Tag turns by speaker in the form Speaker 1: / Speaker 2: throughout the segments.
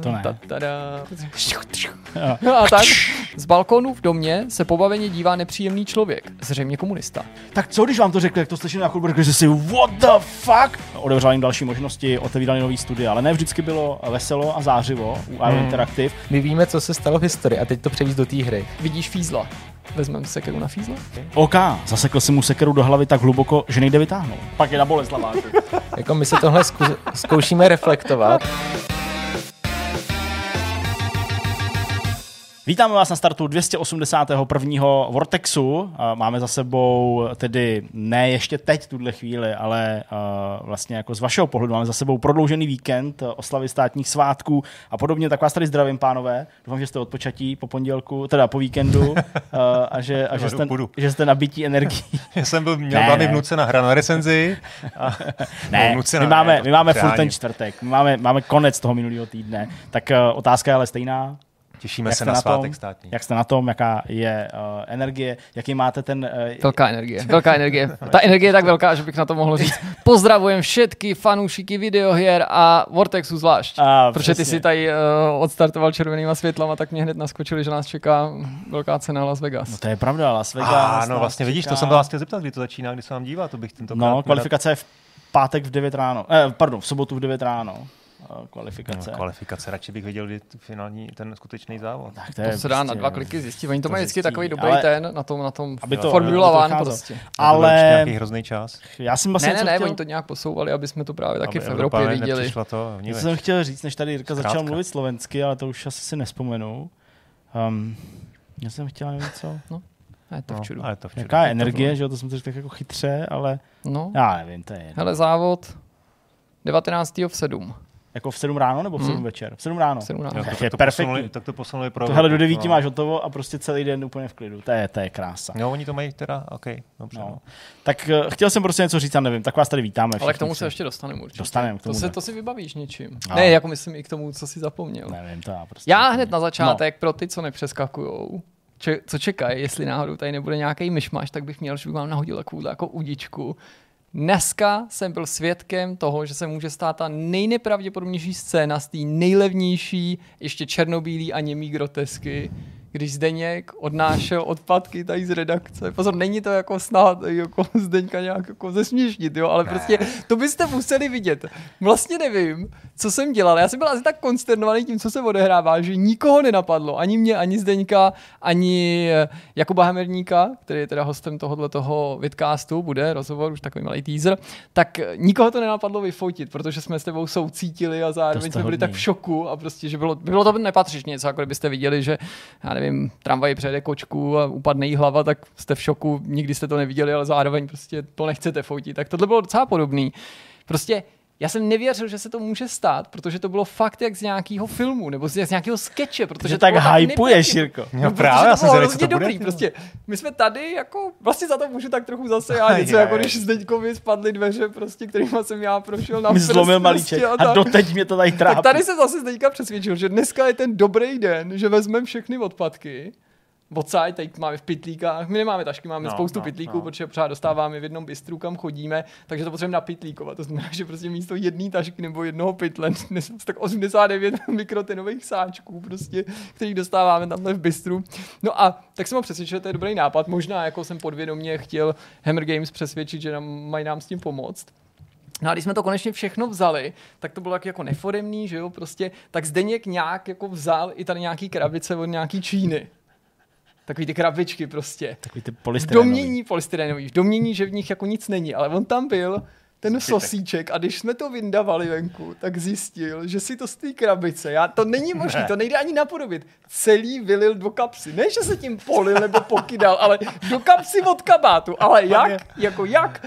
Speaker 1: To ne.
Speaker 2: A tak z balkonu v domě se pobaveně dívá nepříjemný člověk, zřejmě komunista.
Speaker 1: Tak co, když vám to řekli, jak to slyšeli na chodbě, řekli jste si, what the fuck? Otevřeli jim další možnosti, otevírali nový studia, ale ne vždycky bylo veselo a zářivo u IO
Speaker 3: Hmm.
Speaker 1: Interactive.
Speaker 3: My víme, co se stalo v historii a teď to převíz do té hry.
Speaker 2: Vidíš fízla? Vezmeme sekeru na fízla?
Speaker 1: OK, zasekl si mu sekeru do hlavy tak hluboko, že nejde vytáhnout. Pak je na Boleslava.
Speaker 3: Jako my se tohle zku, zkoušíme reflektovat.
Speaker 1: Vítáme vás na startu 281. Vortexu. A Máme za sebou tedy ne ještě teď, tuhle chvíli, ale uh, vlastně jako z vašeho pohledu máme za sebou prodloužený víkend, uh, oslavy státních svátků a podobně. Tak vás tady zdravím, pánové. Doufám, že jste odpočatí po pondělku, teda po víkendu a, že, a že, jste, že jste nabití energií.
Speaker 4: Já jsem byl, měl
Speaker 1: Ne,
Speaker 4: byla mi
Speaker 1: ne.
Speaker 4: vnucena hra na recenzi. A
Speaker 1: Ne,
Speaker 4: vnucena,
Speaker 1: my máme, my máme furt ten čtvrtek, my máme, máme konec toho minulého týdne. Tak otázka je ale stejná.
Speaker 4: Těšíme
Speaker 1: Jak
Speaker 4: se
Speaker 1: jste
Speaker 4: na
Speaker 1: na
Speaker 4: svátek
Speaker 1: tom?
Speaker 4: státní.
Speaker 1: Jak jste na tom, jaká je uh, energie, jaký máte ten... Uh,
Speaker 2: Velká energie, velká energie. Ta energie je tak velká, že bych na to mohl říct. Pozdravujem všetky fanoušiky videohier a Vortexu zvlášť.
Speaker 1: A,
Speaker 2: Protože ty
Speaker 1: přesně.
Speaker 2: si tady uh, odstartoval červenýma světlama, tak mě hned naskočili, že nás čeká velká cena Las Vegas.
Speaker 1: No to je pravda, Las Vegas.
Speaker 4: A, no vlastně vidíš, to
Speaker 1: čeká.
Speaker 4: jsem byl vás chtěl zeptat, kdy to začíná, kdy se vám dívá, to bych tento
Speaker 1: No, kvalifikace je v pátek v 9 ráno. Eh, pardon, v sobotu v 9 ráno. Kvalifikace.
Speaker 4: No, kvalifikace, radši bych viděl kdy finální, ten skutečný závod.
Speaker 1: tak
Speaker 2: To se dá na
Speaker 1: prostě-
Speaker 2: dva kliky zjistit. Oni to
Speaker 1: to
Speaker 2: mají vždycky takový dobrý
Speaker 1: ale-
Speaker 2: ten na tom, na tom
Speaker 1: Aby to-
Speaker 2: Formula
Speaker 1: aby to
Speaker 2: One prostě.
Speaker 4: Ale... nějaký hrozný čas.
Speaker 1: já jsem vlastně
Speaker 2: Ne, ne, ne,
Speaker 1: chtěl,
Speaker 2: oni to nějak posouvali, aby jsme to právě taky
Speaker 4: aby
Speaker 2: v Evropě
Speaker 4: Evropa
Speaker 2: viděli.
Speaker 4: to
Speaker 1: něco
Speaker 4: vnímeš.
Speaker 1: jsem chtěl říct, než tady Jirka začal mluvit slovensky, ale to už asi si nespomenu. Um, já jsem chtěl nevím co.
Speaker 2: A je to.
Speaker 4: No, a je to.
Speaker 1: Jaká je energie, že jo, to jsem to řekl tak jako chytře, ale
Speaker 2: No,
Speaker 1: já nevím, to je jedno.
Speaker 2: hele, závod 19. v 7.
Speaker 1: Jako v 7 ráno nebo v 7
Speaker 2: Hmm.
Speaker 1: večer? V 7 ráno.
Speaker 2: V 7 ráno.
Speaker 4: Jo,
Speaker 1: Tak
Speaker 4: tak,
Speaker 1: je
Speaker 4: to
Speaker 1: perfektní.
Speaker 4: posunuli, tak to posunuli pro
Speaker 1: Tohle do
Speaker 4: Evropu,
Speaker 1: 9
Speaker 4: no.
Speaker 1: máš hotovo a prostě celý den úplně v klidu. To je, to je krása.
Speaker 4: No, oni to mají teda, OK, dobře.
Speaker 1: No.
Speaker 4: No.
Speaker 1: Tak uh, chtěl jsem prostě něco říct a nevím, tak vás tady vítáme.
Speaker 2: Ale k tomu se ještě dostaneme určitě.
Speaker 1: Dostaneme k
Speaker 2: To,
Speaker 1: tomu,
Speaker 2: se,
Speaker 1: ne.
Speaker 2: to si vybavíš něčím.
Speaker 1: No.
Speaker 2: Ne, jako myslím i k tomu, co si zapomněl.
Speaker 1: Nevím, to já prostě...
Speaker 2: Já hned na
Speaker 1: No.
Speaker 2: začátek, pro ty, co nepřeskakujou, če, co čekají, jestli náhodou tady nebude nějaký myšmaš, tak bych měl, že bych vám nahodil takovou jako udičku. Dneska jsem byl svědkem toho, že se může stát ta nejnepravděpodobnější scéna z té nejlevnější, ještě černobílý a němý grotesky, když Zdeněk odnášel odpadky tady z redakce. Pozor, není to jako tady jako Zdeňka nějak jako zesměšnit, jo, ale prostě to byste museli vidět. Vlastně nevím, co jsem dělal. Já jsem byl asi tak konsternovaný tím, co se odehrává, že nikoho nenapadlo, ani mě, ani Zdeňka, ani eh, Jakuba Hemerníka, který je teda hostem tohohle toho vidcastu, bude rozhovor, už takový malý teaser, tak eh, nikoho to nenapadlo vyfotit, protože jsme s tebou soucítili a zároveň jsme byli
Speaker 1: hodný.
Speaker 2: tak v šoku a prostě, že bylo, bylo to nepatřičně něco, jako kdybyste viděli, že já nevím, tramvaj přejede kočku a upadne jí hlava, tak jste v šoku, nikdy jste to neviděli, ale zároveň prostě to nechcete fotit. Tak tohle bylo docela podobný. Prostě já jsem nevěřil, že se to může stát, protože to bylo fakt jak z nějakého filmu nebo z z nějakého skeče, protože
Speaker 1: Že
Speaker 2: to
Speaker 1: tak hypuješ. Jirko.
Speaker 4: No
Speaker 2: protože
Speaker 4: právě, já
Speaker 2: to
Speaker 4: jsem co
Speaker 2: hrozně
Speaker 4: to bude.
Speaker 2: dobrý. Prostě my jsme tady jako, vlastně za to můžu tak trochu zase já něco, jako když Zdeňkovi spadly dveře, prostě, kterýma jsem já prošel na
Speaker 1: zlomil
Speaker 2: prostě
Speaker 1: malíček
Speaker 2: a
Speaker 1: a
Speaker 2: tak.
Speaker 1: doteď mě to tady trápí.
Speaker 2: Tak tady se zase Zdeňka přesvědčil, že dneska je ten dobrý den, že vezmeme všechny odpadky, Odsaď, tady máme v pitlíkách, my nemáme tašky, máme no, spoustu
Speaker 4: no,
Speaker 2: pitlíků,
Speaker 4: no.
Speaker 2: protože pořád dostáváme v jednom bistru, kam chodíme, takže to potřebujeme napitlíkovat. To znamená, že prostě místo jedné tašky nebo jednoho pytle, dnes tak 89 mikrotenových sáčků, prostě, který dostáváme tamhle v bistru. No a tak jsem ho přesvědčil, že to je dobrý nápad. Možná jako jsem podvědomě chtěl Hammer Games přesvědčit, že nám, mají nám s tím pomoct. No a když jsme to konečně všechno vzali, tak to bylo tak jako neforemný, že jo, prostě, tak Zdeněk nějak jako vzal i tady nějaký krabice od nějaký Číny. Takový ty krabičky prostě.
Speaker 1: Takový ty
Speaker 2: V
Speaker 1: polystyrenový.
Speaker 2: domění polystyrenový, v domění, že v nich jako nic není, ale on tam byl, ten sosíček a když jsme to vyndavali venku, tak zjistil, že si to z té krabice, já, to není možné, to nejde ani napodobit, celý vylil do kapsy. Ne, že se tím polil nebo pokydal, ale do kapsy od kabátu. Ale jak? Jako jak?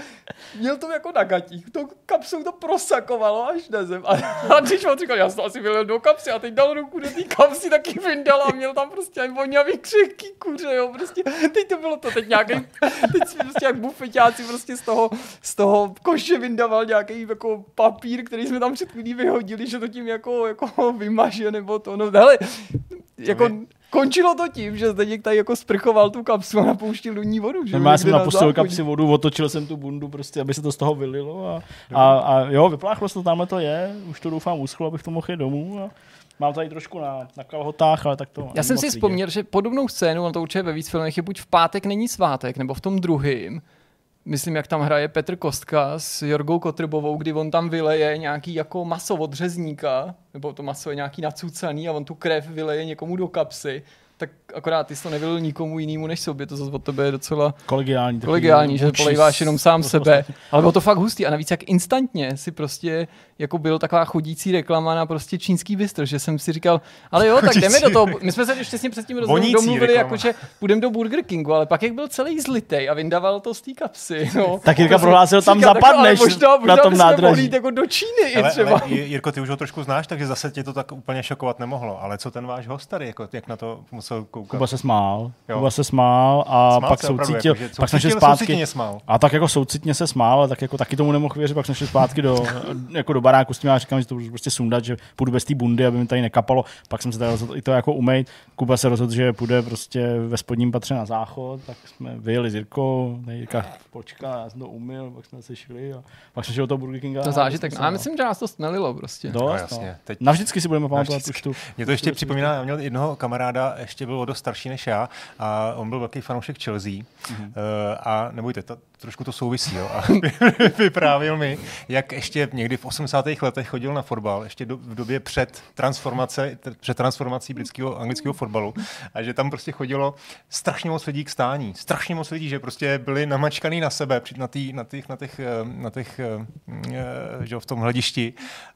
Speaker 2: Měl to jako na gatích. To kapsou to prosakovalo až na zem. A, a když on říkal, já jsem to asi vylil do kapsy a teď dal ruku do té kapsy, taky vyndal a měl tam prostě voňavý křehký kuře, jo, prostě. Teď to bylo to, teď nějaký, teď jsme prostě jak bufeťáci prostě z toho, z toho koše vyndaval nějaký jako papír, který jsme tam před chvílí vyhodili, že to tím jako, jako vymaže nebo to, no hele, jako končilo to tím, že Zdeněk tady jako sprchoval tu kapsu a napouštěl do ní vodu. Že?
Speaker 1: No, já jsem napustil kapsi vodu, otočil jsem tu bundu, prostě, aby se to z toho vylilo a, a, a jo, vypláchlo se to, tamhle to je, už to doufám uschlo, abych to mohl jít domů a mám tady trošku na, na kalhotách, ale tak to
Speaker 2: Já jsem si vzpomněl, že podobnou scénu, on to určitě ve víc filmech, je buď v pátek není svátek, nebo v tom druhým. Myslím, jak tam hraje Petr Kostka s Jorgou Kotrbovou, kdy on tam vyleje nějaký jako maso od řezníka, nebo to maso je nějaký nacucaný a on tu krev vyleje někomu do kapsy. Tak akorát ty jsi to nevylil nikomu jinému než sobě, to zase od tebe je docela
Speaker 1: Kolegiální.
Speaker 2: kolegiální, že polejváš jenom sám sebe. Ale bylo to fakt hustý a navíc jak instantně si prostě jako byl taková chodící reklama na prostě čínský bistro, že jsem si říkal, ale jo, tak jdeme do toho. My jsme se ještě s ním předtím
Speaker 4: Vonící
Speaker 2: domluvili,
Speaker 4: reklama.
Speaker 2: jako, že půjdeme do Burger Kingu, ale pak jak byl celý zlitej a vyndával to z té kapsy. No.
Speaker 1: Tak Jirka prohlásil, tam
Speaker 2: říkal, tak,
Speaker 1: zapadneš
Speaker 2: možná, možná
Speaker 1: na tom nádraží.
Speaker 2: jít jako do Číny i
Speaker 4: Ale,
Speaker 2: třeba.
Speaker 4: ale, Jirko, ty už ho trošku znáš, takže zase tě to tak úplně šokovat nemohlo. Ale co ten váš host tady, jako, jak na to musel koukat?
Speaker 1: Kuba se smál,
Speaker 4: Jo.
Speaker 1: Kuba se smál a
Speaker 4: Smál
Speaker 1: pak soucítil,
Speaker 4: jako, že
Speaker 1: pak jsme šli zpátky. A tak jako soucitně se smál, tak jako taky tomu nemohl věřit, pak jsme šli zpátky do, jako do baráku s tím a říkám, že to budu prostě sundat, že půjdu bez té bundy, aby mi tady nekapalo. Pak jsem se teda rozhodl i to jako umýt. Kuba se rozhodl, že půjde prostě ve spodním patře na záchod, tak jsme vyjeli s Jirkou, tady Jirka počká, já jsem to umyl, pak jsme se šli a pak jsme šli do toho Burger Kinga.
Speaker 2: To
Speaker 1: a
Speaker 2: zážitek. No, já myslím, že nás to snelilo prostě.
Speaker 1: Dost,
Speaker 4: No,
Speaker 1: no,
Speaker 4: jasně. Teď
Speaker 1: Navždycky si budeme pamatovat už tu.
Speaker 4: Mě to ještě
Speaker 1: tu-
Speaker 4: připomíná, já měl jednoho kamaráda, ještě byl o dost starší než já, a on byl velký fanoušek Chelsea.
Speaker 1: Mhm.
Speaker 4: Mm-hmm. A nebojte, to, trošku to souvisí. Jo? A vyprávěl mi, jak ještě někdy v 80. letech chodil na fotbal, ještě do, v době před, transformace, před transformací britského anglického fotbalu. A že tam prostě chodilo strašně moc lidí k stání. Strašně moc lidí, že prostě byli namačkaný na sebe při- na, tý, na těch, na těch, eh, na těch eh, eh, že jo, v tom hledišti.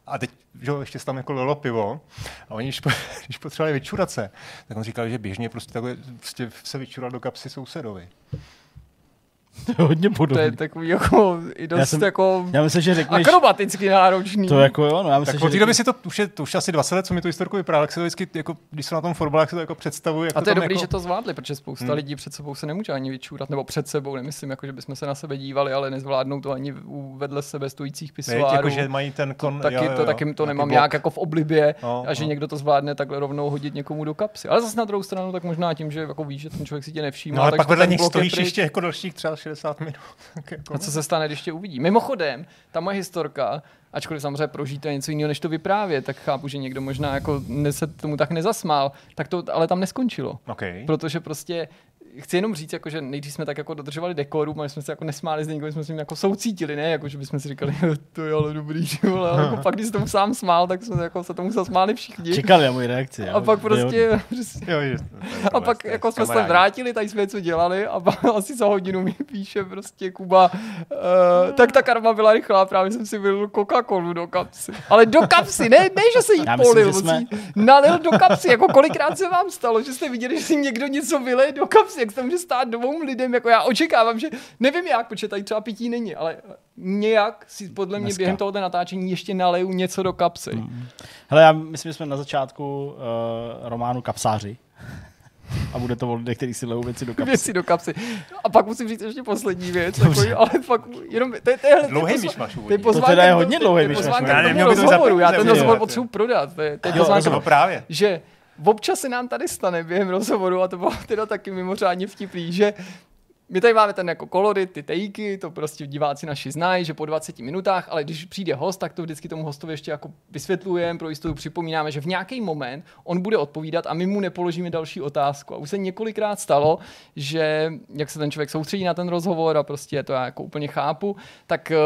Speaker 4: A teď že jo, ještě se tam jako lilo pivo. A oni, když, po- když potřebovali vyčurat se, tak on říkal, že běžně prostě takhle prostě se vyčurat do kapsy sousedovi.
Speaker 1: To je hodně
Speaker 2: To je takový jako i dost
Speaker 1: Já jsem-
Speaker 2: jako
Speaker 1: Já myslím, že řekneš,
Speaker 2: akrobaticky náročný.
Speaker 1: to jako jo, no já myslím,
Speaker 4: Tak
Speaker 1: že
Speaker 4: od té doby
Speaker 1: řekneš-
Speaker 4: si to, už je, to už je asi 20 let, co mi tu historku vyprávěl, jak se to vždycky, jako, když jsem na tom fotbale, jak se to jako představuji. Jak
Speaker 2: A to je
Speaker 4: tam
Speaker 2: dobrý,
Speaker 4: jako,
Speaker 2: že to zvládli, protože spousta
Speaker 4: Hmm.
Speaker 2: lidí před sebou se nemůže ani vyčůrat, nebo před sebou, nemyslím, jako, že bychom se na sebe dívali, ale nezvládnou to ani u vedle sebe stojících pisoárů.
Speaker 4: jako, že mají ten kon,
Speaker 2: taky,
Speaker 4: jo, jo,
Speaker 2: to
Speaker 4: jo,
Speaker 2: taky to nemám
Speaker 4: blok.
Speaker 2: nějak jako v oblibě
Speaker 4: No,
Speaker 2: a že
Speaker 4: no.
Speaker 2: někdo to zvládne takhle rovnou hodit někomu do kapsy. Ale zase na druhou stranu, tak možná tím, že jako víš, že ten člověk si tě nevšímá.
Speaker 4: No ale pak vedle nich
Speaker 2: je
Speaker 4: stojíš ještě jako dalších třeba 60 minut. Tak jako,
Speaker 2: A co se stane, když tě uvidí? Mimochodem, ta moje historka, ačkoliv samozřejmě prožijete něco jiného, než to vyprávět, tak chápu, že někdo možná jako se tomu tak nezasmál, tak to ale tam neskončilo.
Speaker 4: okay.
Speaker 2: Protože prostě chci jenom říct, jako, že nejdřív jsme tak jako dodržovali dekoru, ale jsme se jako nesmáli s někým, jsme s ním jako soucítili, ne, jako, že bychom si říkali, to je ale dobrý, že vole, ale jako pak, když se tomu sám smál, tak jsme jako se tomu zasmáli všichni.
Speaker 1: Čekali na moji reakci.
Speaker 2: A
Speaker 1: jo.
Speaker 2: pak prostě, prostě
Speaker 4: Jo,
Speaker 2: a pak jako jsme se vrátili, tady jsme něco dělali a pak asi za hodinu mi píše prostě Kuba, uh, tak ta karma byla rychlá, právě jsem si vylil Coca-Colu do kapsy. Ale do kapsy, ne, ne že se jí
Speaker 1: Já myslím,
Speaker 2: polil,
Speaker 1: že jsme-
Speaker 2: jsme... nalil do kapsy, jako kolikrát se vám stalo, že jste viděli, že si někdo něco vyleje do kapsy, jak se to může stát dvou lidem, jako já očekávám, že nevím jak, protože tady třeba pití není, ale nějak si podle mě
Speaker 1: Dneska.
Speaker 2: během tohoto natáčení ještě naleju něco do kapsy.
Speaker 1: Hele, já myslím, že jsme na začátku uh, románu Kapsáři. A bude to o lidech, kteří si lejou věci do kapsy.
Speaker 2: věci do kapsy. A pak musím říct ještě poslední věc, takový, ale fakt jenom, to je, to je,
Speaker 4: Dlouhý
Speaker 2: to je
Speaker 4: myšmaš
Speaker 2: to je
Speaker 4: úvodní.
Speaker 2: pozvánka
Speaker 1: To teda je hodně
Speaker 2: to-
Speaker 1: dlouhý
Speaker 2: to je
Speaker 1: myšmaš.
Speaker 4: Já nevím,
Speaker 2: rozhovoru, já ten rozhovor potřebuji prodat, to je, to je
Speaker 1: Jo,
Speaker 2: pozvánka,
Speaker 4: právě.
Speaker 2: že občas se nám tady stane během rozhovoru, a to bylo teda taky mimořádně vtipný, že my tady máme ten jako kolorit, ty tejky, to prostě diváci naši znají, že po 20 minutách, ale když přijde host, tak to vždycky tomu hostovi ještě jako vysvětlujeme, pro jistotu připomínáme, že v nějaký moment on bude odpovídat a my mu nepoložíme další otázku. A už se několikrát stalo, že jak se ten člověk soustředí na ten rozhovor a prostě to já jako úplně chápu, tak eh,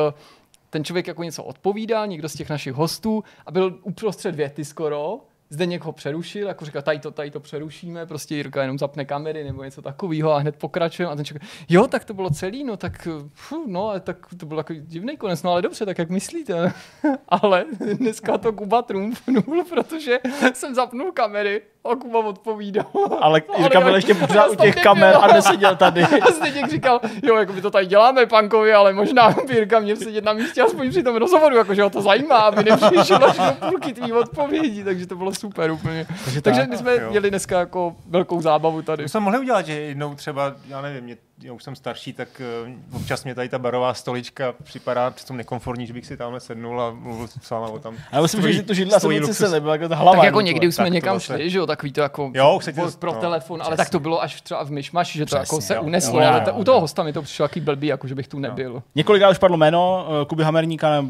Speaker 2: ten člověk jako něco odpovídal, někdo z těch našich hostů a byl uprostřed věty skoro, Zdeněk ho přerušil, jako říkal, tady to, tady to přerušíme, prostě Jirka jenom zapne kamery nebo něco takového a hned pokračujeme. A ten člověk, jo, tak to bylo celý, no tak, fuh, no, ale tak to byl takový divný konec, no ale dobře, tak jak myslíte? ale dneska to Kuba trumfnul, protože jsem zapnul kamery a Kuba odpovídal.
Speaker 1: Ale Jirka byl ještě pořád u těch kamer a neseděl tady.
Speaker 2: A Zdeněk říkal, jo, jako my to tady děláme, pankovi, ale možná by Jirka měl sedět na místě aspoň při tom rozhovoru, jakože ho to zajímá, aby nepřišel až do půlky tvý odpovědí, takže to bylo super úplně. Takže, takže
Speaker 1: tak,
Speaker 2: my jsme
Speaker 4: jo.
Speaker 2: měli dneska jako velkou zábavu tady.
Speaker 4: To jsme mohli udělat, že jednou třeba, já nevím, mě, já už jsem starší, tak uh, občas mě tady ta barová stolička připadá přitom nekomfortní, že bych si tamhle sednul a mluvil s váma o tam.
Speaker 1: Ale říct, že to židla
Speaker 4: stojí
Speaker 1: se nebyla, jako ta hlava.
Speaker 2: Tak jako někdy už jsme někam šli, že jo, takový to jako
Speaker 4: Jo, už se ti
Speaker 2: pro,
Speaker 4: to-
Speaker 2: pro
Speaker 4: no,
Speaker 2: telefon, ale tak to bylo až třeba v myšmaši, že to
Speaker 1: Přesně,
Speaker 2: jako se
Speaker 1: jo.
Speaker 2: uneslo,
Speaker 1: Jo,
Speaker 2: ale
Speaker 1: jo,
Speaker 2: ta,
Speaker 1: jo.
Speaker 2: u toho hosta mi to přišlo jaký blbý, jako že bych tu nebyl.
Speaker 1: Několikrát už padlo jméno eh, Kuby Hamerníka,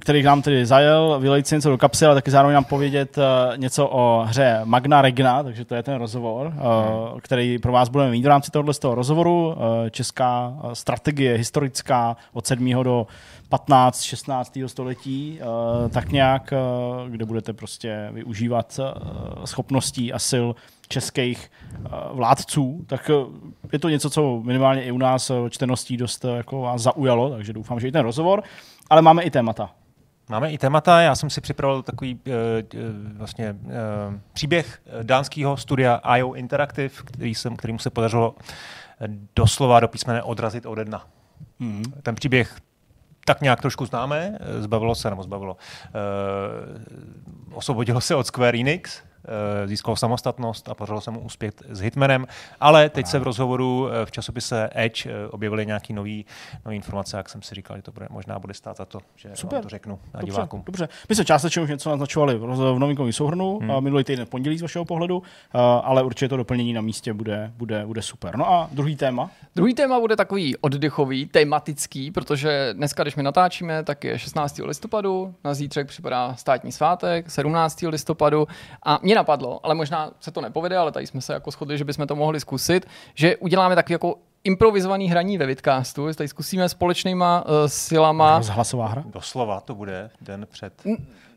Speaker 1: který nám tedy zajel, vylejt si něco do kapsy, ale taky zároveň nám povědět eh, něco o hře Magna Regna, takže to je ten rozhovor, eh, který pro vás budeme mít v rámci tohoto z toho rozhovoru. Česká eh, strategie historická od 7. do 15. 16. století, eh, tak nějak, eh, kde budete prostě využívat schopností a sil českých vládců, tak je to něco, co minimálně i u nás čteností dost jako vás zaujalo, takže doufám, že i ten rozhovor, ale máme i témata.
Speaker 4: Máme i témata, já jsem si připravil takový uh, vlastně uh, příběh dánského studia IO Interactive, který jsem, kterýmu se podařilo eh, doslova do písmene odrazit ode dna.
Speaker 1: Mm.
Speaker 4: Ten příběh tak nějak trošku známe, eh, zbavilo se, nebo zbavilo, uh, osvobodilo se od Square Enix, eh, získalo samostatnost a podařilo se mu uspět s Hitmanem, ale teď se v rozhovoru eh, v časopise Edge eh, objevily nějaké nové informace, jak jsem si říkal, že to bude, možná bude stát za to, že
Speaker 1: Super.
Speaker 4: vám to řeknu na
Speaker 1: Dobře,
Speaker 4: divákům.
Speaker 1: dobře. My jsme částečně už něco naznačovali v novinkovém souhrnu, hmm. minulý týden v pondělí z vašeho pohledu, ale určitě to doplnění na místě bude, bude, bude super. No a druhý téma.
Speaker 2: Druhý téma bude takový oddechový, tematický, protože dneska, když my natáčíme, tak je 16. listopadu, na zítřek připadá státní svátek, 17. listopadu a mě napadlo, ale možná se to nepovede, ale tady jsme se jako shodli, že bychom to mohli zkusit, že uděláme takový jako improvizovaný hraní ve Vidcastu, tady zkusíme společnýma uh, silama
Speaker 1: Rozhlasová hra.
Speaker 4: Doslova to bude den před.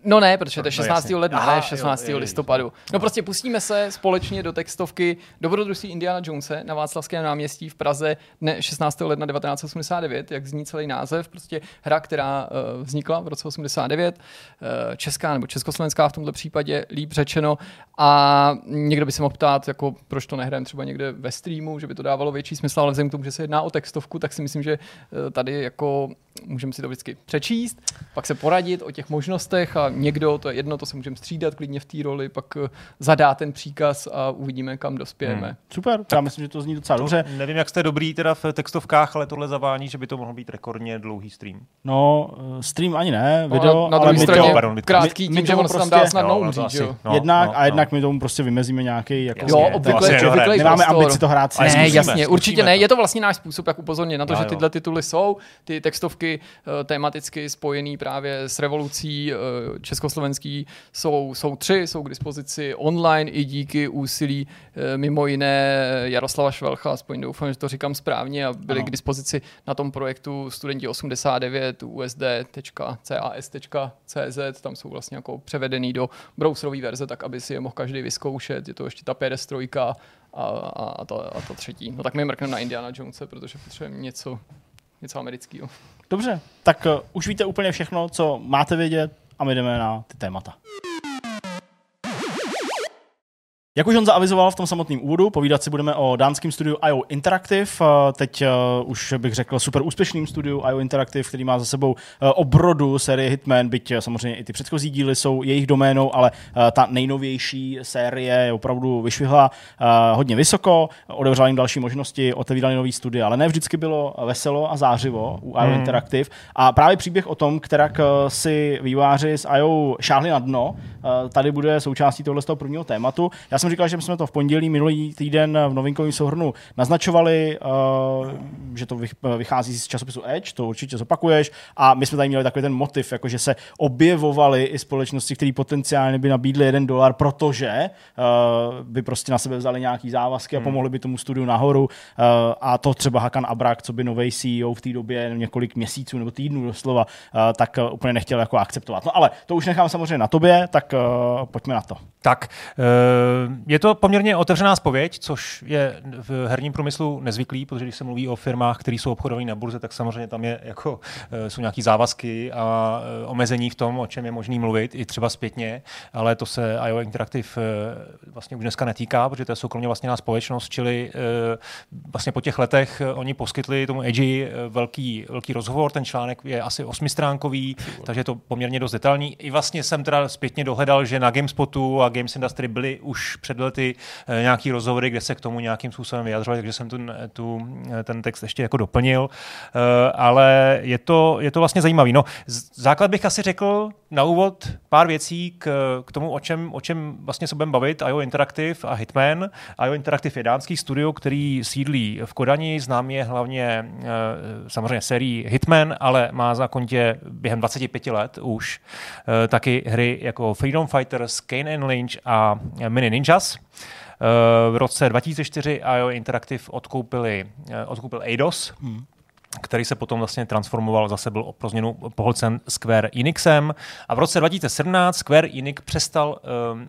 Speaker 2: No ne, protože to je
Speaker 4: No,
Speaker 2: 16.
Speaker 4: jasně.
Speaker 2: ledna,
Speaker 4: Aha,
Speaker 2: ne
Speaker 4: jo,
Speaker 2: 16.
Speaker 4: jo,
Speaker 2: listopadu. No prostě pustíme se společně do textovky Dobrodružství Indiana Jonese na Václavském náměstí v Praze dne 16. ledna 1989, jak zní celý název. Prostě hra, která uh, vznikla v roce 89, uh, česká nebo československá v tomto případě, líp řečeno. A někdo by se mohl ptát, jako, proč to nehrajeme třeba někde ve streamu, že by to dávalo větší smysl, ale vzhledem k tomu, že se jedná o textovku, tak si myslím, že uh, tady jako můžeme si to vždycky přečíst, pak se poradit o těch možnostech a někdo, to je jedno, to se můžeme střídat klidně v té roli, pak eh, zadá ten příkaz a uvidíme, kam dospějeme.
Speaker 4: Hmm.
Speaker 1: Super, já myslím, že to zní docela dobře.
Speaker 4: Nevím, jak jste dobrý teda v textovkách, ale tohle zavání, že by to mohl být rekordně dlouhý stream.
Speaker 1: No, eh, stream ani ne,
Speaker 2: No,
Speaker 1: video,
Speaker 2: a na
Speaker 1: ale
Speaker 2: druhé
Speaker 1: my
Speaker 2: straně
Speaker 1: to,
Speaker 4: pardon,
Speaker 2: krátký tím,
Speaker 1: my
Speaker 2: že
Speaker 1: tomu
Speaker 2: on se tam
Speaker 1: prostě-
Speaker 2: dá snadno
Speaker 4: no to
Speaker 2: umřít,
Speaker 4: asi-
Speaker 2: že jo?
Speaker 4: no,
Speaker 1: jednak
Speaker 4: no,
Speaker 1: a jednak
Speaker 4: no.
Speaker 1: my tomu prostě vymezíme nějaký jako...
Speaker 2: Jo,
Speaker 4: to
Speaker 2: obvykle,
Speaker 4: nedohrajeme.
Speaker 2: obvykle
Speaker 1: Nemáme ambici to hrát si.
Speaker 4: Ale
Speaker 2: Ne, jasně, určitě ne.
Speaker 4: to.
Speaker 2: Je to vlastně náš způsob, jak upozornit na to, že tyhle tituly jsou, ty textovky eh, tematicky spojený právě s revolucí eh, československý jsou, jsou tři, jsou k dispozici online i díky úsilí eh, mimo jiné Jaroslava Švelcha, aspoň doufám, že to říkám správně, a byly
Speaker 1: Ano.
Speaker 2: k dispozici na tom projektu studenti 89 usd.cas.cz, tam jsou vlastně jako převedený do browserové verze, tak aby si je mohl každý vyzkoušet, je to ještě ta PS3 a, a, a, to, a to třetí. No tak my mrkneme na Indiana Jonese, protože potřebujeme něco, něco amerického.
Speaker 1: Dobře, tak uh, už víte úplně všechno, co máte vědět a my jdeme na ty témata. Jak už on zaavizoval v tom samotném úvodu, povídat si budeme o dánském studiu IO Interactive, eh, teď uh, už bych řekl super úspěšným studiu IO Interactive, který má za sebou uh, obrodu série Hitman, byť samozřejmě i ty předchozí díly jsou jejich doménou, ale uh, ta nejnovější série je opravdu vyšvihla hodně vysoko, otevřela jim další možnosti, otevírali nový studia, ale ne vždycky bylo veselo a zářivo u IO
Speaker 4: Hmm.
Speaker 1: Interactive. A právě příběh o tom, kterak eh, si výváři z IO šáhli na dno, eh, tady bude součástí tohle z toho prvního tématu. Já jsem říkal, že jsme to v pondělí minulý týden v novinkovém souhrnu naznačovali, eh, že to vych- vychází z časopisu Edge, to určitě zopakuješ. A my jsme tady měli takový ten motiv, jako že se objevovaly i společnosti, které potenciálně by nabídly jeden dolar, protože eh, by prostě na sebe vzali nějaký závazky a pomohli by tomu studiu nahoru. Eh, a to třeba Hakan Abrak, co by nový CEO v té době několik měsíců nebo týdnů doslova, eh, tak úplně nechtěl jako akceptovat. No ale to už nechám samozřejmě na tobě, tak eh, pojďme na to.
Speaker 4: Tak, je to poměrně otevřená spověď, což je v herním průmyslu nezvyklý, protože když se mluví o firmách, které jsou obchodované na burze, tak samozřejmě tam je jako, eh, jsou nějaký závazky a eh, omezení v tom, o čem je možný mluvit, i třeba zpětně, ale to se IO Interactive eh, vlastně už dneska netýká, protože to je soukromně vlastněná společnost, čili vlastně po těch letech oni poskytli tomu Edgy velký, velký rozhovor, ten článek je asi osmistránkový, takže je to poměrně dost detailní. I vlastně jsem teda zpětně dohledal, že na GameSpotu a Games Industry byly už před lety eh, nějaký rozhovory, kde se k tomu nějakým způsobem vyjadřoval, takže jsem tu, tu, ten text ještě jako doplnil, ale je to, je to vlastně zajímavý. No, základ bych asi řekl na úvod pár věcí k, k tomu, o čem, o čem vlastně se budeme bavit, IO Interactive a Hitman. IO Interactive je dánský studio, který sídlí v Kodani, znám je hlavně samozřejmě sérií Hitman, ale má za kontě během 25 let už taky hry jako Freedom Fighters, Kane and Lynch a Mini Ninjas. V roce 2004 IO Interactive odkoupili, odkoupil Eidos, hmm který se potom vlastně transformoval, zase byl pro změnu pohlcen Square Enixem a v roce 2017 Square Enix přestal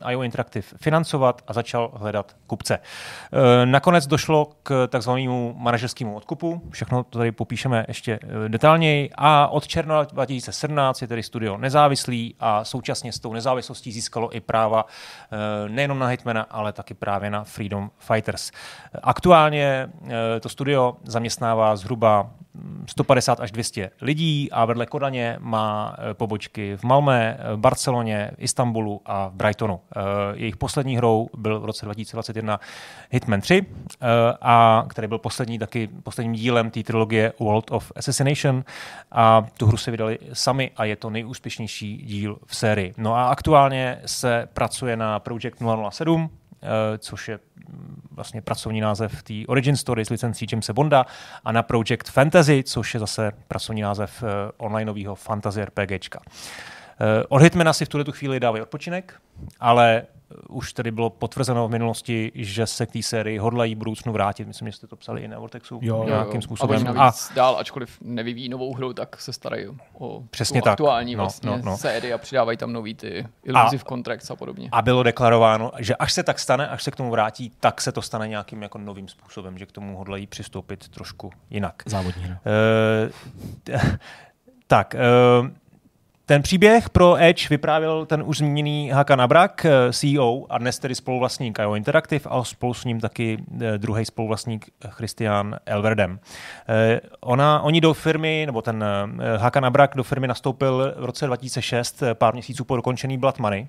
Speaker 4: uh, IO Interactive financovat a začal hledat kupce. Uh, nakonec došlo k takzvanému manažerskému odkupu, všechno to tady popíšeme ještě uh, detailněji a od června 2017 je tedy studio nezávislý a současně s tou nezávislostí získalo i práva uh, nejenom na Hitmana, ale taky právě na Freedom Fighters. Aktuálně uh, to studio zaměstnává zhruba 150 až 200 lidí a vedle Kodaně má eh, pobočky v Malmé, v Barceloně, Istanbulu a v Brightonu. Eh, jejich poslední hrou byl v roce 2021 Hitman 3, eh, a který byl poslední taky posledním dílem té trilogie World of Assassination a tu hru se vydali sami a je to nejúspěšnější díl v sérii. No a aktuálně se pracuje na Project 007, Eh, což je mm, vlastně pracovní název té Origin Story s licencí Jamesa Bonda a na Project Fantasy, což je zase pracovní název eh, onlineového fantasy RPGčka. Eh, od Hitmana si v tuhle tu chvíli dávají odpočinek, ale už tedy bylo potvrzeno v minulosti, že se k té sérii hodlají budoucnu vrátit. Myslím, že jste to psali i na Vortexu
Speaker 2: jo,
Speaker 4: nějakým
Speaker 2: jo.
Speaker 4: způsobem.
Speaker 2: A, a dál, ačkoliv nevyvíjí novou hru, tak se starají o
Speaker 4: Přesně
Speaker 2: tu
Speaker 4: tak.
Speaker 2: aktuální
Speaker 4: no,
Speaker 2: vlastně
Speaker 4: no, no.
Speaker 2: sérii a přidávají tam nový ty illusive contracts a podobně.
Speaker 4: A bylo deklarováno, že až se tak stane, až se k tomu vrátí, tak se to stane nějakým jako novým způsobem, že k tomu hodlají přistoupit trošku jinak.
Speaker 1: Závodní.
Speaker 4: Uh, tak, uh, ten příběh pro Edge vyprávěl ten už zmíněný Hakan Abrak, eh, CEO a dnes tedy spoluvlastník IO Interactive a spolu s ním taky eh, druhý spoluvlastník Christian Elverdem. Eh, ona, oni do firmy, nebo ten Hakan Abrak do firmy nastoupil v roce 2006, pár měsíců po dokončený Blood Money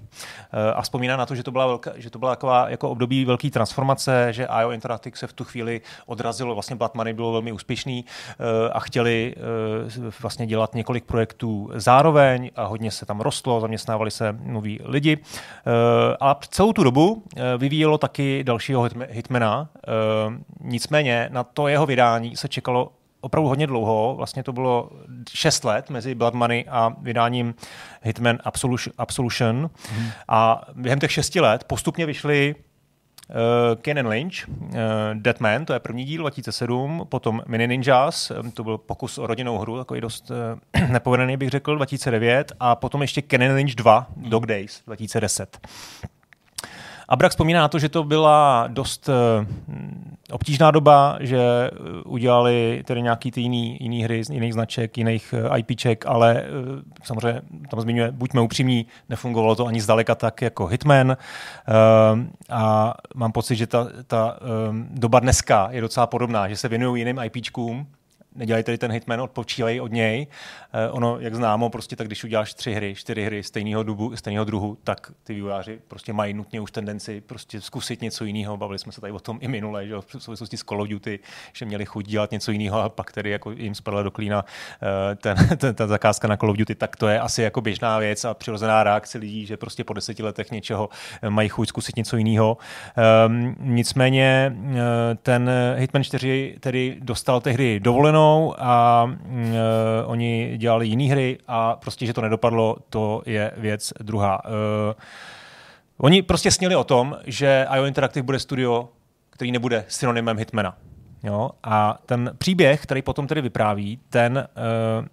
Speaker 4: a vzpomíná na to, že to byla, velká, že to byla taková jako období velké transformace, že IO Interactive se v tu chvíli odrazilo, vlastně Blood Money bylo velmi úspěšný a chtěli vlastně dělat několik projektů zároveň a hodně se tam rostlo, zaměstnávali se noví lidi. Eh, a celou tu dobu eh, vyvíjelo taky dalšího hitmana. Eh, nicméně na to jeho vydání se čekalo opravdu hodně dlouho, vlastně to bylo 6 let mezi Blood Money a vydáním Hitman Absolution. Hmm. A během těch 6 let postupně vyšly Uh, Ken and Lynch, uh, Deadman, to je první díl 2007, potom Mini Ninjas, um, to byl pokus o rodinnou hru, takový dost nepovedený bych řekl, 2009, a potom ještě Ken and Lynch 2, Dog Days 2010. Abrak vzpomíná na to, že to byla dost uh, obtížná doba, že eh, udělali tedy nějaký ty jiný, jiný hry z jiných značek, jiných uh, IPček, ale samozřejmě tam zmiňuje, buďme upřímní, nefungovalo to ani zdaleka tak jako Hitman. A mám pocit, že ta, ta doba dneska je docela podobná, že se věnují jiným IPčkům, nedělají tady ten hitman, odpočívají od něj. Uh, ono, jak známo, prostě tak, když uděláš tři hry, čtyři hry stejného, dubu, stejného druhu, tak ty vývojáři prostě mají nutně už tendenci prostě zkusit něco jiného. Bavili jsme se tady o tom i minule, že v souvislosti s Call of Duty, že měli chuť dělat něco jiného a pak tedy jako jim spadla do klína uh, ten, ten, ta zakázka na Call of Duty, tak to je asi jako běžná věc a přirozená reakce lidí, že prostě po deseti letech něčeho mají chuť zkusit něco jiného. Um, nicméně uh, ten Hitman 4 tedy dostal tehdy dovolenou stranou a uh, oni dělali jiné hry a prostě, že to nedopadlo, to je věc druhá. Uh, oni prostě sněli o tom, že IO Interactive bude studio, který nebude synonymem Hitmana. Jo? A ten příběh, který potom tedy vypráví, ten uh,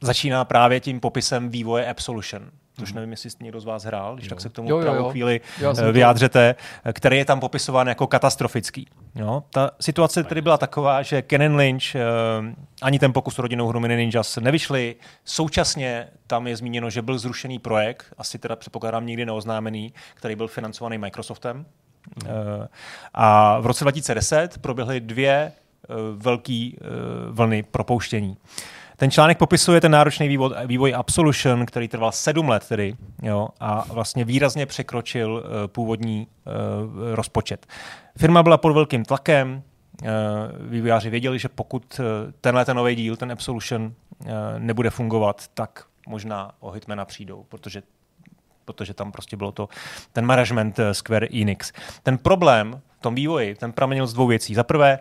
Speaker 4: začíná právě tím popisem vývoje Absolution což mhm. nevím, jestli někdo z vás hrál, když jo. tak se k tomu jo, jo, jo. chvíli eh, vyjádřete, který je tam popisován jako katastrofický. Jo? Ta situace tedy byla taková, že Ken Lynch, uh, ani ten pokus o rodinnou hru Mini Ninjas nevyšly. Současně tam je zmíněno, že byl zrušený projekt, asi teda předpokládám nikdy neoznámený, který byl financovaný Microsoftem. Uh, a v roce 2010 proběhly dvě uh, velké uh, vlny propouštění. Ten článek popisuje ten náročný vývoj, vývoj Absolution, který trval sedm let tedy, jo, a vlastně výrazně překročil uh, původní uh, rozpočet. Firma byla pod velkým tlakem, uh, vývojáři věděli, že pokud tenhle ten nový díl, ten Absolution, uh, nebude fungovat, tak možná o Hitmana přijdou, protože protože tam prostě bylo to ten management Square Enix. Ten problém v tom vývoji, ten pramenil z dvou věcí. Za prvé,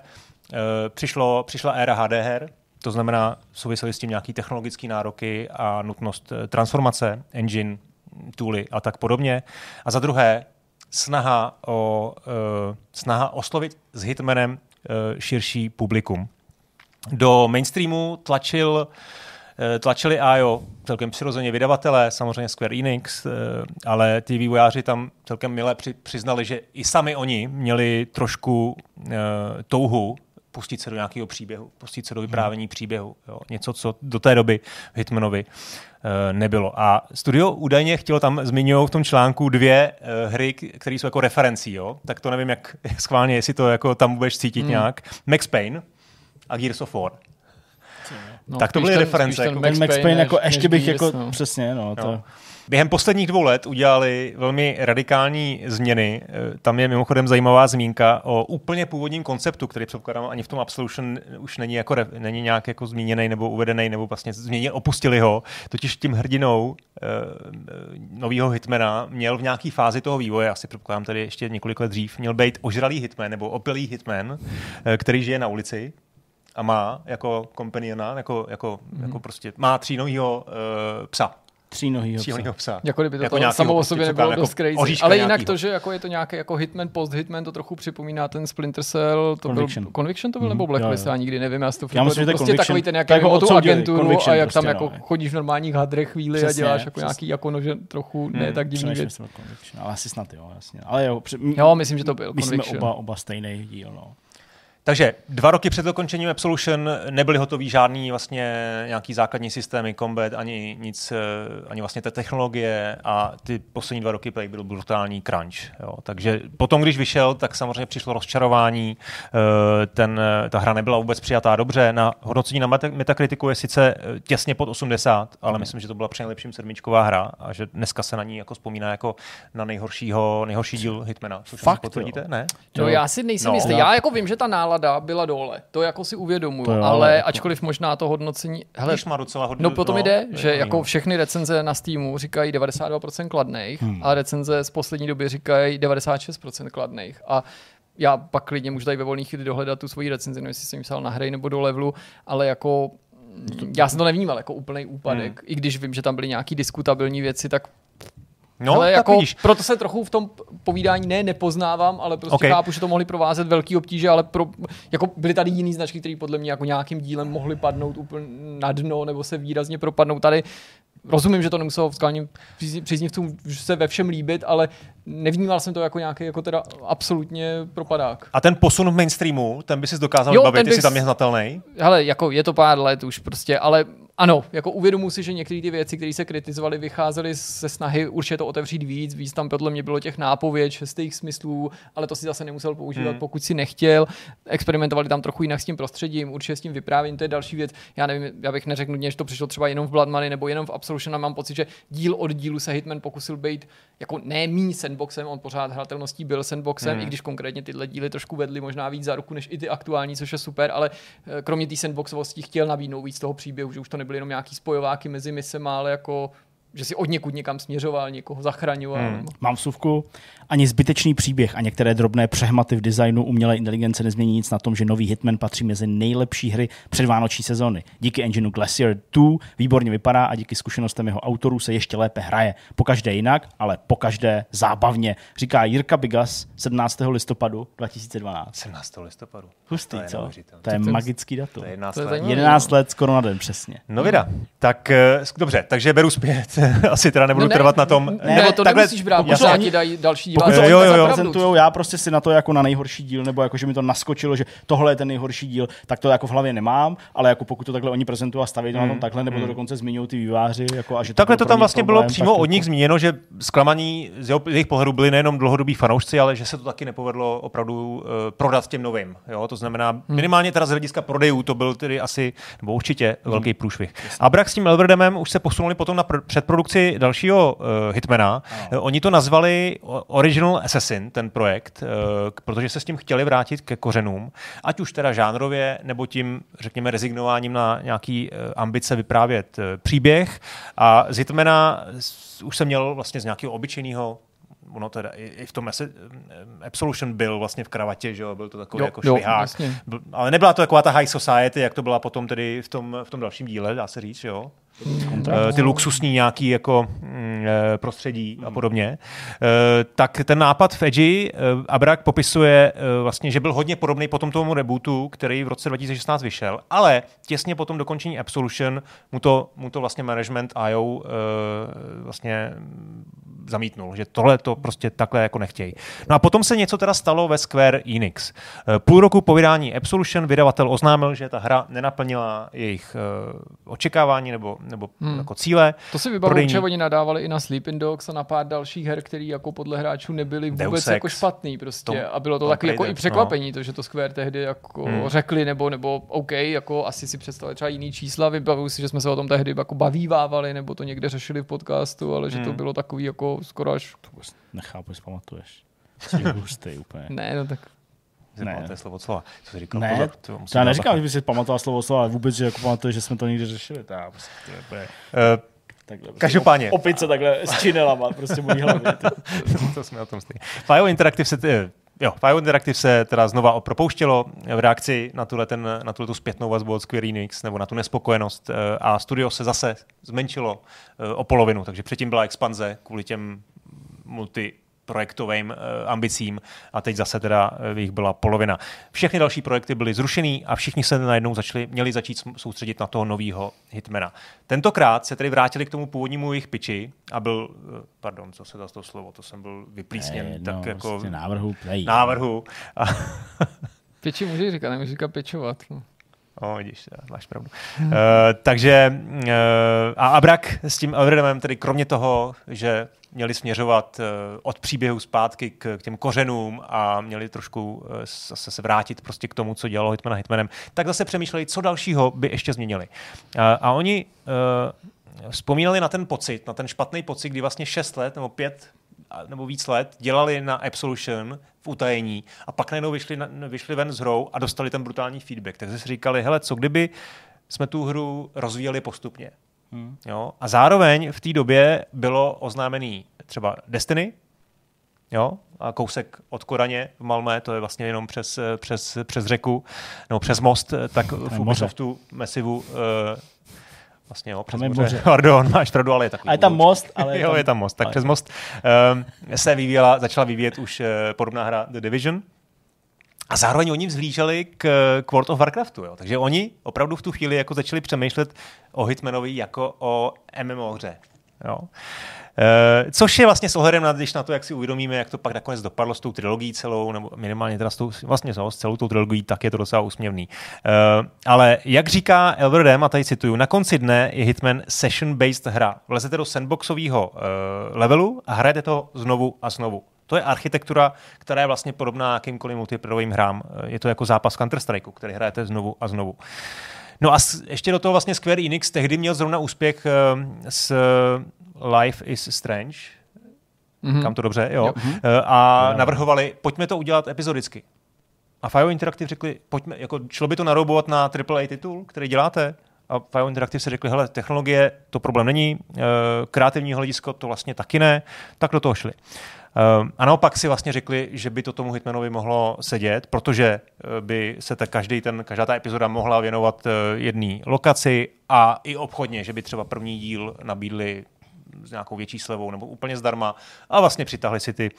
Speaker 4: přišlo, přišla éra HD her, to znamená, souvisely s tím nějaké technologické nároky a nutnost eh, transformace, engine, tooly a tak podobně. A za druhé, snaha, o, uh, snaha oslovit s Hitmanem uh, širší publikum. Do mainstreamu tlačil tlačili IO celkem přirozeně vydavatelé, samozřejmě Square Enix, ale ty vývojáři tam celkem milé přiznali, že i sami oni měli trošku touhu pustit se do nějakého příběhu, pustit se do vyprávění hmm. příběhu. Jo. Něco, co do té doby Hitmanovi uh, nebylo. A studio údajně chtělo tam, zmiňují v tom článku dvě uh, hry, které jsou jako referencí, jo. tak to nevím, jak, jak schválně, jestli to jako tam budeš cítit hmm. nějak. Max Payne a Gears of War. No, tak to byly ten, reference.
Speaker 1: Jako Max, Max Payne, jako ještě bych Gears, jako, no. přesně, no, to...
Speaker 4: Během posledních dvou let udělali velmi radikální změny. Eh, tam je mimochodem zajímavá zmínka o úplně původním konceptu, který předpokládám ani v tom Absolution už není, jako, není nějak jako zmíněný nebo uvedený, nebo vlastně změnili, opustili ho. Totiž tím hrdinou e, nového hitmana měl v nějaké fázi toho vývoje, asi předpokládám tady ještě několik let dřív, měl být ožralý hitman nebo opilý hitman, e, který žije na ulici a má jako kompaniona, jako, jako, mm-hmm. jako prostě, má třínovýho e, psa
Speaker 1: třínohýho
Speaker 4: psa. psa.
Speaker 2: Jako kdyby to, jako to samo o sobě nebylo jako dost crazy. Ale jinak nějakýho. to, že jako je to nějaký jako hitman, post-hitman, to trochu připomíná ten Splinter Cell. To
Speaker 1: Conviction.
Speaker 2: Byl, Conviction to byl mm, nebo Blacklist, já nikdy nevím. Já, to
Speaker 1: já myslím, že
Speaker 2: prostě takový ten nějaký jako tu agenturu a jak tam jako no. chodíš v normálních hadrech chvíli a děláš jako nějaký jako nože trochu ne hmm, tak divný věc.
Speaker 1: Ale asi snad jo, jasně. Ale jo,
Speaker 2: jo, myslím, že to byl
Speaker 1: Conviction. jsme oba, oba stejný díl, no.
Speaker 4: Takže dva roky před dokončením Absolution nebyly hotový žádný vlastně nějaký základní systémy, combat, ani nic, eh, ani vlastně té technologie a ty poslední dva roky byl brutální crunch. Jo. Takže potom, když vyšel, tak samozřejmě přišlo rozčarování, eh, ten, ta hra nebyla vůbec přijatá dobře. Na hodnocení na Metakritiku je sice eh, těsně pod 80, ale myslím, že to byla při nejlepším sedmičková hra a že dneska se na ní jako vzpomíná jako na nejhoršího, nejhorší díl Hitmana. Což
Speaker 1: Fakt,
Speaker 4: potvrdíte? Ne?
Speaker 2: No, já si nejsem no. jistý. Já jako vím, že ta nálada byla dole. To jako si uvědomuju, to jo, ale jako... ačkoliv možná to hodnocení...
Speaker 4: Hele, má docela hodně,
Speaker 2: no potom no, jde, že jako všechny recenze na Steamu říkají 92% kladných hmm. a recenze z poslední doby říkají 96% kladných. A já pak klidně můžu tady ve volných chvíli dohledat tu svoji recenzi, nevím, jestli jsem psal na hry nebo do levelu, ale jako já jsem to nevnímal jako úplný úpadek, hmm. i když vím, že tam byly nějaký diskutabilní věci, tak No, ale jako, vidíš. proto se trochu v tom povídání ne nepoznávám, ale prostě okay. chápu, že to mohli provázet velký obtíže, ale pro, jako byly tady jiný značky, které podle mě jako nějakým dílem mohly padnout úplně na dno nebo se výrazně propadnout. Tady rozumím, že to nemuselo v skalním příznivcům se ve všem líbit, ale nevnímal jsem to jako nějaký jako teda absolutně propadák.
Speaker 4: A ten posun v mainstreamu, ten by si dokázal jo, bavit, bych... jestli tam je znatelný?
Speaker 2: Hele, jako je to pár let už prostě, ale ano, jako uvědomuji si, že některé ty věci, které se kritizovaly, vycházely ze snahy určitě to otevřít víc. Víc tam podle mě bylo těch nápověd, šestých smyslů, ale to si zase nemusel používat, hmm. pokud si nechtěl. Experimentovali tam trochu jinak s tím prostředím, určitě s tím vyprávěním, to je další věc. Já nevím, já bych neřekl že to přišlo třeba jenom v Blood Money nebo jenom v Absolution, a mám pocit, že díl od dílu se Hitman pokusil být jako ne sandboxem, on pořád hratelností byl sandboxem, hmm. i když konkrétně tyhle díly trošku vedly možná víc za ruku než i ty aktuální, což je super, ale eh, kromě té sandboxovosti chtěl nabídnout víc toho příběhu, že už to nebyly jenom nějaký spojováky mezi misema, ale jako že si od někud někam směřoval, někoho zachraňoval. Hmm.
Speaker 1: Mám vsuvku. Ani zbytečný příběh a některé drobné přehmaty v designu umělé inteligence nezmění nic na tom, že nový Hitman patří mezi nejlepší hry předvánoční sezóny. Díky engineu Glacier 2 výborně vypadá a díky zkušenostem jeho autorů se ještě lépe hraje. Pokaždé jinak, ale pokaždé zábavně, říká Jirka Bigas 17. listopadu 2012.
Speaker 4: 17. listopadu.
Speaker 1: Hustý, to co? To je magický datum. To je 11 let. 11 let skoro na den, přesně.
Speaker 4: No vida. Tak dobře, takže beru zpět asi teda nebudu no ne, trvat na tom.
Speaker 2: Ne, nebo to takhle, nemusíš brát, já ani dají další díl.
Speaker 1: Pokud to
Speaker 4: jo, jo, jo.
Speaker 1: prezentujou, já prostě si na to jako na nejhorší díl, nebo jako, že mi to naskočilo, že tohle je ten nejhorší díl, tak to jako v hlavě nemám, ale jako pokud to takhle oni prezentují a staví to na tom takhle, nebo to dokonce zmiňují ty výváři, jako a že
Speaker 4: Takhle to
Speaker 1: pro
Speaker 4: tam
Speaker 1: ně
Speaker 4: vlastně bylo
Speaker 1: problém,
Speaker 4: přímo
Speaker 1: tak
Speaker 4: od nich
Speaker 1: jako-
Speaker 4: zmíněno, že zklamaní z jejich pohledu byli nejenom dlouhodobí fanoušci, ale že se to taky nepovedlo opravdu uh, prodat těm novým. Jo? To znamená, minimálně teda z hlediska prodejů to byl tedy asi, nebo určitě velký průšvih. Abrak s tím Elverdemem už se posunuli potom na pr- předprodukci dalšího uh, Hitmana. Uh, oni to nazvali o- Original Assassin, ten projekt, k- protože se s tím chtěli vrátit ke kořenům, ať už teda žánrově, nebo tím, řekněme, rezignováním na nějaký uh, ambice vyprávět uh, příběh. A z Hitmana už jsem měl vlastně z nějakého obyčejného ono teda i, i v tom Absolution byl vlastně v kravatě, že jo, byl to takový
Speaker 2: Jo,
Speaker 4: jako
Speaker 2: jo,
Speaker 4: švihák. Byl- ale nebyla to taková ta high society, jak to byla potom tedy v tom, v tom dalším díle, dá se říct, jo. Eh, ty luxusní nějaký jako mm, eh, prostředí a podobně. Eh, Tak ten nápad v Edgy Abrak popisuje vlastně, že byl hodně podobný potom tomu rebootu, který v roce 2016 vyšel, ale těsně po tom dokončení Absolution mu to, mu to vlastně management IO vlastně zamítnul, že tohle to prostě takhle jako nechtějí. No a potom se něco teda stalo ve Square Enix. Eh, Půl roku po vydání Absolution vydavatel oznámil, že ta hra nenaplnila jejich eh, očekávání nebo, nebo hmm. jako cíle.
Speaker 2: To si vybavuju, že oni nadávali i na Sleeping Dogs a na pár dalších her, které jako podle hráčů nebyly vůbec
Speaker 4: Deus
Speaker 2: jako špatný prostě.
Speaker 4: To-
Speaker 2: a bylo to taky jako i
Speaker 4: Raider,
Speaker 2: překvapení, to, že to Square tehdy jako
Speaker 4: Hmm.
Speaker 2: řekli, nebo, nebo OK, jako asi si představili třeba jiný čísla, vybavuju si, že jsme se o tom tehdy jako bavívávali, nebo to někde řešili v podcastu, ale že to
Speaker 4: Hmm.
Speaker 2: bylo takový jako skoro až,
Speaker 1: Vůbec Nechápu, jestli pamatuješ. Jsi hustý úplně.
Speaker 2: ne, no tak
Speaker 4: Ne.
Speaker 1: Ne.
Speaker 4: To je slovo od slova. Co jsi říkal?
Speaker 1: Ne,
Speaker 4: Pozor, to
Speaker 1: To já neříkám, že by si pamatoval slovo slova, ale vůbec, že jako pamatuješ, že jsme to někdy řešili. To já prostě, to je úplně
Speaker 4: Eh,
Speaker 1: takhle. Prostě
Speaker 4: Každopádně.
Speaker 1: Opice takhle s činelama, prostě mojí hlavě. ty.
Speaker 4: to jsme o tom stejně. Fire Interactive se, eh, jo, Fire Interactive se teda znova propouštělo v reakci na tuhle, ten, na tuhle tu zpětnou vazbu od Square Enix, nebo na tu nespokojenost eh, a studio se zase zmenšilo eh, o polovinu, takže předtím byla expanze kvůli těm multi projektovým eh, ambicím a teď zase teda eh, jich byla polovina. Všechny další projekty byly zrušený a všichni se najednou začali, měli začít soustředit na toho nového hitmana. Tentokrát se tedy vrátili k tomu původnímu jejich piči a byl, eh, pardon, co se za to slovo, to jsem byl vyplísněn,
Speaker 1: Ne,
Speaker 4: tak
Speaker 1: no,
Speaker 4: jako
Speaker 1: prostě návrhu play.
Speaker 4: návrhu. A,
Speaker 2: pěči můžeš říkat, nemůžeš říkat pěčovat. No.
Speaker 4: O, vidíš, máš pravdu. Uh, takže uh, a Abrak s tím Elredemem, tedy kromě toho, že měli směřovat uh, od příběhu zpátky k, k těm kořenům a měli trošku uh, zase se vrátit prostě k tomu, co dělalo Hitmana Hitmanem, tak zase přemýšleli, co dalšího by ještě změnili. Uh, a oni vzpomínali na ten pocit, na ten špatný pocit, kdy vlastně 6 let nebo 5 a- nebo víc let dělali na Absolution v utajení a pak najednou vyšli, na, vyšli ven s hrou a dostali ten brutální feedback. Takže si říkali, hele, co kdyby jsme tu hru rozvíjeli postupně. Hmm. Jo? A zároveň v té době bylo oznámený třeba Destiny, jo? a kousek od Koraně v Malmé, to je vlastně jenom přes, přes, přes řeku, nebo přes most, tak v. Ubisoftu Massivu eh, Vlastně jo, přes
Speaker 1: Tam je
Speaker 4: moře.
Speaker 1: moře.
Speaker 4: Pardon, máš pravdu, ale je takový.
Speaker 1: A je tam most, ale
Speaker 4: jo, je tam most. Tak
Speaker 1: ale-
Speaker 4: přes most um, se vyvíjela, začala vyvíjet už uh, podobná hra The Division. A zároveň oni vzhlíželi k, k World of Warcraftu. Jo. Takže oni opravdu v tu chvíli jako začali přemýšlet o Hitmanovi jako o MMO hře. Jo. E, což je vlastně s ohledem na, když na to, jak si uvědomíme, jak to pak nakonec dopadlo s tou trilogií celou, nebo minimálně teda s, tou, vlastně s celou tou trilogií, tak je to docela úsměvný. E, ale jak říká Elver Dam, a tady cituju, na konci dne je Hitman session-based hra. Vlezete do sandboxového e, levelu a hrajete to znovu a znovu. To je architektura, která je vlastně podobná jakýmkoliv multiplayerovým hrám. Je to jako zápas Counter-Strike, který hrajete znovu a znovu. No a s, ještě do toho vlastně Square Enix tehdy měl zrovna úspěch uh, s uh, Life is Strange, mm-hmm. kam to dobře, jo, jo. Uh, a navrhovali, pojďme to udělat epizodicky. A Fire Interactive řekli, pojďme, jako šlo by to naroubovat na AAA titul, který děláte? A Fire Interactive se řekli, hele, technologie, to problém není, uh, kreativní hledisko to vlastně taky ne, tak do toho šli. Uh, a naopak si vlastně řekli, že by to tomu Hitmanovi mohlo sedět, protože uh, by se ta každý ten, každá ta epizoda mohla věnovat uh, jedné lokaci a i obchodně, že by třeba první díl nabídli s nějakou větší slevou nebo úplně zdarma a vlastně přitahli si ty,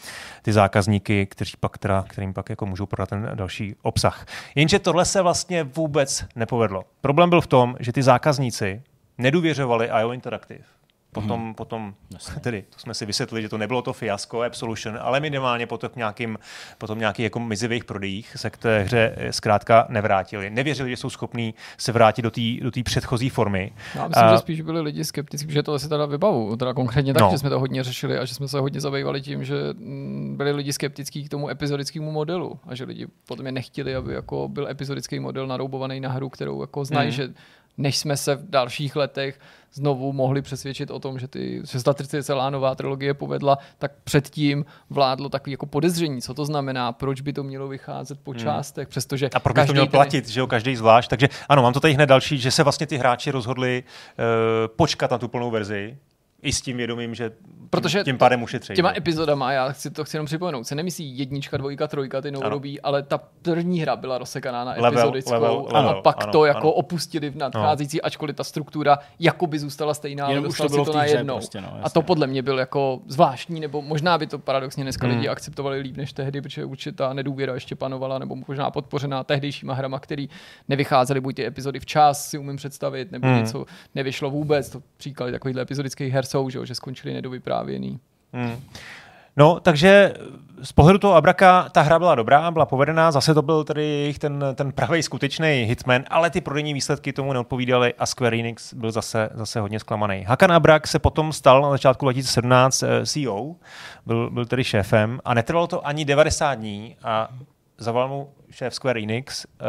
Speaker 4: ty zákazníky, kteří pak teda, kterým pak jako můžou prodat ten další obsah. Jenže tohle se vlastně vůbec nepovedlo. Problém byl v tom, že ty zákazníci nedůvěřovali IO Interactive. Potom, hmm. potom tedy, to jsme si vysvětlili, že to nebylo to fiasko Absolution, ale minimálně potom nějakým, potom nějaký jako mizivých prodejích se k té hře eh, zkrátka nevrátili. Nevěřili, že jsou schopní se vrátit do té do tý předchozí formy.
Speaker 2: Já myslím, a... že spíš byli lidi skeptici, že to si teda vybavu, teda konkrétně tak, no. že jsme to hodně řešili a že jsme se hodně zabývali tím, že mm, byli lidi skeptický k tomu epizodickému modelu a že lidi potom je nechtěli, aby jako byl epizodický model naroubovaný na hru, kterou jako znají, hmm. že než jsme se v dalších letech znovu mohli přesvědčit o tom, že, ty, že ta celá nová trilogie povedla, tak předtím vládlo takový jako podezření, co to znamená, proč by to mělo vycházet po hmm. částech, přestože
Speaker 4: A proč by to měl platit, že jo, každý zvlášť. Takže ano, mám to tady hned další, že se vlastně ty hráči rozhodli uh, počkat na tu plnou verzi, i s tím vědomím, že Protože tím pádem ušetří.
Speaker 2: Těma epizodama, já chci to chci jenom připomenout, se nemyslí jednička, dvojka, trojka, ty novodobí, ale ta první hra byla rozsekaná na epizodickou level, level, a pak ano, to jako ano. opustili v nadcházející, no. ačkoliv ta struktura jako by zůstala stejná, ale dostal to si to najednou. Prostě, no, a to podle mě byl jako zvláštní, nebo možná by to paradoxně dneska hmm. lidi akceptovali líp než tehdy, protože určitá nedůvěra ještě panovala, nebo možná podpořená tehdejšíma hrama, který nevycházely buď ty epizody včas, si umím představit, nebo hmm. něco nevyšlo vůbec. To příklady takovýchhle epizodických her jsou, že, že skončili nedovyprávěný. Hmm.
Speaker 4: No, takže z pohledu toho Abraka ta hra byla dobrá, byla povedená, zase to byl tedy jejich ten, ten pravý skutečný hitman, ale ty prodejní výsledky tomu neodpovídaly a Square Enix byl zase, zase hodně zklamaný. Hakan Abrak se potom stal na začátku 2017 eh, CEO, byl, byl tedy šéfem a netrvalo to ani 90 dní a zavolal mu šéf Square Enix uh,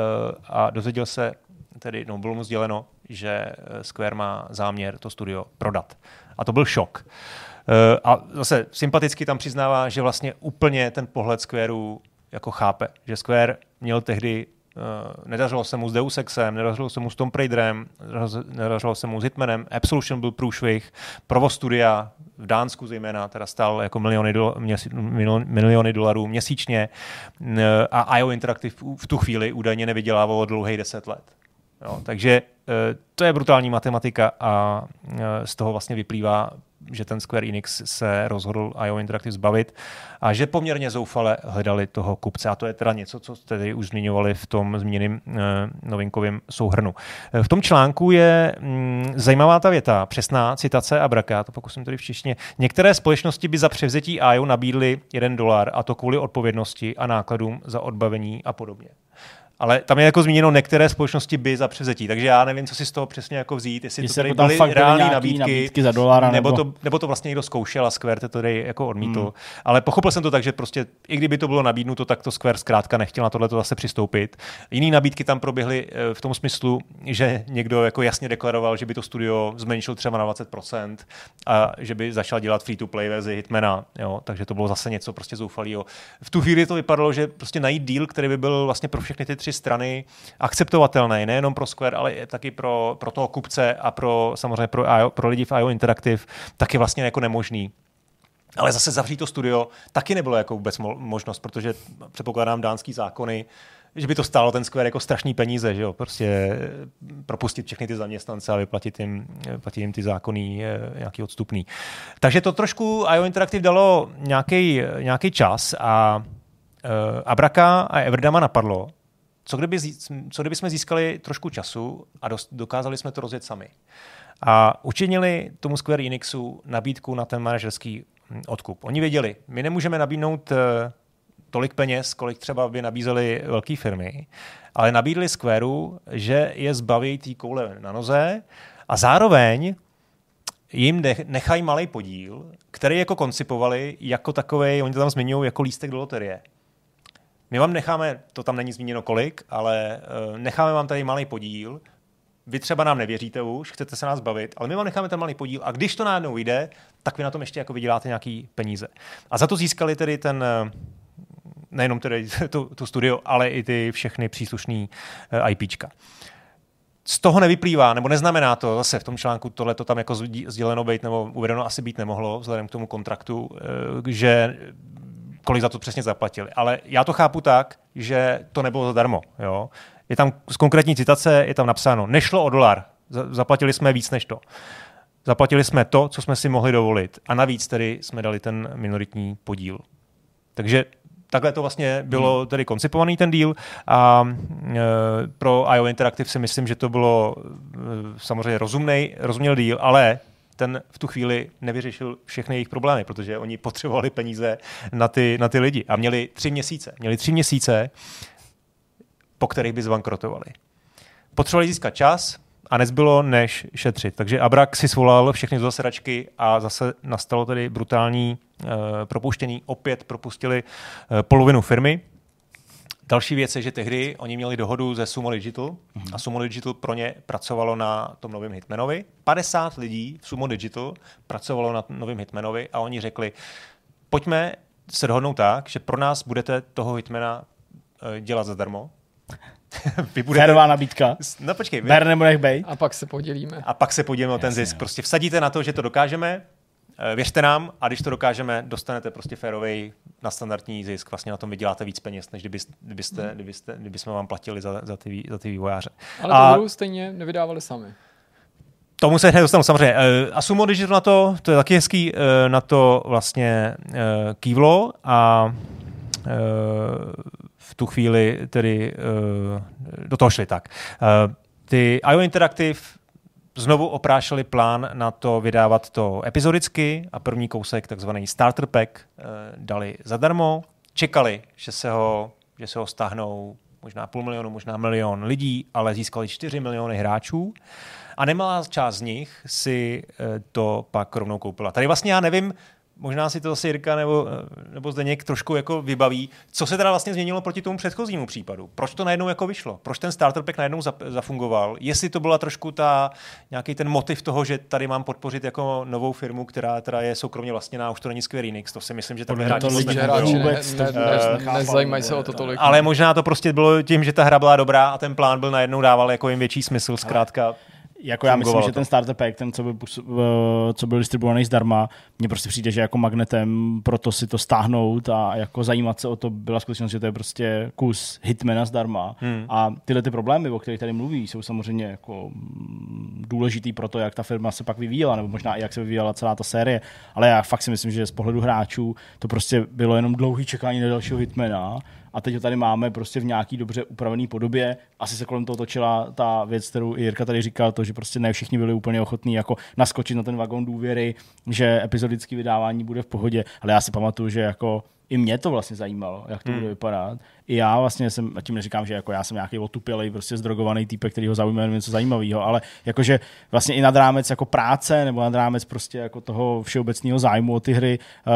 Speaker 4: a dozvěděl se, tedy no, bylo mu sděleno, že eh, Square má záměr to studio prodat. A to byl šok. Uh, a zase sympaticky tam přiznává, že vlastně úplně ten pohled Squareu jako chápe, že Square měl tehdy Uh, nedařilo se mu s Deus Exem, nedařilo se mu s Tomb Raiderem, nedařilo se mu s Hitmanem, Absolution byl průšvih, provoz studia v Dánsku zejména teda stál jako miliony, do, měsí, miliony dolarů měsíčně uh, a IO Interactive v tu chvíli údajně nevydělávalo dlouhý deset let. Jo, takže uh, to je brutální matematika a z toho vlastně vyplývá že ten Square Enix se rozhodl IO Interactive zbavit a že poměrně zoufale hledali toho kupce. A to je teda něco, co tedy už zmiňovali v tom zmíněném uh, novinkovém souhrnu. V tom článku je mm, zajímavá ta věta, přesná citace Abraka, to pokusím tady v češtině. Některé společnosti by za převzetí IO nabídly jeden dolar a to kvůli odpovědnosti a nákladům za odbavení a podobně ale tam je jako zmíněno některé společnosti by za převzetí, takže já nevím, co si z toho přesně jako vzít, jestli, jestli to jako tady byly reální nabídky,
Speaker 1: nabídky za dolára,
Speaker 4: nebo, nebo, to, nebo to vlastně někdo zkoušel a Square to tady jako odmítl. Hmm. Ale pochopil jsem to tak, že prostě i kdyby to bylo nabídnuto, tak to Square zkrátka nechtěl na tohle to zase přistoupit. Jiné nabídky tam proběhly eh, v tom smyslu, že někdo jako jasně deklaroval, že by to studio zmenšil třeba na 20% a že by začal dělat free-to-play verzi Hitmana, jo? takže to bylo zase něco prostě zoufalého. V tu chvíli to vypadalo, že prostě najít deal, který by byl vlastně pro všechny ty tři strany akceptovatelný, nejenom pro Square, ale taky pro, pro toho kupce a pro samozřejmě pro, IO, pro lidi v IO Interactive, taky vlastně jako nemožný. Ale zase zavřít to studio taky nebylo jako vůbec možnost, protože předpokládám dánský zákony, že by to stálo ten Square jako strašný peníze, že jo? prostě propustit všechny ty zaměstnance a vyplatit jim, platit jim ty zákony eh, nějaký odstupný. Takže to trošku IO Interactive dalo nějaký čas a uh, Abraka a Everdama napadlo, co kdyby, co kdyby jsme získali trošku času a dost, dokázali jsme to rozjet sami. A učinili tomu Square Enixu nabídku na ten manažerský hm, odkup. Oni věděli, my nemůžeme nabídnout eh, tolik peněz, kolik třeba by nabízely velké firmy, ale nabídli Squareu, že je zbaví té koule na noze a zároveň jim nechají malý podíl, který jako koncipovali jako takový, oni to tam zmiňují jako lístek do loterie. My vám necháme, to tam není zmíněno kolik, ale uh, necháme vám tady malý podíl. Vy třeba nám nevěříte už, chcete se nás bavit, ale my vám necháme ten malý podíl a když to najednou jde, tak vy na tom ještě jako vyděláte nějaký peníze. A za to získali tedy ten, uh, nejenom tedy tu, tu studio, ale i ty všechny příslušné uh, IPčka. Z toho nevyplývá, nebo neznamená to zase v tom článku, tohle to tam jako sděleno být nebo uvedeno asi být nemohlo, vzhledem k tomu kontraktu, že kolik za to přesně zaplatili. Ale já to chápu tak, že to nebylo zadarmo. Jo? Je tam z konkrétní citace, je tam napsáno, nešlo o dolar, zaplatili jsme víc než to. Zaplatili jsme to, co jsme si mohli dovolit. A navíc tedy jsme dali ten minoritní podíl. Takže takhle to vlastně bylo hmm. tedy koncipovaný ten díl a e, pro IO Interactive si myslím, že to bylo e, samozřejmě rozumný, rozuměl díl, ale ten v tu chvíli nevyřešil všechny jejich problémy, protože oni potřebovali peníze na ty, na ty lidi a měli tři měsíce. Měli tři měsíce, po kterých by zbankrotovali. Potřebovali získat čas a nezbylo než šetřit. Takže Abrak si svolal všechny zasedačky a zase nastalo tedy brutální uh, propuštění. Opět propustili uh, polovinu firmy, Další věc je, že tehdy oni měli dohodu ze Sumo Digital mm-hmm. a Sumo Digital pro ně pracovalo na tom novém Hitmanovi. 50 lidí v Sumo Digital pracovalo na novém Hitmanovi a oni řekli, pojďme se dohodnout tak, že pro nás budete toho Hitmana uh, dělat zadarmo.
Speaker 1: vy budete... Férová nabídka.
Speaker 4: No počkej. Vy...
Speaker 1: Ber nebo nech bej.
Speaker 2: A pak se podělíme.
Speaker 4: A pak se podělíme o ten zisk. Prostě vsadíte na to, že to dokážeme, Eh, věřte nám a když to dokážeme, dostanete prostě férový na standardní zisk. Vlastně na tom vyděláte víc peněz, než kdybyste, kdybyste, hmm. kdybyste, kdybychom vám platili za, za, ty, za ty vývojáře.
Speaker 2: Ale a... hru stejně nevydávali sami.
Speaker 4: Tomu se hned dostanu samozřejmě. Eh, a Sumo Digital na to, to je taky hezký, eh, na to vlastně kývlo a v tu chvíli tedy do toho šli tak. Ty IO Interactive znovu oprášili plán na to vydávat to epizodicky a první kousek, takzvaný starter pack, eh, dali zadarmo. Čekali, že se ho, že se ho stáhnou možná půl milionu, možná milion lidí, ale získali 4 miliony hráčů. A nemalá část z nich si eh, to pak rovnou koupila. Tady vlastně já nevím, možná si to zase Jirka nebo, nebo Zdeněk trošku jako vybaví, co se teda vlastně změnilo proti tomu předchozímu případu. Proč to najednou jako vyšlo? Proč ten starter pack najednou zafungoval? Jestli to byla trošku ta, nějaký ten motiv toho, že tady mám podpořit jako novou firmu, která teda je soukromně vlastněná, už to není Square Enix, to si myslím, že tam hráči
Speaker 2: to lidi hráči ne, ne, ne, nezajímají se o to tolik.
Speaker 4: Ale možná to prostě bylo tím, že ta hra byla dobrá a ten plán byl najednou dával jako jim větší smysl, zkrátka
Speaker 1: jako já myslím, to. že ten starter pack, ten, co byl, co byl distribuovaný zdarma, mně prostě přijde, že jako magnetem pro to si to stáhnout a jako zajímat se o to byla skutečnost, že to je prostě kus hitmana zdarma. Hmm. A tyhle ty problémy, o kterých tady mluví, jsou samozřejmě jako důležitý pro to, jak ta firma se pak vyvíjela, nebo možná i jak se vyvíjela celá ta série. Ale já fakt si myslím, že z pohledu hráčů to prostě bylo jenom dlouhý čekání na dalšího hitmana a teď ho tady máme prostě v nějaký dobře upravený podobě. Asi se kolem toho točila ta věc, kterou i Jirka tady říkal, to, že prostě ne všichni byli úplně ochotní jako naskočit na ten vagon důvěry, že epizodické vydávání bude v pohodě, ale já si pamatuju, že jako i mě to vlastně zajímalo, jak to hmm. bude vypadat i já vlastně jsem, a tím neříkám, že jako já jsem nějaký otupělej, prostě zdrogovaný typ, který ho zajímá něco zajímavého, ale jakože vlastně i nad rámec jako práce nebo nad rámec prostě jako toho všeobecného zájmu o ty hry, uh,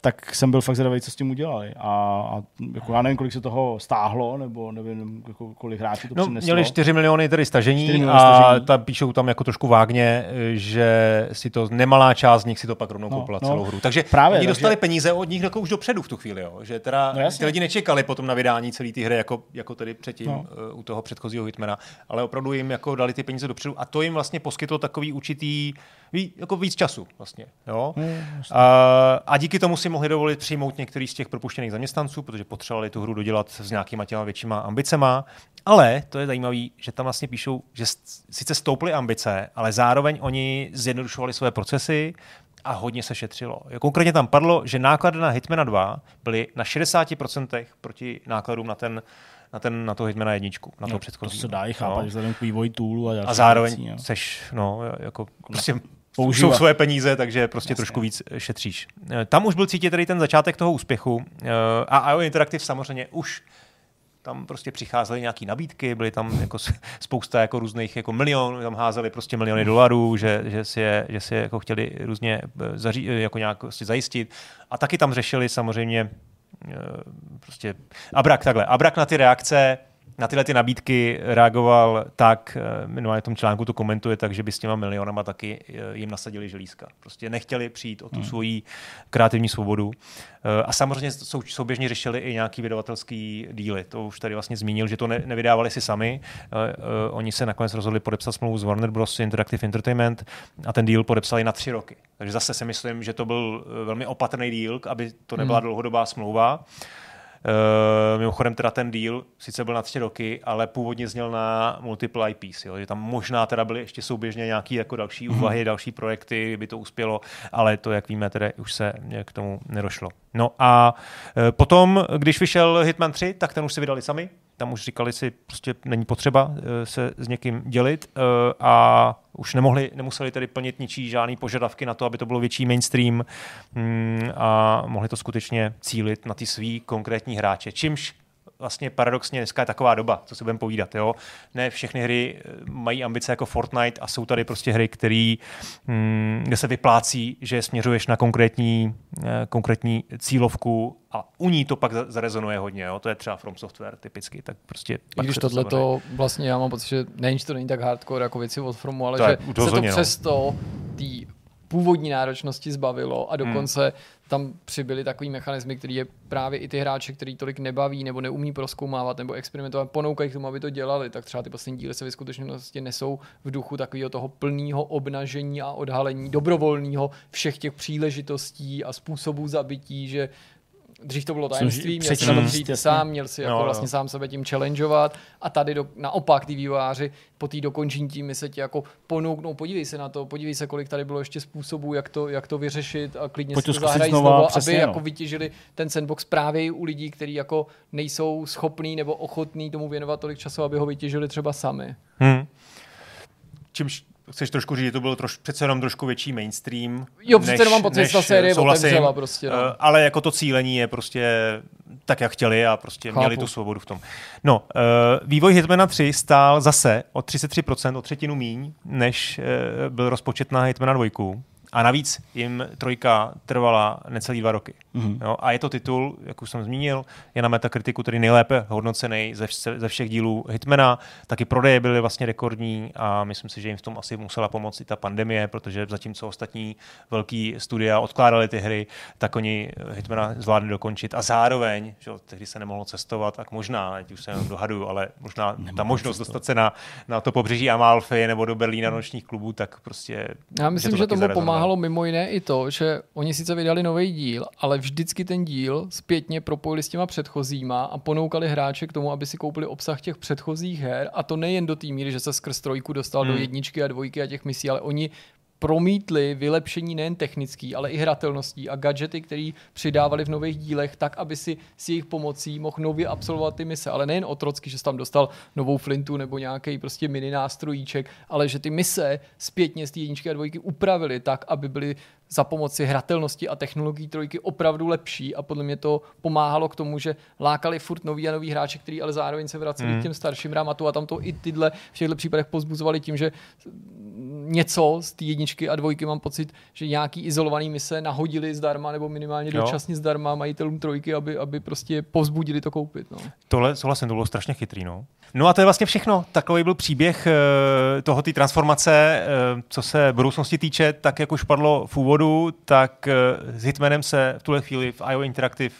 Speaker 1: tak jsem byl fakt zvědavý, co s tím udělali. A, a jako já nevím, kolik se toho stáhlo, nebo nevím, jako, kolik hráčů to
Speaker 4: no,
Speaker 1: přineslo.
Speaker 4: Měli 4 miliony tedy stažení, miliony a stažení. tam píšou tam jako trošku vágně, že si to nemalá část z nich si to pak rovnou no, koupila no, celou hru. Takže právě, oni dostali takže... peníze od nich jako už dopředu v tu chvíli, jo? že teda no, ty lidi nečekali potom na vydání celé té hry, jako, jako tedy předtím no. uh, u toho předchozího Hitmana, ale opravdu jim jako dali ty peníze dopředu a to jim vlastně poskytlo takový určitý, ví, jako víc času vlastně. Jo? No, a, a díky tomu si mohli dovolit přijmout některý z těch propuštěných zaměstnanců, protože potřebovali tu hru dodělat s nějakýma těma většíma ambicema, ale to je zajímavé, že tam vlastně píšou, že sice stouply ambice, ale zároveň oni zjednodušovali své procesy, a hodně se šetřilo. Konkrétně tam padlo, že náklady na Hitmana 2 byly na 60% proti nákladům na ten na, ten, na to Hitmana jedničku, na to předchozí.
Speaker 1: To se dá i chápat, no. vzhledem k vývoji toolu a
Speaker 4: A zároveň věcí, no. seš, no, jako prostě používat. jsou svoje peníze, takže prostě Jasně. trošku víc šetříš. Eh, tam už byl cítit tady ten začátek toho úspěchu eh, a IO Interactive samozřejmě už tam prostě přicházely nějaké nabídky, byly tam jako spousta jako různých jako milionů, tam házeli prostě miliony dolarů, že, že si je, že si je jako chtěli různě eh, zaří, eh, jako nějak prostě zajistit. A taky tam řešili samozřejmě eh, prostě Abrak takhle. Abrak na ty reakce na tyhle ty nabídky reagoval tak, eh, minimálně v tom článku to komentuje tak, že by s těma milionama taky eh, jim nasadili želízka. Prostě nechtěli přijít o tu hmm. svoji kreativní svobodu. Eh, a samozřejmě sou, souběžně řešili i nějaký vydavatelský díly. To už tady vlastně zmínil, že to ne, nevydávali si sami. Oni se nakonec rozhodli podepsat smlouvu s Warner Bros. Interactive Entertainment a ten díl podepsali na tři roky. Takže zase si myslím, že to byl velmi opatrný díl, aby to nebyla hmm. dlouhodobá smlouva. Uh, mimochodem teda ten deal sice byl na tři roky, ale původně zněl na multiple IPs, jo, že tam možná teda byly ještě souběžně nějaké jako další mm. úvahy, další projekty, by to uspělo, ale to, jak víme, tedy už se k tomu nedošlo. No a uh, potom, když vyšel Hitman 3, tak ten už si vydali sami, tam už říkali si, prostě není potřeba eh, se s někým dělit eh, a už nemohli, nemuseli tedy plnit ničí žádný požadavky na to, aby to bylo větší mainstream mm, a mohli to skutečně cílit na ty svý konkrétní hráče. Čímž vlastně paradoxně dneska je taková doba, co si budeme povídat. Jo? Ne všechny hry eh, mají ambice jako Fortnite a jsou tady prostě hry, který, mm, kde se vyplácí, že směřuješ na konkrétní, eh, konkrétní cílovku a u ní to pak za- zarezonuje hodně. Jo? To je třeba From Software typicky. Tak prostě
Speaker 2: I když
Speaker 4: to
Speaker 2: tohle to vlastně já mám pocit, že nejen, že to není tak hardcore jako věci od Fromu, ale
Speaker 4: To je
Speaker 2: že se to
Speaker 4: no.
Speaker 2: přesto té původní náročnosti zbavilo a
Speaker 4: Hmm.
Speaker 2: dokonce tam přibyly takový mechanismy, který je právě i ty hráče, který tolik nebaví nebo neumí proskoumávat nebo experimentovat, ponoukají k tomu, aby to dělali, tak třeba ty poslední díly se ve skutečnosti nesou v duchu takového toho plného obnažení a odhalení dobrovolného všech těch příležitostí a způsobů zabití, že dřív to bylo tajemství, měl si na to přijít
Speaker 1: jasně.
Speaker 2: sám, měl si jako
Speaker 4: jo.
Speaker 2: vlastně sám sebe tím challengeovat a tady do, naopak ty vývojáři po té dokončení tím se ti jako ponouknou, podívej se na to, podívej se, kolik tady bylo ještě způsobů, jak to, jak to vyřešit a klidně
Speaker 1: Pojď
Speaker 2: si
Speaker 1: to
Speaker 2: zahrají
Speaker 1: znova,
Speaker 2: znova,
Speaker 1: přesně,
Speaker 2: aby
Speaker 1: no.
Speaker 2: jako vytěžili ten sandbox právě u lidí, kteří jako nejsou schopní nebo ochotní tomu věnovat tolik času, aby ho vytěžili třeba sami.
Speaker 4: Hmm. Čímž chceš trošku říct, že to bylo troš, přece jenom trošku větší mainstream.
Speaker 2: Jo, přece jenom mám pocit, že ta série
Speaker 4: souhlasím,
Speaker 2: otevřela prostě, no.
Speaker 4: eh, Ale jako to cílení je prostě tak, jak chtěli a prostě
Speaker 2: Chápu.
Speaker 4: měli tu svobodu v tom. No, uh, vývoj Hitmana 3 stál zase o 33%, o třetinu míň, než uh, byl rozpočet na Hitmana 2. A navíc jim trojka trvala necelý dva roky. Mm-hmm. Jo, a je to titul, jak už jsem zmínil, je na Metakritiku tedy nejlépe hodnocený ze, vš- ze všech dílů Hitmana. Taky prodeje byly vlastně rekordní a myslím si, že jim v tom asi musela pomoct i ta pandemie, protože zatímco ostatní velký studia odkládali ty hry, tak oni Hitmana zvládli dokončit. A zároveň, že jo, tehdy se nemohlo cestovat, tak možná, teď už se jenom dohaduju, ale možná ta možnost dostat se na, na to pobřeží Amalfy nebo do Berlína nočních klubů, tak prostě...
Speaker 2: Já myslím, že,
Speaker 4: taky
Speaker 2: tomu
Speaker 4: zarezonovalo.
Speaker 2: pomáhalo mimo jiné i to, že oni sice vydali nový díl, ale vždycky ten díl zpětně propojili s těma předchozíma a ponoukali hráče k tomu, aby si koupili obsah těch předchozích her. A to nejen do té míry, že se skrz trojku dostal
Speaker 4: Hmm.
Speaker 2: do jedničky a dvojky a těch misí, ale oni promítli vylepšení nejen technický, ale i hratelností a gadgety, které přidávali v nových dílech, tak, aby si s jejich pomocí mohl nově absolvovat ty mise. Ale nejen otrocky, že jsi tam dostal novou flintu nebo nějaký prostě mini nástrojíček, ale že ty mise zpětně z té jedničky a dvojky upravili tak, aby byly za pomoci hratelnosti a technologií trojky opravdu lepší a podle mě to pomáhalo k tomu, že lákali furt nový a nový hráče, který ale zároveň se vraceli
Speaker 4: Hmm.
Speaker 2: k těm starším rámatu a tam to i tyhle v těchto případech pozbuzovali tím, že něco z té jedničky a dvojky mám pocit, že nějaký izolovaný mise nahodili zdarma nebo minimálně
Speaker 4: Jo.
Speaker 2: dočasně zdarma majitelům trojky, aby, aby prostě povzbudili to koupit. No.
Speaker 4: Tohle souhlasím, to bylo strašně chytrý. No. no a to je vlastně všechno. Takový byl příběh eh, toho té transformace, eh, co se budoucnosti týče, tak jak už padlo v úvodu, tak eh, s Hitmanem se v tuhle chvíli v IO Interactive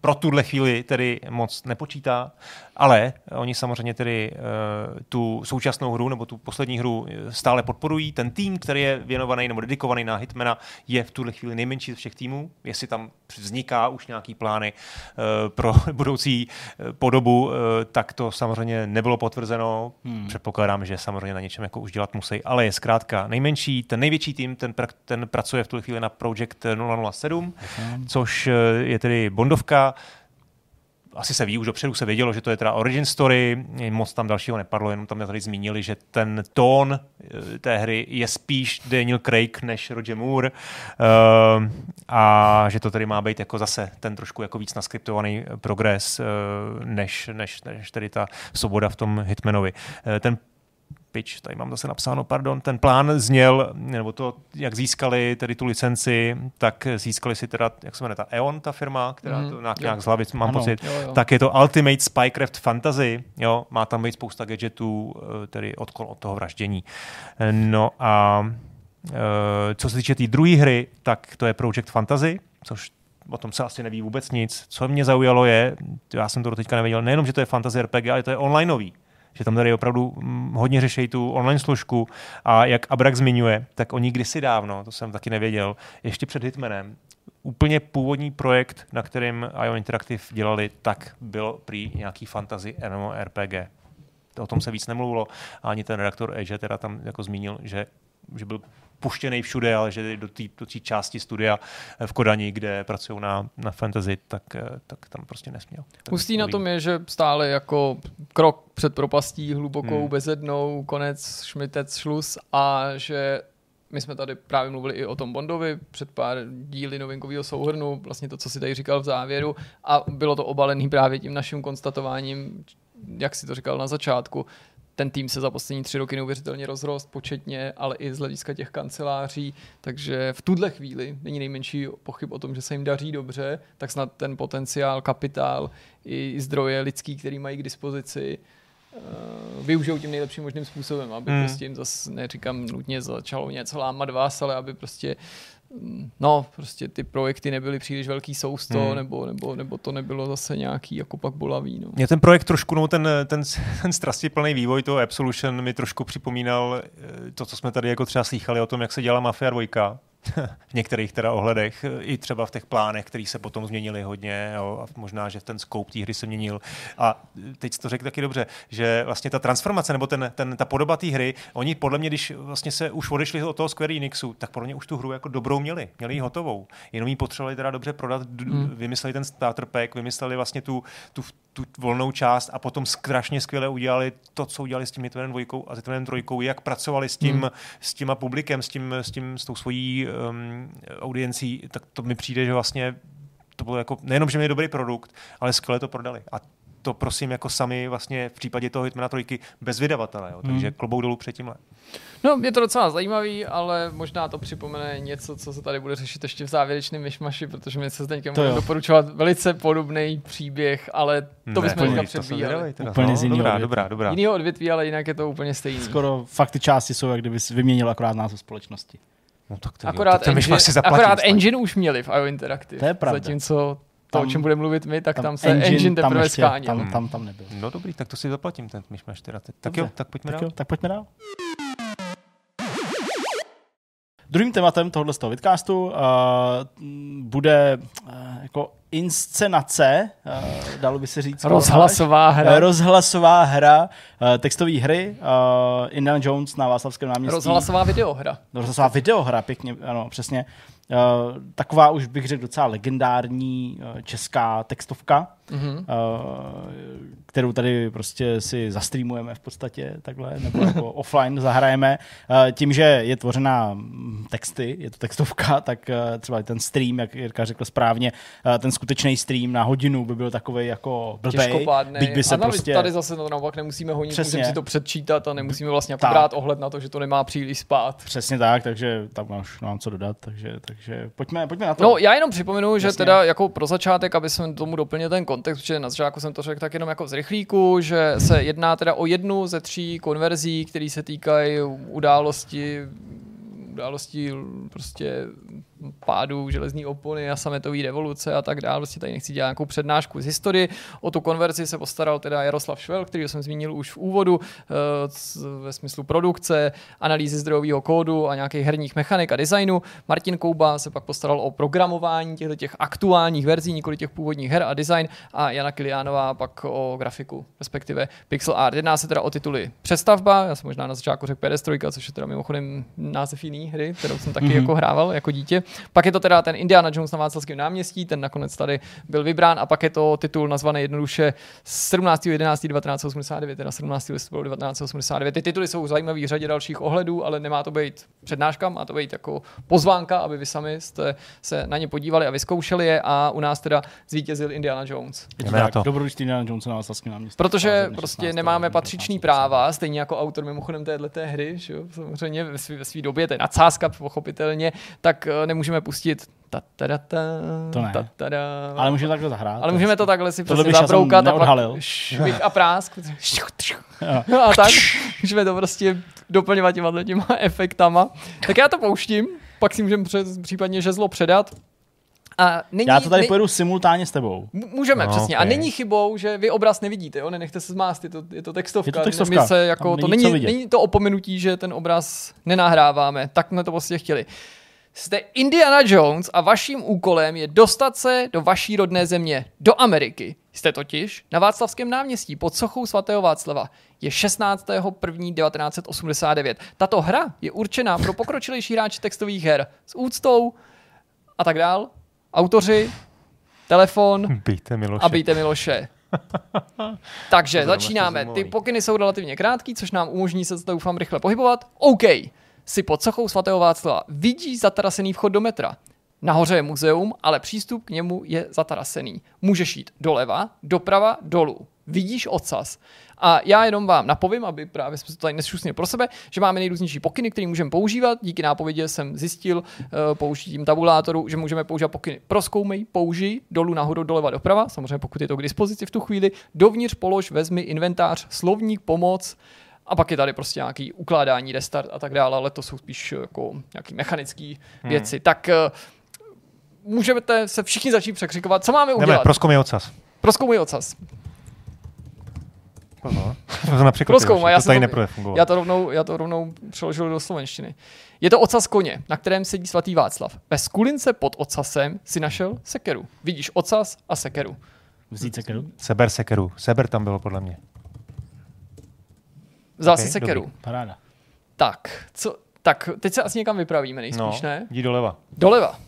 Speaker 4: pro tuhle chvíli tedy moc nepočítá, ale oni samozřejmě tedy uh, tu současnou hru nebo tu poslední hru eh, stále podporují. Ten tým, který je věnovaný nebo dedikovaný na Hitmana, je v tuhle chvíli nejmenší z všech týmů. Jestli tam vzniká už nějaký plány uh, pro budoucí podobu, tak to samozřejmě nebylo potvrzeno. Hmm. Předpokládám, že samozřejmě na něčem jako už dělat musí, ale je zkrátka nejmenší. Ten největší tým, ten, pra- ten pracuje v tuhle chvíli na Project 007, což eh, je tedy Bondovka, asi se ví, už dopředu se vědělo, že to je teda origin story, moc tam dalšího nepadlo, jenom tam tady zmínili, že ten tón eh, té hry je spíš Daniel Craig než Roger Moore uh, a že to tedy má být jako zase ten trošku jako víc naskriptovaný progres uh, než, než, než tedy ta svoboda v tom Hitmanovi. Uh, ten pitch, tady mám zase napsáno, pardon, ten plán zněl, nebo to, jak získali tedy tu licenci, tak získali si teda, jak se jmenuje ta E.ON, ta firma, která
Speaker 2: Mhm,
Speaker 4: to nějak, nějak z hlavy, mám
Speaker 1: Ano.
Speaker 4: pocit,
Speaker 2: Jo, jo.
Speaker 4: tak je to Ultimate Spycraft Fantasy, jo, má tam být spousta gadgetů, eh, tedy od, od toho vraždění. Eh, No a eh, co se týče té tý druhé hry, tak to je Project Fantasy, což o tom se asi neví vůbec nic. Co mě zaujalo je, já jsem to do teďka nevěděl, nejenom, že to je fantasy RPG, ale to je onlineový že tam tady opravdu mm, hodně řeší tu online složku a jak Abrak zmiňuje, tak oni kdysi dávno, to jsem taky nevěděl, ještě před Hitmanem, úplně původní projekt, na kterém Ion Interactive dělali, tak byl prý nějaký fantasy MMORPG. O tom se víc nemluvilo a ani ten redaktor Edge teda tam jako zmínil, že, že byl puštěný všude, ale že do té do té části studia eh, v Kodani, kde pracují na, na fantasy, tak, eh, tak tam prostě nesměl. Tak
Speaker 2: Hustý na tom je, že stále jako krok před propastí, hlubokou,
Speaker 4: hmm.
Speaker 2: bezednou, konec, šmitec, šlus a že my jsme tady právě mluvili i o tom Bondovi před pár díly novinkového souhrnu, vlastně to, co si tady říkal v závěru a bylo to obalený právě tím naším konstatováním, jak si to říkal na začátku, ten tým se za poslední tři roky neuvěřitelně rozrost početně, ale i z hlediska těch kanceláří, takže v tuhle chvíli není nejmenší pochyb o tom, že se jim daří dobře, tak snad ten potenciál, kapitál i zdroje lidský, který mají k dispozici, eh, využijou tím nejlepším možným způsobem, aby
Speaker 4: Hmm.
Speaker 2: prostě jim zase, neříkám nutně začalo něco lámat vás, ale aby prostě no, prostě ty projekty nebyly příliš velký sousto,
Speaker 4: Hmm.
Speaker 2: nebo, nebo, nebo to nebylo zase nějaký jako pak bolavý. No.
Speaker 4: Mě ten projekt trošku, no ten, ten, ten strastiplný vývoj toho Absolution mi trošku připomínal eh, to, co jsme tady jako třeba slýchali o tom, jak se dělala Mafia 2. v některých teda ohledech, i třeba v těch plánech, které se potom změnily hodně jo, a možná, že ten scope té hry se měnil. A teď to řekl taky dobře, že vlastně ta transformace nebo ten, ten, ta podoba té hry, oni podle mě, když vlastně se už odešli od toho Square Enixu, tak podle mě už tu hru jako dobrou měli, měli ji hotovou. Jenom ji potřebovali teda dobře prodat,
Speaker 2: Hmm.
Speaker 4: vymysleli ten starter pack, vymysleli vlastně tu, tu, tu volnou část a potom strašně skvěle udělali to, co udělali s tím Hitmanem dvojkou a Hitmanem trojkou, jak pracovali s tím,
Speaker 2: Hmm.
Speaker 4: s těma publikem, s tím, s tím, s tou svojí um, audiencí, tak to mi přijde, že vlastně to bylo jako, nejenom, že měli dobrý produkt, ale skvěle to prodali. A to prosím jako sami vlastně v případě toho Hitmana trojky bez vydavatele, jo. takže
Speaker 1: Hmm.
Speaker 4: klobouk dolů před tímhle.
Speaker 2: No, je to docela zajímavý, ale možná to připomene něco, co se tady bude řešit ještě v závěrečném myšmaši, protože my se Zdeňkem
Speaker 1: jo.
Speaker 2: doporučovat velice podobný příběh, ale to bychom
Speaker 4: to
Speaker 2: teďka
Speaker 4: teda.
Speaker 1: Úplně
Speaker 4: no,
Speaker 1: z jinýho
Speaker 4: dobrá,
Speaker 1: odvětví.
Speaker 4: dobrá, dobrá.
Speaker 2: Jinýho odvětví, ale jinak je to úplně stejný.
Speaker 1: Skoro fakt ty části jsou, jak kdyby vyměnil akorát název společnosti.
Speaker 4: No, tak to,
Speaker 2: Akorát,
Speaker 4: to, ten
Speaker 2: engine,
Speaker 4: si zaplatím.
Speaker 2: akorát engine už měli v IO Interactive.
Speaker 1: To je pravda.
Speaker 2: Zatímco to,
Speaker 1: Tam-
Speaker 2: o čem budeme mluvit my, tak tam, se engine, engine
Speaker 1: tam
Speaker 2: teprve
Speaker 1: ještě, tam, tam, tam nebyl.
Speaker 4: No dobrý, tak to si zaplatím, ten myšmaš teda. Tak
Speaker 1: Dobře.
Speaker 4: jo, tak pojďme
Speaker 1: Tak
Speaker 4: dál.
Speaker 1: jo, tak pojďme dál. Druhým tématem tohoto z toho vidcastu uh, bude uh, jako inscenace, uh, dalo by se říct.
Speaker 2: Rozhlasová
Speaker 1: Eh,
Speaker 2: hra.
Speaker 1: Rozhlasová hra, uh, textové hry, uh, Indiana Jones na Václavském náměstí.
Speaker 2: Rozhlasová videohra.
Speaker 1: Rozhlasová videohra, pěkně, ano, přesně. Uh, taková už bych řekl docela legendární česká textovka,
Speaker 2: Mhm.
Speaker 1: uh, kterou tady prostě si zastreamujeme v podstatě takhle, nebo jako offline zahrajeme. Uh, tím, že je tvořená mm, texty, je to textovka, tak uh, třeba i ten stream, jak Jirka řekl správně, uh, ten skutečný stream na hodinu by byl takový jako blbej,
Speaker 2: Těžkopádnej.
Speaker 1: byť by se
Speaker 2: a
Speaker 1: prostě...
Speaker 2: tady zase to naopak nemusíme honit,
Speaker 1: Přesně.
Speaker 2: můžeme si to předčítat a nemusíme vlastně jako brát ohled na to, že to nemá příliš spát.
Speaker 1: Přesně tak, takže tam už nemám co dodat, takže, takže pojďme, pojďme na to.
Speaker 2: No, já jenom připomenu, že
Speaker 1: Jasně.
Speaker 2: teda jako pro začátek, aby jsem tomu doplnil ten kontext, že na začátku jsem to řekl tak jenom jako z rychlíku, že se jedná teda o jednu ze tří konverzí, které se týkají události události prostě pádu železní opony a sametové revoluce a tak dále. Prostě tady nechci dělat nějakou přednášku z historie. O tu konverzi se postaral teda Jaroslav Švel, který jsem zmínil už v úvodu eh, ve smyslu produkce, analýzy zdrojového kódu a nějakých herních mechanik a designu. Martin Kouba se pak postaral o programování těchto těch aktuálních verzí, nikoli těch původních her a design a Jana Kiliánová pak o grafiku, respektive pixel art. Jedná se teda o tituly Přestavba, já jsem možná na začátku řekl PS3, což je teda mimochodem název jiný hry, kterou jsem taky
Speaker 1: Mhm.
Speaker 2: jako hrával jako dítě. Pak je to teda ten Indiana Jones na Václavském náměstí, ten nakonec tady byl vybrán a pak je to titul nazvaný jednoduše 17.11.1989, teda 17. listopadu 1989. Ty tituly jsou zajímavý v řadě dalších ohledů, ale nemá to být přednáška, má to být jako pozvánka, aby vy sami jste se na ně podívali a vyzkoušeli je a u nás teda zvítězil Indiana Jones.
Speaker 1: Je
Speaker 4: Jdeme na to.
Speaker 1: dobrodružství Indiana Jonesa na Václavském náměstí.
Speaker 2: Protože prostě
Speaker 1: 16.
Speaker 2: nemáme
Speaker 1: 1980.
Speaker 2: práva, stejně jako autor mimochodem téhleté hry, že jo, samozřejmě ve své době, to je nadsázka pochopitelně, tak eh, nemůžeme pustit ta ta ta ta
Speaker 1: To ne.
Speaker 2: ta ta ta
Speaker 1: Ale můžeme takhle zahrát.
Speaker 2: ale můžeme to takhle si prostě zabroukat a pak švih a prásk.
Speaker 1: Jo.
Speaker 2: a tak, můžeme to prostě doplňovat těma těma efektama. Tak já to pouštím, pak si můžeme před, případně žezlo předat. A není,
Speaker 1: Já to tady
Speaker 2: ne-
Speaker 1: pojedu simultánně s tebou.
Speaker 2: Můžeme,
Speaker 4: No,
Speaker 2: no, přesně. A
Speaker 4: ok.
Speaker 2: není chybou, že vy obraz nevidíte, jo? Nenechte se zmást, je to, je to textovka.
Speaker 1: Je to textovka.
Speaker 2: My se jako,
Speaker 1: Tam
Speaker 2: to
Speaker 1: není
Speaker 2: není, není to opomenutí, že ten obraz nenahráváme. Tak jsme to prostě chtěli. Jste Indiana Jones a vaším úkolem je dostat se do vaší rodné země, do Ameriky. Jste totiž na Václavském náměstí pod sochou svatého Václava. Je 16.1.1989. Tato hra je určená pro pokročilejší hráče textových her s úctou a tak dál. Autoři, telefon
Speaker 4: Bejte Miloše.
Speaker 2: a bijte Miloše. Takže začínáme. Ty pokyny jsou relativně krátký, což nám umožní se doufám rychle pohybovat. OK. Si pod sochou svatého Václava. Vidíš zatarasený vchod do metra. Nahoře je muzeum, ale přístup k němu je zatarasený. Můžeš jít doleva, doprava, dolů. Vidíš ocas. A já jenom vám napovím, aby právě jsme to tady nešusnili pro sebe, že máme nejrůznější pokyny, které můžeme používat. Díky nápovědě jsem zjistil uh, použitím tabulátoru, že můžeme používat pokyny proskoumej, použij, dolů, nahoru, doleva, doprava, samozřejmě pokud je to k dispozici v tu chvíli, dovnitř polož, vezmi inventář, slovník, pomoc, a pak je tady prostě nějaký ukládání, restart a tak dále, ale to jsou spíš jako nějaký mechanické věci. Tak eh, můžete se všichni začít překřikovat, co máme
Speaker 4: Jdeme,
Speaker 2: udělat.
Speaker 4: proskoumej ocas.
Speaker 2: Proskoumej ocas.
Speaker 4: Aha. To
Speaker 2: Proskoumej, já
Speaker 4: to
Speaker 2: jsem
Speaker 4: tady
Speaker 2: to-. Já to, rovnou, já to rovnou přeložil do slovenštiny. Je to ocas koně, na kterém sedí svatý Václav. Ve skulince pod ocasem si našel sekeru. Vidíš ocas a sekeru.
Speaker 1: Vzít sekeru?
Speaker 4: Seber sekeru. Seber tam bylo podle mě.
Speaker 2: Vzal
Speaker 4: Ok,
Speaker 2: si sekeru.
Speaker 4: dobrý.
Speaker 1: Paráda.
Speaker 2: Tak, co, tak, teď se asi někam vypravíme nejspíš,
Speaker 4: No,
Speaker 2: ne?
Speaker 4: jdi doleva.
Speaker 2: Doleva.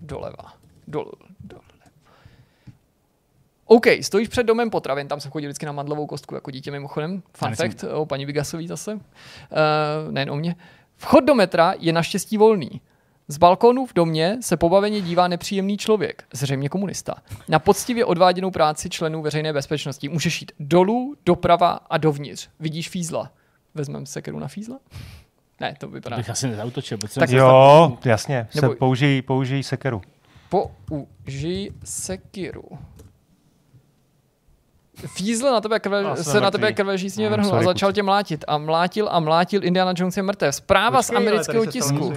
Speaker 2: Doleva. Dol, doleva. OK, stojíš před domem potravin, tam jsem chodil vždycky na mandlovou kostku jako dítě mimochodem. Fun fact o paní Vigasový zase. Uh, nejen o mě. Vchod do metra je naštěstí volný. Z balkónu v domě se pobaveně dívá nepříjemný člověk, zřejmě komunista. Na poctivě odváděnou práci členů veřejné bezpečnosti můžeš jít dolů, doprava a dovnitř. Vidíš fízla. Vezmeme sekeru na fízla? Ne, to
Speaker 1: To
Speaker 2: vypadá.
Speaker 1: bych asi nezautočil. protože
Speaker 2: Tak
Speaker 4: Jo, jasně. Se použij, použij sekeru.
Speaker 2: Použij sekiru. Fízl na tebe krve, se na
Speaker 4: mrtvý.
Speaker 2: tebe krve žízně
Speaker 4: Mm,
Speaker 2: vrhnul a začal tě mlátit. A mlátil a mlátil Indiana Jones je mrtev. Zpráva z amerického tisku.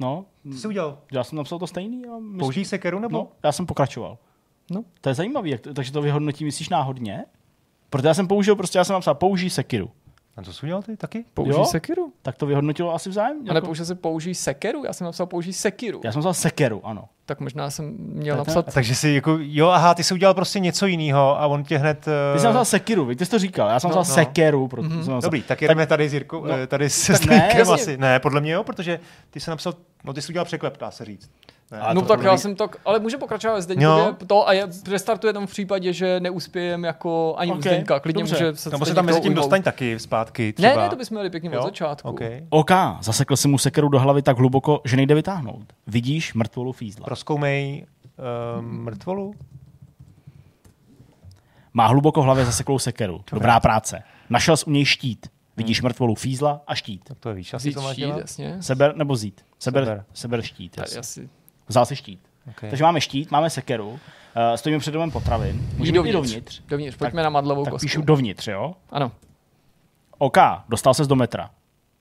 Speaker 1: No,
Speaker 4: Co jsi udělal?
Speaker 1: já jsem napsal to stejný. A myslím,
Speaker 4: Použij sekeru nebo?
Speaker 1: No, já jsem pokračoval.
Speaker 2: No.
Speaker 1: To je to, takže to vyhodnotí, myslíš náhodně? Protože já jsem použil, prostě já jsem napsal použij sekiru.
Speaker 4: A co jsi udělal ty taky?
Speaker 2: Použij
Speaker 1: Jo?
Speaker 2: sekiru.
Speaker 1: Tak to vyhodnotilo asi vzájemně.
Speaker 2: A
Speaker 1: jako-
Speaker 2: nepoužil se použij sekeru? Já jsem napsal použij sekiru.
Speaker 1: Já jsem napsal sekeru, ano.
Speaker 2: Tak možná jsem měl
Speaker 1: je
Speaker 2: napsat...
Speaker 4: Takže si jako, jo, aha, ty jsi udělal prostě něco jiného a on tě hned...
Speaker 1: Ty jsi
Speaker 4: Uh,
Speaker 1: napsal sekiru, víš, ty jsi to říkal, já jsem
Speaker 2: No,
Speaker 1: napsal
Speaker 4: no.
Speaker 1: sekeru. Proto
Speaker 2: Mhm.
Speaker 1: jsem napsal-
Speaker 4: Dobrý, tak jedeme tady s Jirkou,
Speaker 1: No.
Speaker 4: no, tady se
Speaker 1: Tak ne,
Speaker 4: asi. Ne, podle mě jo, protože ty jsi napsal, no ty jsi udělal překlep, dá se říct. Ne,
Speaker 1: Ale
Speaker 2: No
Speaker 1: to
Speaker 2: tak já jsem to, ale může pokračovat
Speaker 4: Jo.
Speaker 2: Zdeňkově to a je, restartuje tam v případě, že neuspějem jako ani
Speaker 1: Ok,
Speaker 2: u Zdeňka. Klidně
Speaker 1: dobře.
Speaker 2: může se
Speaker 4: Nebo se tam mezi tím dostaň taky zpátky třeba.
Speaker 2: Ne, ne, to bychom měli pěkně od
Speaker 4: Jo?
Speaker 2: začátku.
Speaker 4: Okay.
Speaker 1: OK, zasekl si mu sekeru do hlavy tak hluboko, že nejde vytáhnout. Vidíš mrtvolu fízla.
Speaker 4: Proskoumej uh, mrtvolu.
Speaker 1: Má hluboko v hlavě zaseklou sekeru. Dobrá práce. Našel jsi u něj štít. Vidíš
Speaker 2: Hmm.
Speaker 1: mrtvolu fízla a štít.
Speaker 4: Tak to je víš, asi
Speaker 2: Vzít
Speaker 4: to máš
Speaker 2: štít,
Speaker 4: dělat.
Speaker 2: jasně.
Speaker 1: Seber nebo zít? Seber,
Speaker 4: Seber.
Speaker 1: seber, štít.
Speaker 2: Tady
Speaker 1: jasně.
Speaker 2: asi.
Speaker 1: Vzal si štít.
Speaker 4: Okay.
Speaker 1: Takže máme štít, máme sekeru, uh, stojíme před domem potravin. Můžeme
Speaker 2: dovnitř.
Speaker 1: dovnitř.
Speaker 2: Dovnitř, pojďme na madlovou
Speaker 1: Tak
Speaker 2: kostku.
Speaker 1: píšu dovnitř, jo?
Speaker 2: Ano,
Speaker 1: OK, dostal ses do metra.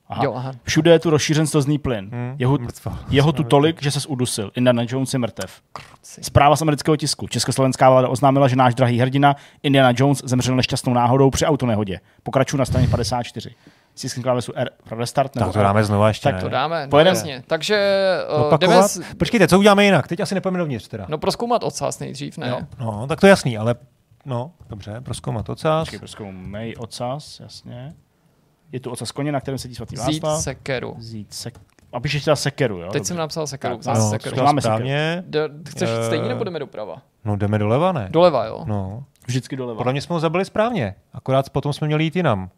Speaker 1: Aha.
Speaker 2: jo, aha.
Speaker 1: Všude je tu rozšířen slzný plyn.
Speaker 4: Hmm,
Speaker 1: Jeho,
Speaker 4: mrtvo.
Speaker 1: jeho tu tolik, že ses udusil. Indiana Jones je mrtev.
Speaker 2: Kruci.
Speaker 1: Zpráva z amerického tisku. Československá vláda oznámila, že náš drahý hrdina Indiana Jones zemřel nešťastnou náhodou při autonehodě. Pokračuju na straně 54. Stiskni klávesu R pro restart nebo
Speaker 4: Tak to
Speaker 1: R.
Speaker 4: dáme znova ještě,
Speaker 1: Tak
Speaker 4: ne?
Speaker 2: To dáme, no,
Speaker 1: Pojedeme.
Speaker 2: jasně. Takže uh, jdeme s,
Speaker 4: Počkejte, co uděláme jinak? Teď asi nepojeme dovnitř teda.
Speaker 2: no proskoumat ocas nejdřív, ne?
Speaker 1: Jo.
Speaker 4: No, tak to je jasný, ale no, dobře, proskoumat ocas.
Speaker 1: Počkej, proskoumej ocas, jasně. Je tu ocas koně, na kterém sedí svatý
Speaker 2: Vzít
Speaker 1: Václav.
Speaker 2: sekeru.
Speaker 1: Vzít sek... A píšeš teda sekeru, jo?
Speaker 2: Teď
Speaker 1: Dobře.
Speaker 2: jsem napsal sekeru,
Speaker 1: Tak, no,
Speaker 2: sekeru.
Speaker 1: to máme
Speaker 4: správně.
Speaker 2: D- chceš jít
Speaker 4: Eh,
Speaker 2: stejně nebo jdeme doprava?
Speaker 4: No, jdeme doleva, ne?
Speaker 2: Doleva, jo.
Speaker 4: No,
Speaker 1: Vždycky doleva.
Speaker 4: podle mě jsme ho zabili správně. Akorát potom jsme měli jít jinam.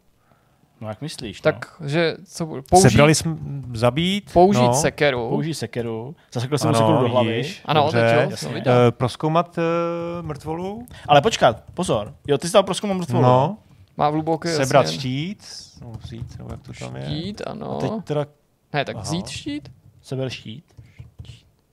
Speaker 1: No jak myslíš? no?
Speaker 2: Takže co bude? Použít,
Speaker 4: Sebrali jsme zabít.
Speaker 2: použít
Speaker 4: no.
Speaker 2: sekeru.
Speaker 1: Použij sekeru, zasekl jsem mu
Speaker 4: Ano,
Speaker 1: sekeru do hlavy.
Speaker 4: vidíš.
Speaker 2: Ano,
Speaker 4: Dobře.
Speaker 2: teď jo,
Speaker 1: jasně.
Speaker 2: jsem viděl.
Speaker 4: Uh, proskoumat uh, mrtvolu.
Speaker 1: Ale počkat, pozor. Jo, ty jsi dal prozkum mrtvolu.
Speaker 4: No,
Speaker 2: Má v hluboké
Speaker 4: sebrat
Speaker 2: jasně,
Speaker 4: štít. No, vzít, nebo jak to tam je.
Speaker 2: štít, ano.
Speaker 1: A teď teda
Speaker 2: Ne, tak
Speaker 4: Aha.
Speaker 2: vzít štít.
Speaker 1: seber štít.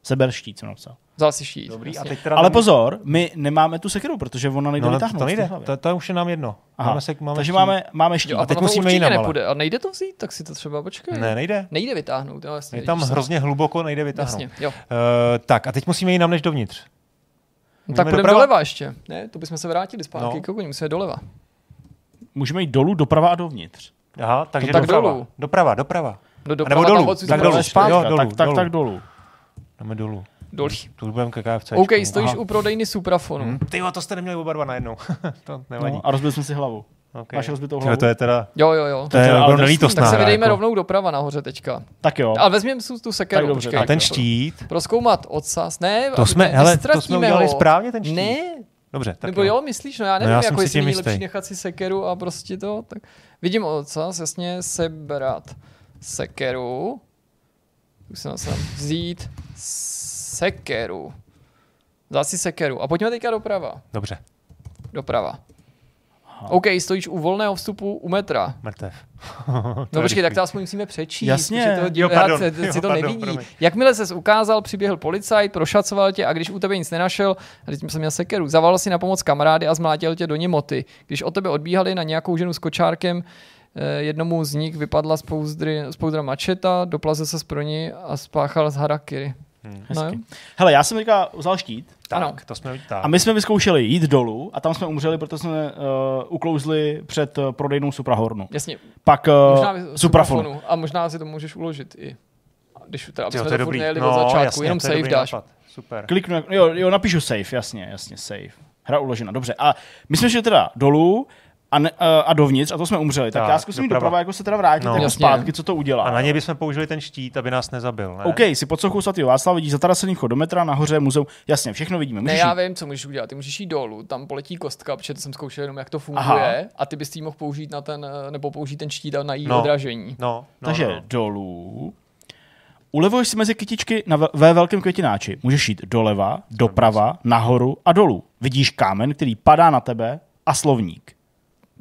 Speaker 1: Seber štít jsem napsal.
Speaker 2: Vzal si.
Speaker 4: Dobrý, a teď teda...
Speaker 1: Ale pozor, my nemáme tu sekeru, protože ona nejde
Speaker 4: no,
Speaker 1: vytáhnout.
Speaker 4: to nejde, to, to už je nám jedno.
Speaker 1: Aha.
Speaker 4: Máme se, máme
Speaker 1: Takže
Speaker 4: štít.
Speaker 1: máme, máme štít.
Speaker 2: Jo,
Speaker 4: a
Speaker 2: a
Speaker 4: teď musíme jinam, ale.
Speaker 2: nepůjde. A nejde to vzít, tak si to třeba počkej.
Speaker 4: Ne, nejde.
Speaker 2: Nejde vytáhnout, jo, jasně.
Speaker 4: Je tam
Speaker 2: vidíš se.
Speaker 4: hrozně hluboko, nejde vytáhnout.
Speaker 2: Jasně, jo.
Speaker 4: Uh, tak a teď musíme jinam než dovnitř.
Speaker 2: No, tak
Speaker 4: Jdeme
Speaker 2: půjdeme
Speaker 4: doprava?
Speaker 2: doleva ještě. Ne, to bychom se vrátili zpátky
Speaker 4: No.
Speaker 2: no. k musíme doleva.
Speaker 1: Můžeme jít dolů, doprava a dovnitř.
Speaker 4: Aha, takže
Speaker 2: tak
Speaker 4: doprava.
Speaker 2: dolů.
Speaker 4: Doprava, doprava.
Speaker 2: Do
Speaker 4: nebo dolů, tak
Speaker 2: doprava
Speaker 1: tak, tak, tak,
Speaker 4: dolů.
Speaker 1: tak dolů.
Speaker 4: Jdeme dolů.
Speaker 2: Dolí.
Speaker 4: Tu budeme ke KFC.
Speaker 2: OK, stojíš u prodejny Suprafonu.
Speaker 4: Hm. Ty jo, to jste neměli oba dva najednou. to nevadí.
Speaker 1: No, a rozbil jsme si hlavu.
Speaker 4: okay.
Speaker 1: Máš rozbitou
Speaker 4: Tyhle,
Speaker 1: hlavu?
Speaker 4: to je teda...
Speaker 2: Jo, jo, jo.
Speaker 4: To je
Speaker 1: teda ale
Speaker 4: nelítostná
Speaker 2: Tak se vydejme
Speaker 4: jako.
Speaker 2: rovnou doprava nahoře teďka.
Speaker 1: Tak jo.
Speaker 2: Ale vezměme si tu sekeru.
Speaker 1: Tak dobře,
Speaker 2: počkej.
Speaker 4: A ten
Speaker 1: jo.
Speaker 4: štít,
Speaker 2: Proskoumat odsaz. Ne,
Speaker 4: to jsme, hele, to jsme udělali
Speaker 2: ho.
Speaker 4: správně ten štít.
Speaker 2: Ne,
Speaker 4: Dobře, tak
Speaker 2: nebo jo, myslíš? No já nevím,
Speaker 4: já
Speaker 2: jako
Speaker 4: jsem si
Speaker 2: jestli není lepší nechat si sekeru a prostě to. Tak vidím ocas, jasně, sebrat sekeru. Už jsem se vzít sekeru. Vzal si sekeru. A pojďme teďka doprava.
Speaker 4: Dobře,
Speaker 2: Doprava. OK, stojíš u volného vstupu u metra.
Speaker 4: mrtev.
Speaker 2: No počkej, tak to aspoň musíme přečíst.
Speaker 1: Jasně.
Speaker 2: To,
Speaker 4: Jo, pardon.
Speaker 2: si
Speaker 4: Jo,
Speaker 2: to
Speaker 4: pardon,
Speaker 2: nevidí.
Speaker 4: promiň.
Speaker 2: Jakmile ses ukázal, přiběhl policajt, prošacoval tě a když u tebe nic nenašel, a teď jsem měl sekeru, zavolal si na pomoc kamarády a zmlátil tě do němoty. Když od tebe odbíhali na nějakou ženu s kočárkem, eh, jednomu z nich vypadla z, pouzdry, z pouzdra mačeta, doplazil se pro ní a spáchal z harakiri.
Speaker 4: Hmm.
Speaker 2: No, jo.
Speaker 1: Hele, já jsem teďka vzal štít
Speaker 4: Tak,
Speaker 2: Ano.
Speaker 4: to jsme tak.
Speaker 1: a my jsme vyzkoušeli jít dolů a tam jsme umřeli, protože jsme uh, uklouzli před uh, prodejnou Suprahornu.
Speaker 2: Jasně,
Speaker 1: Pak
Speaker 2: možná
Speaker 1: uh,
Speaker 2: vy-
Speaker 1: Suprafonu.
Speaker 2: A možná si to můžeš uložit i. Když teda, aby
Speaker 4: Jo,
Speaker 2: jsme
Speaker 4: to je
Speaker 2: to
Speaker 4: dobrý.
Speaker 2: nejeli
Speaker 4: No,
Speaker 2: od začátku,
Speaker 4: jasně,
Speaker 2: jenom
Speaker 4: to je
Speaker 2: save
Speaker 4: dobrý
Speaker 2: dáš.
Speaker 4: nápad. Super.
Speaker 1: Kliknu, jo, jo, napíšu save, jasně, jasně, save. Hra uložena, dobře. A my jsme šli teda dolů a, ne, a, a dovnitř a to jsme umřeli. Tak,
Speaker 4: Tak,
Speaker 1: já zkusím jít
Speaker 4: doprava.
Speaker 1: doprava, jako se teda vrátit
Speaker 4: No.
Speaker 1: jako
Speaker 2: Jasně.
Speaker 1: zpátky, co to udělá.
Speaker 4: A na něj bychom použili ten štít, aby nás nezabil, ne?
Speaker 1: OK, si pod sochou svatého Václava vidíš zatarasený vchod do metra, nahoře muzeum, jasně, všechno vidíme.
Speaker 2: Ne,
Speaker 1: Můžeš
Speaker 2: já
Speaker 1: jít.
Speaker 2: vím, co můžeš udělat. Ty můžeš jít dolů, tam poletí kostka, protože to jsem zkoušel jenom, jak to funguje,
Speaker 1: Aha.
Speaker 2: a ty bys ji mohl použít na ten, eh, nebo použít ten štít a na její
Speaker 4: No.
Speaker 2: odražení.
Speaker 4: No, no,
Speaker 1: Takže
Speaker 4: no.
Speaker 1: dolů. Ulevuješ si mezi kytičky na ve- ve velkém květináči. Můžeš jít doleva, doprava, nahoru a dolů. Vidíš kámen, který padá na tebe a slovník.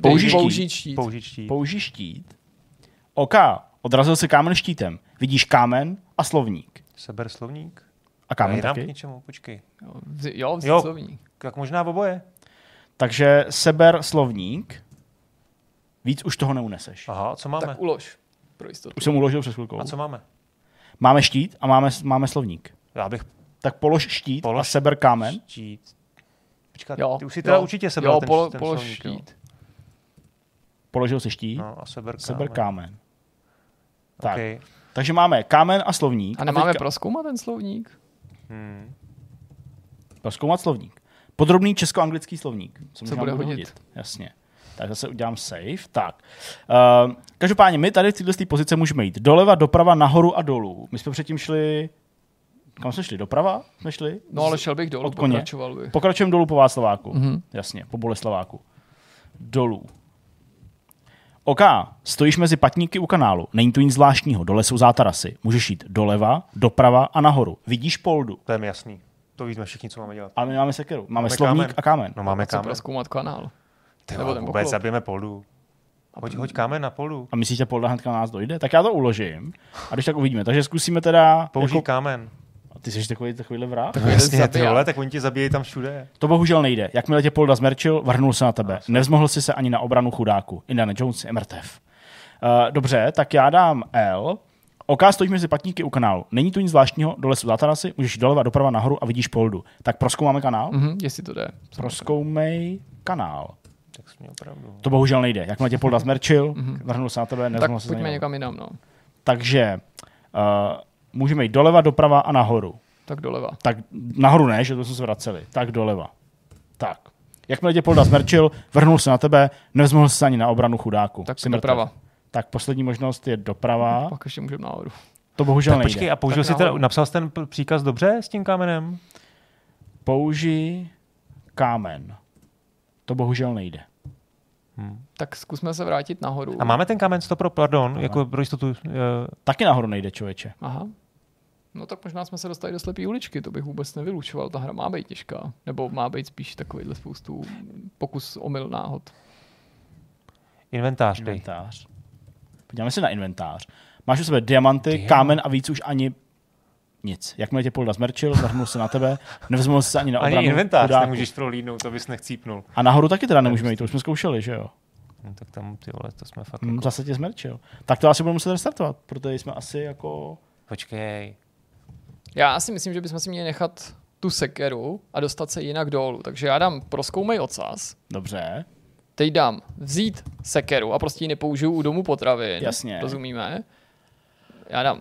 Speaker 1: Použij
Speaker 2: použít
Speaker 1: štít.
Speaker 2: štít.
Speaker 4: Použít štít.
Speaker 1: Použij štít. OK, odrazil se kámen štítem. Vidíš kámen a slovník.
Speaker 4: Seber slovník.
Speaker 1: A kámen
Speaker 4: k
Speaker 1: taky.
Speaker 4: něčemu, počkej.
Speaker 2: Jo, vzi- jo, vzít
Speaker 4: Jo.
Speaker 2: slovník.
Speaker 4: Jak možná oboje.
Speaker 1: Takže seber slovník. Víc už toho neuneseš.
Speaker 4: Aha, a co máme?
Speaker 2: Tak ulož, pro jistotu.
Speaker 1: Už jsem uložil před chvilkou.
Speaker 4: A co máme?
Speaker 1: Máme štít a máme, máme slovník.
Speaker 4: Já bych
Speaker 1: Tak polož štít
Speaker 4: Polož
Speaker 1: a seber kámen.
Speaker 4: štít. Počkat,
Speaker 2: Jo,
Speaker 4: ty už si teda
Speaker 2: jo.
Speaker 4: určitě sebral
Speaker 2: jo,
Speaker 4: ten,
Speaker 2: polo,
Speaker 4: ten
Speaker 2: polož
Speaker 4: slovník, jo.
Speaker 1: Položil si štít,
Speaker 4: No a seber kámen.
Speaker 1: seber kámen. Tak.
Speaker 4: Okay.
Speaker 1: Takže máme kámen a slovník.
Speaker 2: A nemáme
Speaker 1: teďka
Speaker 2: proskoumat ten slovník?
Speaker 4: Hmm.
Speaker 1: Proskoumat slovník. Podrobný česko-anglický slovník. Co, možná
Speaker 2: bude
Speaker 1: budu
Speaker 2: hodit.
Speaker 1: Jasně. Tak zase udělám save. Tak. Uh, každopádně my tady v této pozice můžeme jít doleva, doprava, nahoru a dolů. My jsme předtím šli... Kam jsme šli? Doprava? Jsme šli?
Speaker 2: No ale šel bych dolů,
Speaker 1: od koně.
Speaker 2: pokračoval bych.
Speaker 1: Pokračujeme dolů po Václaváku.
Speaker 2: Mhm.
Speaker 1: Jasně, po Boleslaváku. Dolů. OK, stojíš mezi patníky u kanálu. Není tu nic zvláštního, dole jsou zátarasy. Můžeš jít doleva, doprava a nahoru. Vidíš poldu.
Speaker 4: To je mi jasný. To víme všichni, co máme dělat.
Speaker 1: Ale my máme sekeru. Máme,
Speaker 4: Máme
Speaker 1: slovník
Speaker 4: kámen.
Speaker 1: a kámen.
Speaker 4: No máme
Speaker 2: Co
Speaker 4: kámen.
Speaker 2: proskoumat kanál?
Speaker 4: Ty
Speaker 2: nebo ten
Speaker 4: vůbec zabijeme poldu. Hoď, hoď kámen na poldu.
Speaker 1: A myslíš, že polda hnedka na nás dojde? Tak já to uložím. A když tak uvidíme. Takže zkusíme teda...
Speaker 4: Použij
Speaker 1: Jako...
Speaker 4: kámen.
Speaker 1: Ty jsi takový, takovýhle vrah?
Speaker 2: Takový
Speaker 4: Jasně, ty vole, tak oni ti zabíjejí tam všude.
Speaker 1: To bohužel nejde. Jakmile tě Polda zmerčil, vrhnul se na tebe. Nevzmohl si se ani na obranu chudáku. Indiana Jones je mrtev. Uh, dobře, tak já dám L. OK, stojíš mezi patníky u kanálu. Není tu nic zvláštního, dole jsou zátarasy, můžeš jít doleva, doprava, nahoru a vidíš Poldu. Tak proskoumáme kanál.
Speaker 2: Mhm, jestli to jde.
Speaker 1: Proskoumej kanál.
Speaker 4: Tak jsi mě opravdu.
Speaker 1: To bohužel nejde. Jakmile tě Polda zmerčil, vrhnul se na tebe,
Speaker 2: Tak pojďme někam jinam, no.
Speaker 1: Takže uh, můžeme jít doleva, doprava a nahoru.
Speaker 2: Tak doleva.
Speaker 1: Tak nahoru ne, že to jsme se vraceli. Tak doleva. Tak. Jakmile tě Polda zmerčil, vrhnul se na tebe, nevzmohl se ani na obranu chudáku.
Speaker 2: Tak
Speaker 1: Jsi mrtev.
Speaker 2: doprava.
Speaker 1: Tak poslední možnost je doprava.
Speaker 2: Pak ještě můžeme nahoru.
Speaker 1: To bohužel
Speaker 4: Tak
Speaker 1: nejde.
Speaker 4: počkej, a použil jsi teda, napsal jsi ten příkaz dobře s tím kamenem?
Speaker 1: Použij kámen. To bohužel nejde.
Speaker 2: Tak zkusme se vrátit nahoru.
Speaker 4: A máme ten kámen stopro, pardon, jako pro jistotu. eh,
Speaker 1: Taky nahoru nejde, člověče.
Speaker 2: Aha. No tak možná jsme se dostali do slepé uličky, to bych vůbec nevylučoval. Ta hra má být těžká. Nebo má být spíš takovýhle spoustu pokus omyl náhod.
Speaker 4: inventář, dej.
Speaker 1: Inventář. Podíváme se na inventář. Máš u sebe diamanty,
Speaker 4: Diamant.
Speaker 1: kámen a víc už ani nic. Jakmile tě Polda zmerčil, vrhnul se na tebe, nevzmohl se ani na
Speaker 4: Ani
Speaker 1: obranu
Speaker 4: inventář
Speaker 1: chudáku.
Speaker 4: nemůžeš prohlídnout, to bys nechcípnul.
Speaker 1: A nahoru taky teda nemůžeme jít, to už jsme zkoušeli, že jo?
Speaker 4: No, tak tam, ty vole, to jsme fakt
Speaker 1: Hmm,
Speaker 4: jako...
Speaker 1: zase tě zmerčil. Tak to asi budeme muset restartovat, protože jsme asi jako...
Speaker 4: Počkej.
Speaker 2: Já si myslím, že bychom si měli nechat tu sekeru a dostat se jinak dolů. Takže já dám proskoumej ocas,
Speaker 1: Dobře.
Speaker 2: teď dám vzít sekeru a prostě ji nepoužiju u domu potravin.
Speaker 1: Jasně.
Speaker 2: Rozumíme? Já dám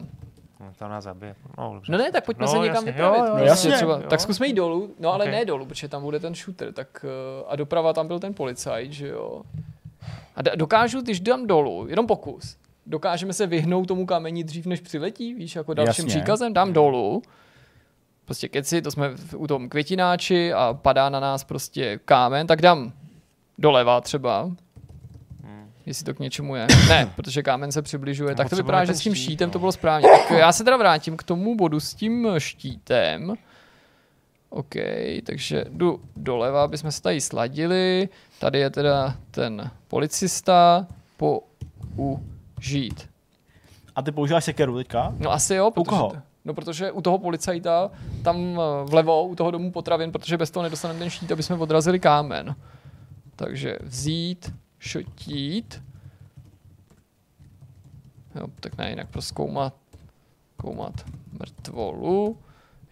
Speaker 4: No, to nás zabije. No, dobře.
Speaker 2: No ne, tak pojďme
Speaker 4: No,
Speaker 2: se někam
Speaker 4: jasně,
Speaker 2: vypravit.
Speaker 4: jo, jo,
Speaker 2: prostě
Speaker 1: jasně,
Speaker 2: třeba,
Speaker 4: jo.
Speaker 2: Tak zkusme jít dolů, no ale
Speaker 4: Ok.
Speaker 2: ne dolů, protože tam bude ten shooter. Tak, eh, a doprava tam byl ten policajt, že jo. A dokážu, když dám dolů, jenom pokus, dokážeme se vyhnout tomu kamení dřív, než přiletí, víš, jako dalším
Speaker 1: Jasně.
Speaker 2: příkazem, dám dolů. Prostě keci, to jsme u tom květináči a padá na nás prostě kámen, tak dám doleva třeba. Jestli to k něčemu je. Ne, protože kámen se přibližuje. tak to vypadá, že s tím
Speaker 4: štít,
Speaker 2: štítem
Speaker 4: no.
Speaker 2: to bylo správně. Tak já se teda vrátím k tomu bodu s tím štítem. OK, takže jdu doleva, aby jsme se tady sladili. Tady je teda ten policista. Použít.
Speaker 1: A ty používáš sekeru teďka?
Speaker 2: No asi jo, protože,
Speaker 1: koho?
Speaker 2: No protože u toho policajta, tam eh, vlevo, u toho domu potravin, protože bez toho nedostaneme ten štít, aby jsme odrazili kámen. Takže vzít, šotít. Jo, tak ne, jinak proskoumat, koumat mrtvolu.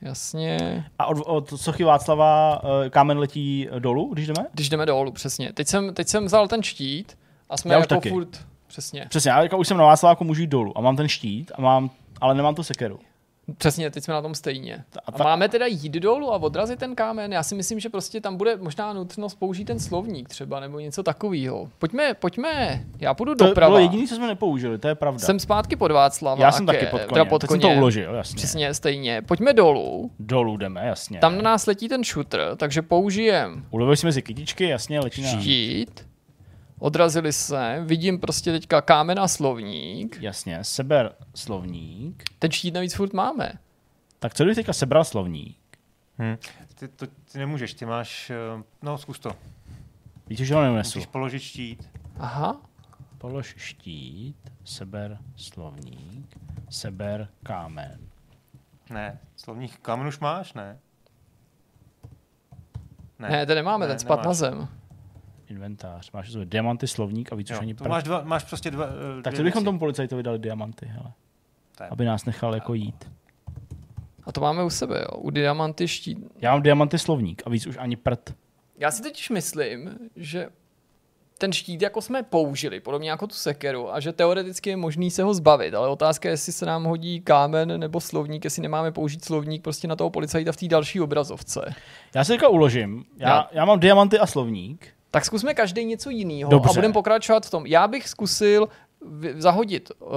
Speaker 2: Jasně.
Speaker 1: A od, od sochy Václava eh, kámen letí dolů, když jdeme?
Speaker 2: Když jdeme dolů, přesně. Teď jsem, teď jsem vzal ten štít a jsme
Speaker 1: Já už
Speaker 2: jako
Speaker 1: taky.
Speaker 2: furt, přesně.
Speaker 1: Přesně, já teďka už jsem na Václaváku můžu jít dolů a mám ten štít, a mám, ale nemám tu sekeru.
Speaker 2: Přesně, teď jsme na tom stejně.
Speaker 1: A
Speaker 2: A
Speaker 1: ta-
Speaker 2: máme teda jít dolů a odrazit ten kámen? Já si myslím, že prostě tam bude možná nutnost použít ten slovník třeba, nebo něco takového. Pojďme, pojďme, já půjdu
Speaker 1: To
Speaker 2: doprava.
Speaker 1: bylo jediné, co jsme nepoužili, to je pravda.
Speaker 2: Jsem zpátky pod Václava.
Speaker 1: já jsem taky pod
Speaker 2: teda
Speaker 1: koněm,
Speaker 2: pod
Speaker 1: teď jsem to uložil, jasně.
Speaker 2: Přesně, stejně. Pojďme dolů.
Speaker 1: Dolů jdeme, jasně.
Speaker 2: Tam na nás letí ten shooter, takže použijem
Speaker 1: Ulevili jsme si kytičky, jasně, letí na...
Speaker 2: štít. Odrazili se, vidím prostě teďka kámen a slovník.
Speaker 1: Jasně, seber slovník.
Speaker 2: Ten štít navíc furt máme.
Speaker 1: Tak co kdybych teďka sebral slovník?
Speaker 4: Hm. Ty, to, ty nemůžeš, ty máš, eh, no zkus to.
Speaker 1: Víte, že ho neunesu.
Speaker 4: Musíš položit štít.
Speaker 2: Aha,
Speaker 1: Polož štít, seber slovník, seber kámen.
Speaker 4: Ne, slovník kámen už máš, ne?
Speaker 2: ne, ne ten nemáme,
Speaker 4: Ne,
Speaker 2: ten spad
Speaker 4: nemáš.
Speaker 2: na zem.
Speaker 1: Inventář. Máš to diamanty, slovník a víc už
Speaker 4: Jo,
Speaker 1: ani
Speaker 4: to
Speaker 1: prd.
Speaker 4: máš, dva, máš prostě dva, eh,
Speaker 1: Tak co bychom tomu policajtovi dali diamanty, hele.
Speaker 4: Je-
Speaker 1: Aby nás nechal jako jít.
Speaker 2: A to máme u sebe, jo. U diamanty štít.
Speaker 1: Já mám diamanty slovník a víc už ani prd.
Speaker 2: Já si totiž myslím, že ten štít jako jsme použili, podobně jako tu sekeru, a že teoreticky je možný se ho zbavit, ale otázka je, jestli se nám hodí kámen nebo slovník, jestli nemáme použít slovník prostě na toho policajta v té další obrazovce.
Speaker 1: Já se teďka uložím. Já,
Speaker 2: Já-
Speaker 1: já mám diamanty a slovník.
Speaker 2: Tak zkusme každý něco jiného a
Speaker 1: Dobře.
Speaker 2: budeme pokračovat v tom. Já bych zkusil zahodit uh,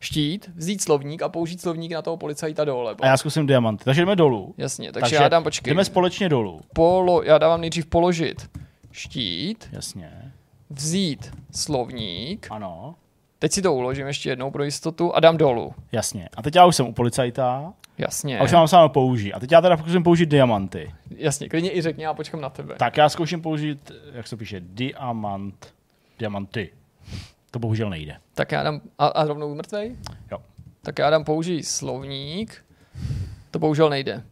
Speaker 2: štít, vzít slovník a použít slovník na toho policajta dole.
Speaker 1: A já zkusím diamanty. Takže jdeme dolů.
Speaker 2: Jasně, takže, takže já dám, počkej,
Speaker 1: Jdeme společně dolů.
Speaker 2: polo, já dávám nejdřív položit štít,
Speaker 1: Jasně.
Speaker 2: vzít slovník,
Speaker 1: Ano.
Speaker 2: teď si to uložím ještě jednou pro jistotu a dám dolů.
Speaker 1: Jasně. A teď já už jsem u policajta
Speaker 2: Jasně,
Speaker 1: a už mám sám použít. A teď já teda zkusím použít diamanty.
Speaker 2: jasně, klidně i řekni, já počkám na tebe.
Speaker 1: Tak já zkouším použít, jak se to píše, diamant, diamanty. To bohužel nejde.
Speaker 2: Tak já dám, a, a rovnou mrtvej?
Speaker 1: Jo.
Speaker 2: Tak já dám použij slovník, to bohužel nejde.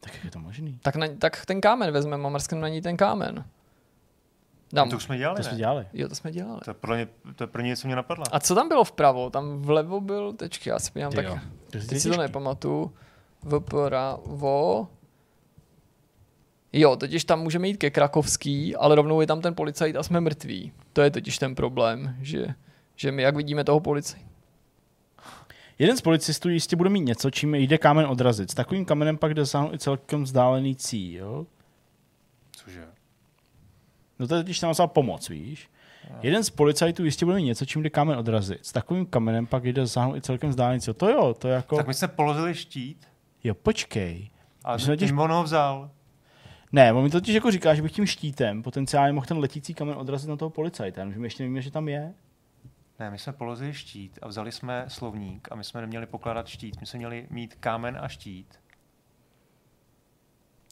Speaker 1: Tak jak je to možný?
Speaker 2: Tak, na, tak ten kámen vezmeme a mrskneme na ní ten kámen. Dám.
Speaker 4: To už jsme dělali,
Speaker 1: To jsme dělali.
Speaker 2: Jo, to jsme dělali.
Speaker 4: To je pro ně, to je pro ně, co mě napadlo.
Speaker 2: A co tam bylo vpravo? Tam vlevo byl, tečky, já si
Speaker 1: Ty
Speaker 2: tak
Speaker 1: jo.
Speaker 2: Teď si to nepamatuju. Vpravo. Jo, totiž tam můžeme jít ke Krakovský, ale rovnou je tam ten policajt a jsme mrtví. To je totiž ten problém, že, že my jak vidíme toho policajta.
Speaker 1: Jeden z policistů jistě bude mít něco, čím jde kámen odrazit. S takovým kamenem pak dosáhnout i celkem vzdálený cíl.
Speaker 4: Cože?
Speaker 1: No to je totiž tam napsal pomoc, víš? Jeden z policajtů jistě bude mít něco, čím jde kámen odrazit. S takovým kamenem pak jde dosáhnout i celkem vzdálený cíl. To jo, to je jako...
Speaker 4: Tak my jsme položili štít
Speaker 1: Jo, počkej.
Speaker 4: a
Speaker 1: jsme totiž-
Speaker 4: tím on ho vzal.
Speaker 1: Ne, on mi totiž jako říká, že bych tím štítem potenciálně mohl ten letící kamen odrazit na toho policajta, jenomže my ještě nevíme, že tam je.
Speaker 4: Ne, my jsme položili štít a vzali jsme slovník a my jsme neměli pokládat štít. My jsme měli mít kámen a štít.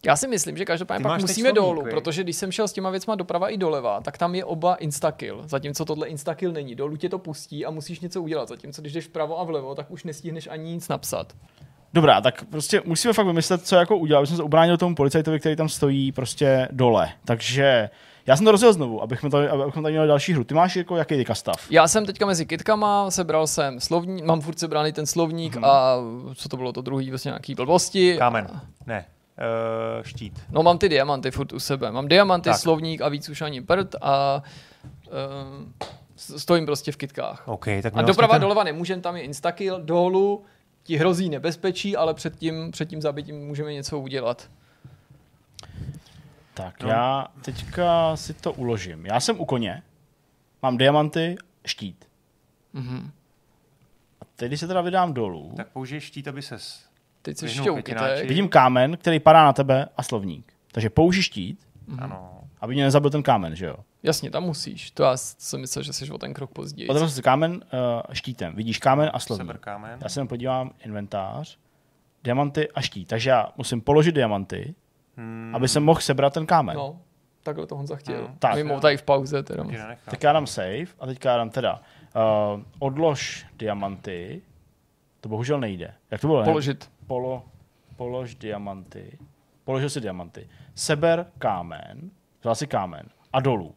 Speaker 2: Já si myslím, že každopádně
Speaker 4: Ty
Speaker 2: pak musíme
Speaker 4: slovník,
Speaker 2: dolů, protože když jsem šel s těma věcma doprava i doleva, tak tam je oba instakill, zatímco tohle instakill není. Dolů tě to pustí a musíš něco udělat, zatímco když jdeš vpravo a vlevo, tak už nestihneš ani nic napsat.
Speaker 1: Dobrá, tak prostě musíme fakt vymyslet, co jako udělat, aby jsme se ubránili tomu policajtovi, který tam stojí prostě dole. Takže já jsem to rozjel znovu, abychom tady, abychom tady měli další hru. Ty máš jako jaký teďka stav?
Speaker 2: Já jsem teďka mezi kitkama, sebral jsem slovník, mám furt sebraný ten slovník
Speaker 1: Mhm.
Speaker 2: a co to bylo to druhý, vlastně nějaký blbosti.
Speaker 4: Kámen. Ne, uh, štít.
Speaker 2: No mám ty diamanty furt u sebe. Mám diamanty,
Speaker 4: Tak.
Speaker 2: slovník a víc už ani prd a uh, Stojím prostě v kytkách.
Speaker 4: OK, tak
Speaker 2: A doprava
Speaker 4: vlastně
Speaker 2: doleva nemůžem, tam je instakill, dolů ti hrozí nebezpečí, ale před tím, před tím zabitím můžeme něco udělat.
Speaker 1: Tak
Speaker 4: No.
Speaker 1: já teďka si to uložím. Já jsem u koně, mám diamanty, štít.
Speaker 2: Mhm.
Speaker 1: A teď, když se teda vydám dolů,
Speaker 4: ten, tak použij štít, aby ses...
Speaker 2: Teď se tak.
Speaker 1: vidím kámen, který padá na tebe a slovník. Takže použij štít,
Speaker 4: Ano.
Speaker 1: aby mě nezabil ten kámen, že jo?
Speaker 2: Jasně, tam musíš. To já jsem myslel, že jsi o ten krok později.
Speaker 1: Otevřel si kámen uh, štítem. Vidíš kámen a slovník.
Speaker 4: Seber kámen.
Speaker 1: Já se jenom podívám inventář, diamanty a štít. Takže já musím položit diamanty,
Speaker 4: Hmm,
Speaker 1: aby jsem mohl sebrat ten kámen.
Speaker 2: No, takhle to Honza chtěl.
Speaker 4: No.
Speaker 1: Tak.
Speaker 2: Mimo tady v pauze teda.
Speaker 1: Tak já dám save a teďka já dám teda uh, odlož diamanty. To bohužel nejde. Jak to bylo? ne? Polo, polož diamanty. Položil si diamanty. Seber kámen. Vzal si kámen. A dolů.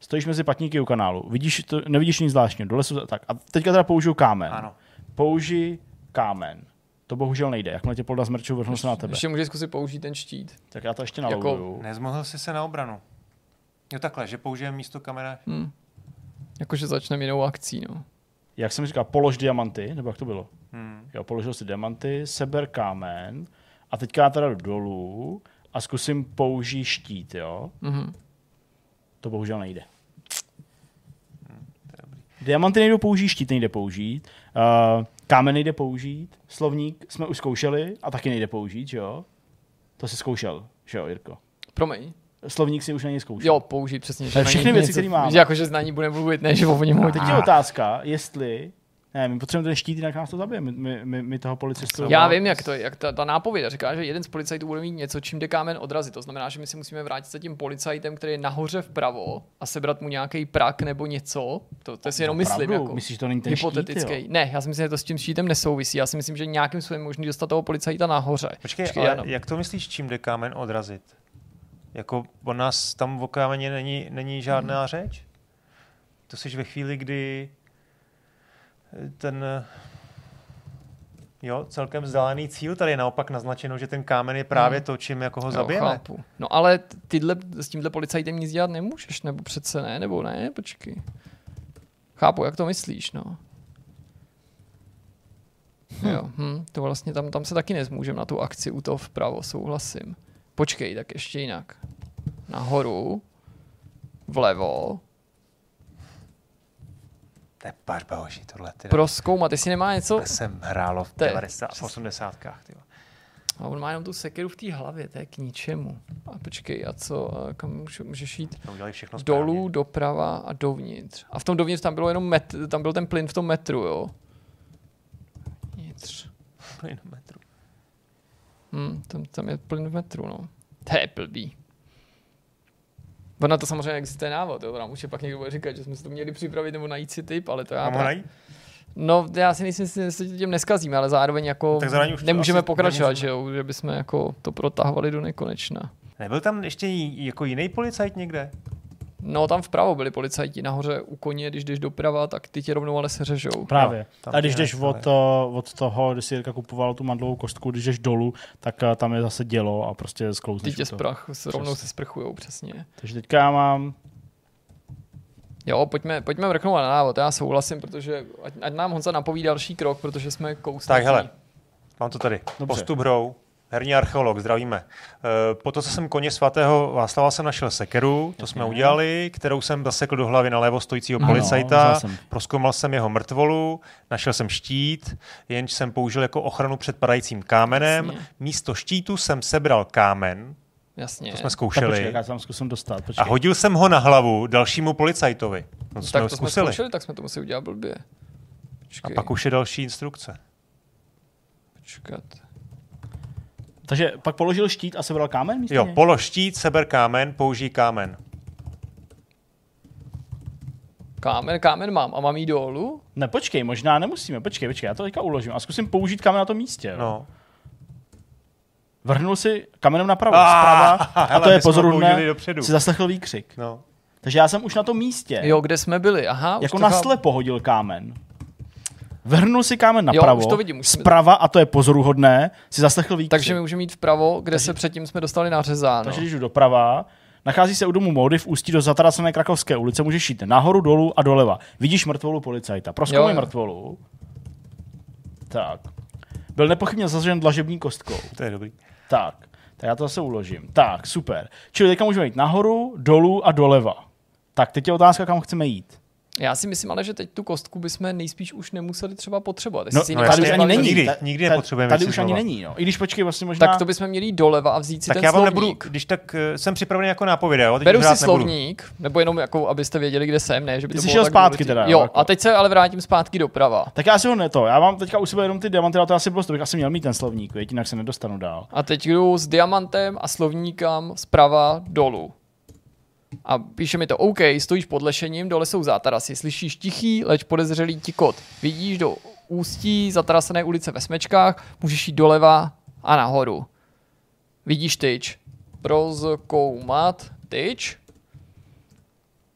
Speaker 1: Stojíš mezi patníky u kanálu. Vidíš to, nevidíš nic zvláštního. Dole jsou, tak. A teďka teda použiju kámen.
Speaker 4: Ano.
Speaker 1: Použij kámen. To bohužel nejde. Jakmile tě polda zmrču, vrhnu se na tebe.
Speaker 2: Ještě můžeš zkusit použít ten štít.
Speaker 1: Tak já to ještě
Speaker 2: Jako-
Speaker 1: nalouduju.
Speaker 4: Nezmohl jsi se na obranu. Jo takhle, že použijeme místo kamena.
Speaker 2: Hm. Jakože začneme jinou akcí, no.
Speaker 1: Jak jsem říkal, polož diamanty, nebo jak to bylo?
Speaker 4: Hmm.
Speaker 1: Jo, položil si diamanty, seber kámen a teďka já teda jdu dolů a zkusím použít štít, jo?
Speaker 2: Mhm.
Speaker 1: To bohužel nejde. Diamanty nejdou použít, štít nejde použít, uh, kámen nejde použít, slovník jsme už zkoušeli a taky nejde použít, že jo? To si zkoušel, že jo, Jirko?
Speaker 2: Promiň.
Speaker 1: Slovník si už na něj zkoušel.
Speaker 2: Jo, použít přesně. Na
Speaker 1: všechny věci, které máme.
Speaker 2: Že jakože na ní bude mluvit, ne, že o něm mluví.
Speaker 1: Teď je otázka, jestli... Ne, my potřebujeme ten štít, jinak nás to zabije. My, my, my, my toho policistu...
Speaker 2: Já vím, jak to je, jak ta, ta nápověda říká, že jeden z policajtů bude mít něco, čím jde kámen odrazit. To znamená, že my si musíme vrátit se tím policajtem, který je nahoře vpravo a sebrat mu nějaký prak nebo něco. To, to si jenom myslím. Jako
Speaker 1: Myslíš, že to není ten štít,
Speaker 2: hypotetický.
Speaker 1: jo?
Speaker 2: ne, já si myslím, že to s tím štítem nesouvisí. Já si myslím, že nějakým způsobem je možný dostat toho policajta nahoře.
Speaker 4: Počkej,
Speaker 2: Počkej,
Speaker 4: ale jak to myslíš, čím jde kámen odrazit? Jako o nás tam o kámeně není, není žádná
Speaker 2: Hmm.
Speaker 4: řeč? To jsi ve chvíli, kdy ten jo, celkem vzdálený cíl, tady je naopak naznačeno, že ten kámen je právě to, čím jako ho
Speaker 2: Hmm. Jo,
Speaker 4: zabijeme.
Speaker 2: chápu. No ale tyhle, s tímhle policajtem nic dělat nemůžeš, nebo přece ne, nebo ne, počkej. Chápu, jak to myslíš, no. Jo, hm, to vlastně tam, tam se taky nezmůžem na tu akci u toho vpravo, souhlasím. Počkej, tak ještě jinak. Nahoru, vlevo,
Speaker 4: To je barbahoši tohle. Teda.
Speaker 2: proskoumat, jestli nemá něco,
Speaker 4: To jsem hrálo v
Speaker 2: To je-
Speaker 4: 90, v 80. Ty. jo.
Speaker 2: a on má jenom tu sekeru v té hlavě, to je k ničemu. A počkej, a co, a kam může- můžeš jít? Dolů, doprava a dovnitř. A v tom dovnitř tam bylo jenom met, tam byl ten plyn v tom metru, jo? Vnitř.
Speaker 4: Plyn metru.
Speaker 2: Hm, tam, tam je plyn v metru, no. To je blbý. Ona to samozřejmě existuje návod, jo? Nám už je pak někdo bude říkat, že jsme si to měli připravit nebo najít si typ, ale to já...
Speaker 4: Mám
Speaker 2: pra-
Speaker 4: najít?
Speaker 2: No, já si nejsem si, jestli tím neskazíme, ale zároveň jako
Speaker 4: Tak zároveň už
Speaker 2: nemůžeme pokračovat,
Speaker 4: nemůžeme.
Speaker 2: že jo? Že bychom jako to protahovali do nekonečna.
Speaker 4: Nebyl tam ještě jako jiný policajt někde?
Speaker 2: No, tam vpravo byli policajti, nahoře u koně, když jdeš doprava, tak ty tě rovnou ale seřežou.
Speaker 1: Právě.
Speaker 4: Tam
Speaker 1: a když
Speaker 4: ty
Speaker 1: jdeš od, uh, od toho, když si Jirka kupoval tu mandlovou kostku, když jdeš dolů, tak uh, tam je zase dělo a prostě
Speaker 2: Ty
Speaker 1: sklouzneš.
Speaker 2: tě
Speaker 1: u toho.
Speaker 2: sprach, se rovnou se sprchujou, přesně.
Speaker 1: Takže teďka já mám
Speaker 2: Jo, pojďme, pojďme mrknout na návod, já souhlasím, protože ať, ať nám Honza napoví další krok, protože jsme kousnutí.
Speaker 4: Tak hele, mám to tady.
Speaker 1: Dobře.
Speaker 4: Postup hrou. Herní archeolog, zdravíme. E, po to, co jsem koně svatého Václava, jsem našel sekeru, to jsme udělali, kterou jsem zasekl do hlavy na levo stojícího
Speaker 1: Ano,
Speaker 4: policajta.
Speaker 1: vzal jsem.
Speaker 4: Proskoumal jsem jeho mrtvolu, našel jsem štít, jenž jsem použil jako ochranu před padajícím kámenem.
Speaker 2: Jasně.
Speaker 4: Místo štítu jsem sebral kámen,
Speaker 2: Jasně.
Speaker 4: to jsme
Speaker 1: Tak
Speaker 4: zkoušeli,
Speaker 1: počkej, já tam zkusím dostat.
Speaker 4: a
Speaker 1: Počkej.
Speaker 4: hodil jsem ho na hlavu dalšímu policajtovi. No, to jsme
Speaker 2: tak
Speaker 4: ho
Speaker 2: to jsme
Speaker 4: zkusili.
Speaker 2: zkoušeli, tak jsme to museli udělat blbě.
Speaker 4: A
Speaker 2: Počkej,
Speaker 4: pak už je další instrukce.
Speaker 2: počkat.
Speaker 1: Takže pak položil štít a sebral kámen místo
Speaker 4: Jo, polož štít, seber kámen, použij kámen.
Speaker 2: Kámen, kámen mám a mám jí dolů?
Speaker 1: Ne, počkej, možná nemusíme. Počkej, počkej, já to teďka uložím a zkusím použít kámen na tom místě. jo.
Speaker 4: No.
Speaker 1: Vrhnul si kamenem napravo,
Speaker 4: Ah,
Speaker 1: zprava, a
Speaker 4: hele,
Speaker 1: to je pozoruhodné, si zaslechl výkřik.
Speaker 4: No.
Speaker 1: Takže já jsem už na tom místě,
Speaker 2: Jo, kde jsme byli, aha.
Speaker 1: jako
Speaker 2: to
Speaker 1: naslepo hodil kámen. Vrhnul si kámen
Speaker 2: Jo,
Speaker 1: napravo,
Speaker 2: už to vidím, už jsme-
Speaker 1: zprava, a to je pozoruhodné, si zaslechl výkřik.
Speaker 2: Takže my můžeme jít vpravo, kde se předtím jsme dostali nařezáno.
Speaker 1: Takže když jdu doprava, Nachází se u domu módy v ústí do zatracené Krakovské ulice, můžeš jít nahoru, dolů a doleva. Vidíš mrtvolu policajta.
Speaker 2: Jo,
Speaker 1: Proskoumej
Speaker 2: jo.
Speaker 1: mrtvolu. Tak. Byl nepochybně zasažen dlažební kostkou.
Speaker 4: To je dobrý.
Speaker 1: Tak, tak já to zase uložím. Tak, super. Čili teďka můžeme jít nahoru, dolů a doleva. Tak, teď je otázka, kam chceme jít.
Speaker 2: Já si myslím ale, že teď tu kostku bychom nejspíš už nemuseli třeba potřebovat.
Speaker 1: No,
Speaker 2: si
Speaker 1: no tady už ani není.
Speaker 4: nikdy-
Speaker 1: Ta-
Speaker 4: nikdy nepotřebujeme
Speaker 1: Tady už ani
Speaker 4: znova.
Speaker 1: není, no. I když počkej, vlastně možná...
Speaker 2: Tak to bychom měli jít doleva a vzít si
Speaker 4: Tak
Speaker 2: ten
Speaker 4: já vám
Speaker 2: slovník.
Speaker 4: nebudu, když tak eh, jsem připravený jako nápověda, jo? Teď
Speaker 2: Beru si
Speaker 4: hrát nebudu.
Speaker 2: slovník, nebo jenom jako, abyste věděli, kde jsem, ne? Že by
Speaker 1: Ty
Speaker 2: to
Speaker 1: jsi
Speaker 2: bylo
Speaker 1: šel zpátky
Speaker 2: důležitý.
Speaker 1: teda, jo,
Speaker 2: Jo,
Speaker 1: jako.
Speaker 2: a teď se ale vrátím zpátky doprava.
Speaker 1: Tak já si ho ne to. Já mám teďka u sebe jenom ty diamanty, ale to asi bylo, to bych asi měl mít ten slovník, jinak se nedostanu dál.
Speaker 2: A teď jdu s diamantem a slovníkem zprava dolů. A píše mi to, OK, stojíš pod lešením, dole jsou zátarasy, slyšíš tichý, leč podezřelý tikot. Vidíš do ústí zatarasené ulice ve smečkách, můžeš jít doleva a nahoru. Vidíš tyč. Prozkoumat tyč.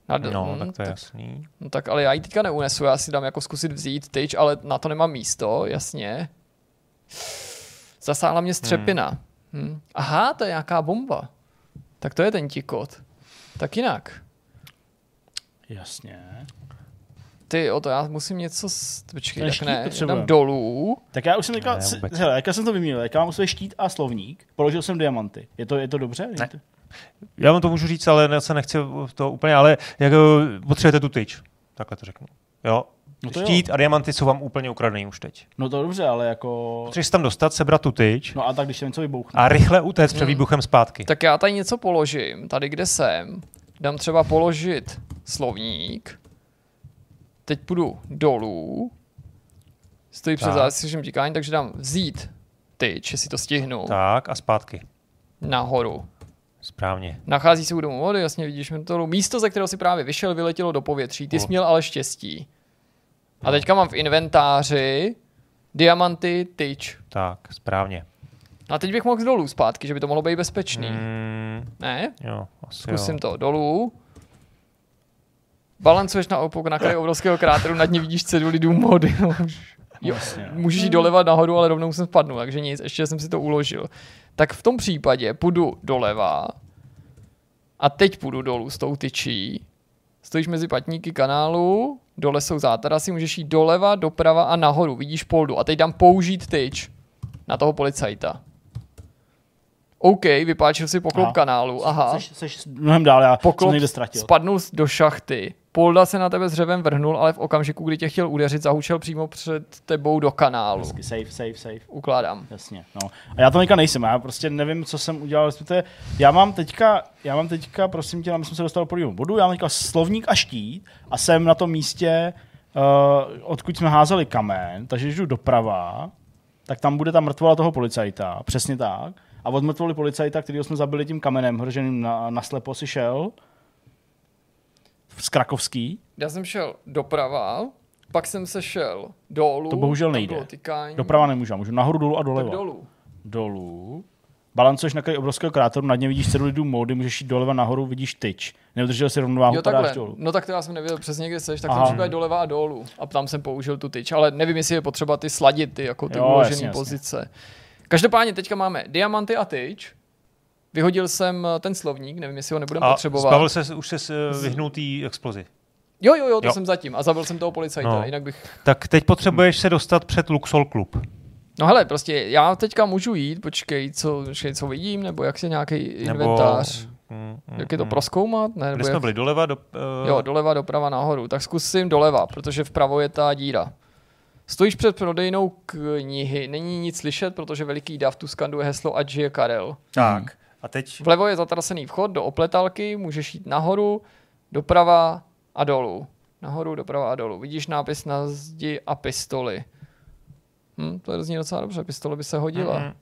Speaker 2: Nad,
Speaker 4: No,
Speaker 2: hm,
Speaker 4: tak to je jasný.
Speaker 2: No tak ale já ji teďka neunesu, já si dám jako zkusit vzít tyč, ale na to nemám místo, jasně. Zasáhla mě střepina. Hm. Aha, to je nějaká bomba. Tak to je ten tikot. Tak jinak.
Speaker 1: Jasně.
Speaker 2: Ty, o to já musím něco... S... Počkej,
Speaker 1: Ten
Speaker 2: tak ne,
Speaker 1: potřebujeme.
Speaker 2: dám dolů.
Speaker 1: Tak já už jsem teďka,
Speaker 4: vůbec.
Speaker 1: hele, jak já jsem to vyměnil, jak já mám sebe štít a slovník, položil jsem diamanty. Je to, je to dobře?
Speaker 4: Ne. Já vám to můžu říct, ale ne, se nechci to úplně, ale jak eh, potřebujete tu tyč, takhle to řeknu. Jo,
Speaker 1: No to jo.
Speaker 4: Štít a diamanty jsou vám úplně ukradený už teď.
Speaker 1: No to dobře, ale jako...
Speaker 4: Potřebuješ tam dostat, sebrat tu tyč
Speaker 1: No a tak, když se něco vybouchne.
Speaker 4: a rychle utéct před
Speaker 2: Hmm.
Speaker 4: výbuchem zpátky.
Speaker 2: Tak já tady něco položím, tady kde jsem. Dám třeba položit slovník. Teď půjdu dolů. Stojí před
Speaker 4: Tak.
Speaker 2: zástřežím tíkání, takže dám vzít tyč, jestli to stihnu,
Speaker 4: Tak a zpátky.
Speaker 2: nahoru.
Speaker 4: Správně.
Speaker 2: Nachází se u domu vody, jasně vidíš mentolu. Místo, ze kterého si právě vyšel, vyletělo do povětří. Ty jsi měl ale štěstí. A teďka mám v inventáři diamanty, tyč.
Speaker 4: Tak, správně.
Speaker 2: A teď bych mohl dolů zpátky, že by to mohlo být bezpečný.
Speaker 4: Mm,
Speaker 2: Ne?
Speaker 4: jo, asi
Speaker 2: Zkusím
Speaker 4: jo.
Speaker 2: to dolů. Balancuješ na opok na kraji obrovského kráteru, nad ní vidíš ceduli dům mody. Jo, můžeš jít doleva nahoru, ale rovnou jsem spadnul, takže nic, ještě jsem si to uložil. Tak v tom případě půjdu doleva a teď půjdu dolů s tou tyčí. Stojíš mezi patníky kanálu, dole jsou zátarasy, můžeš jít doleva, doprava a nahoru, vidíš poldu. A teď dám použít tyč na toho policajta. OK, vypáčil si poklop
Speaker 1: Aha.
Speaker 2: kanálu, aha.
Speaker 1: Seš, seš mnohem dál, já
Speaker 2: Poklop
Speaker 1: jsem někde ztratil.
Speaker 2: spadnul do šachty. Polda se na tebe s řevem vrhnul, ale v okamžiku, kdy tě chtěl udeřit, zahučel přímo před tebou do kanálu.
Speaker 1: Hezky, Safe, safe, safe.
Speaker 2: Ukládám.
Speaker 1: Jasně, no. A já to teďka nejsem, já prostě nevím, co jsem udělal. respektive Já mám teďka, já mám teďka, prosím tě, my jsme se dostali do prvního bodu, já mám teďka slovník a štít a jsem na tom místě, uh, odkud jsme házeli kamen, takže když jdu doprava, tak tam bude ta mrtvola toho policajta, přesně tak. A od mrtvoly policajta, kterého jsme zabili tím kamenem hrženým na, na slepo, si šel z Krakovský,
Speaker 2: Já jsem šel doprava, pak jsem se šel dolů.
Speaker 1: To bohužel nejde. doprava nemůžu, můžu nahoru, dolů a
Speaker 2: tak
Speaker 1: doleva.
Speaker 2: dolů.
Speaker 1: dolů, balancuješ na kraji obrovského kráteru, nad ně vidíš celou módy, můžeš jít doleva nahoru, vidíš tyč. Neudržel si rovnováhu,
Speaker 2: Jo,
Speaker 1: padáš dolů.
Speaker 2: No tak to já jsem nevěděl přesně, kde seš, tak
Speaker 1: Aha.
Speaker 2: jsem doleva a dolů. A tam jsem použil tu tyč, ale nevím, jestli je potřeba ty sladit, ty, jako ty
Speaker 1: Jo,
Speaker 2: uložené
Speaker 1: jasně, jasně.
Speaker 2: Každopádně teďka máme diamanty a tyč. Vyhodil jsem eh, ten slovník, nevím, jestli ho nebudeme
Speaker 4: A
Speaker 2: potřebovat.
Speaker 4: zbavil se, už se vyhnul té explozi.
Speaker 2: Jo, jo, jo, to
Speaker 4: Jo.
Speaker 2: jsem zatím. A zabil jsem toho policajta,
Speaker 4: No.
Speaker 2: jinak bych...
Speaker 4: Tak teď potřebuješ se dostat před Luxol Club.
Speaker 2: No hele, prostě já teďka můžu jít, počkej, co, počkej, co vidím, nebo jak se nějaký inventář,
Speaker 4: Mm, mm,
Speaker 2: jak je to
Speaker 4: mm.
Speaker 2: proskoumat, ne, nebo
Speaker 4: jsme
Speaker 2: jak,
Speaker 4: byli? Doleva? Do, uh,
Speaker 2: jo, doleva, doprava, nahoru. Tak zkusím doleva, protože vpravo je ta díra. Stojíš před prodejnou knihy, není nic slyšet, protože veliký dav tu skanduje heslo ať žije Karel.
Speaker 4: Tak. A teď
Speaker 2: Vlevo je zatrasený vchod do opletalky, můžeš jít nahoru, doprava a dolů. Nahoru, doprava a dolů. Vidíš nápis na zdi a pistoli. Hm, to zní docela dobře, pistole by se hodila.
Speaker 4: Mhm.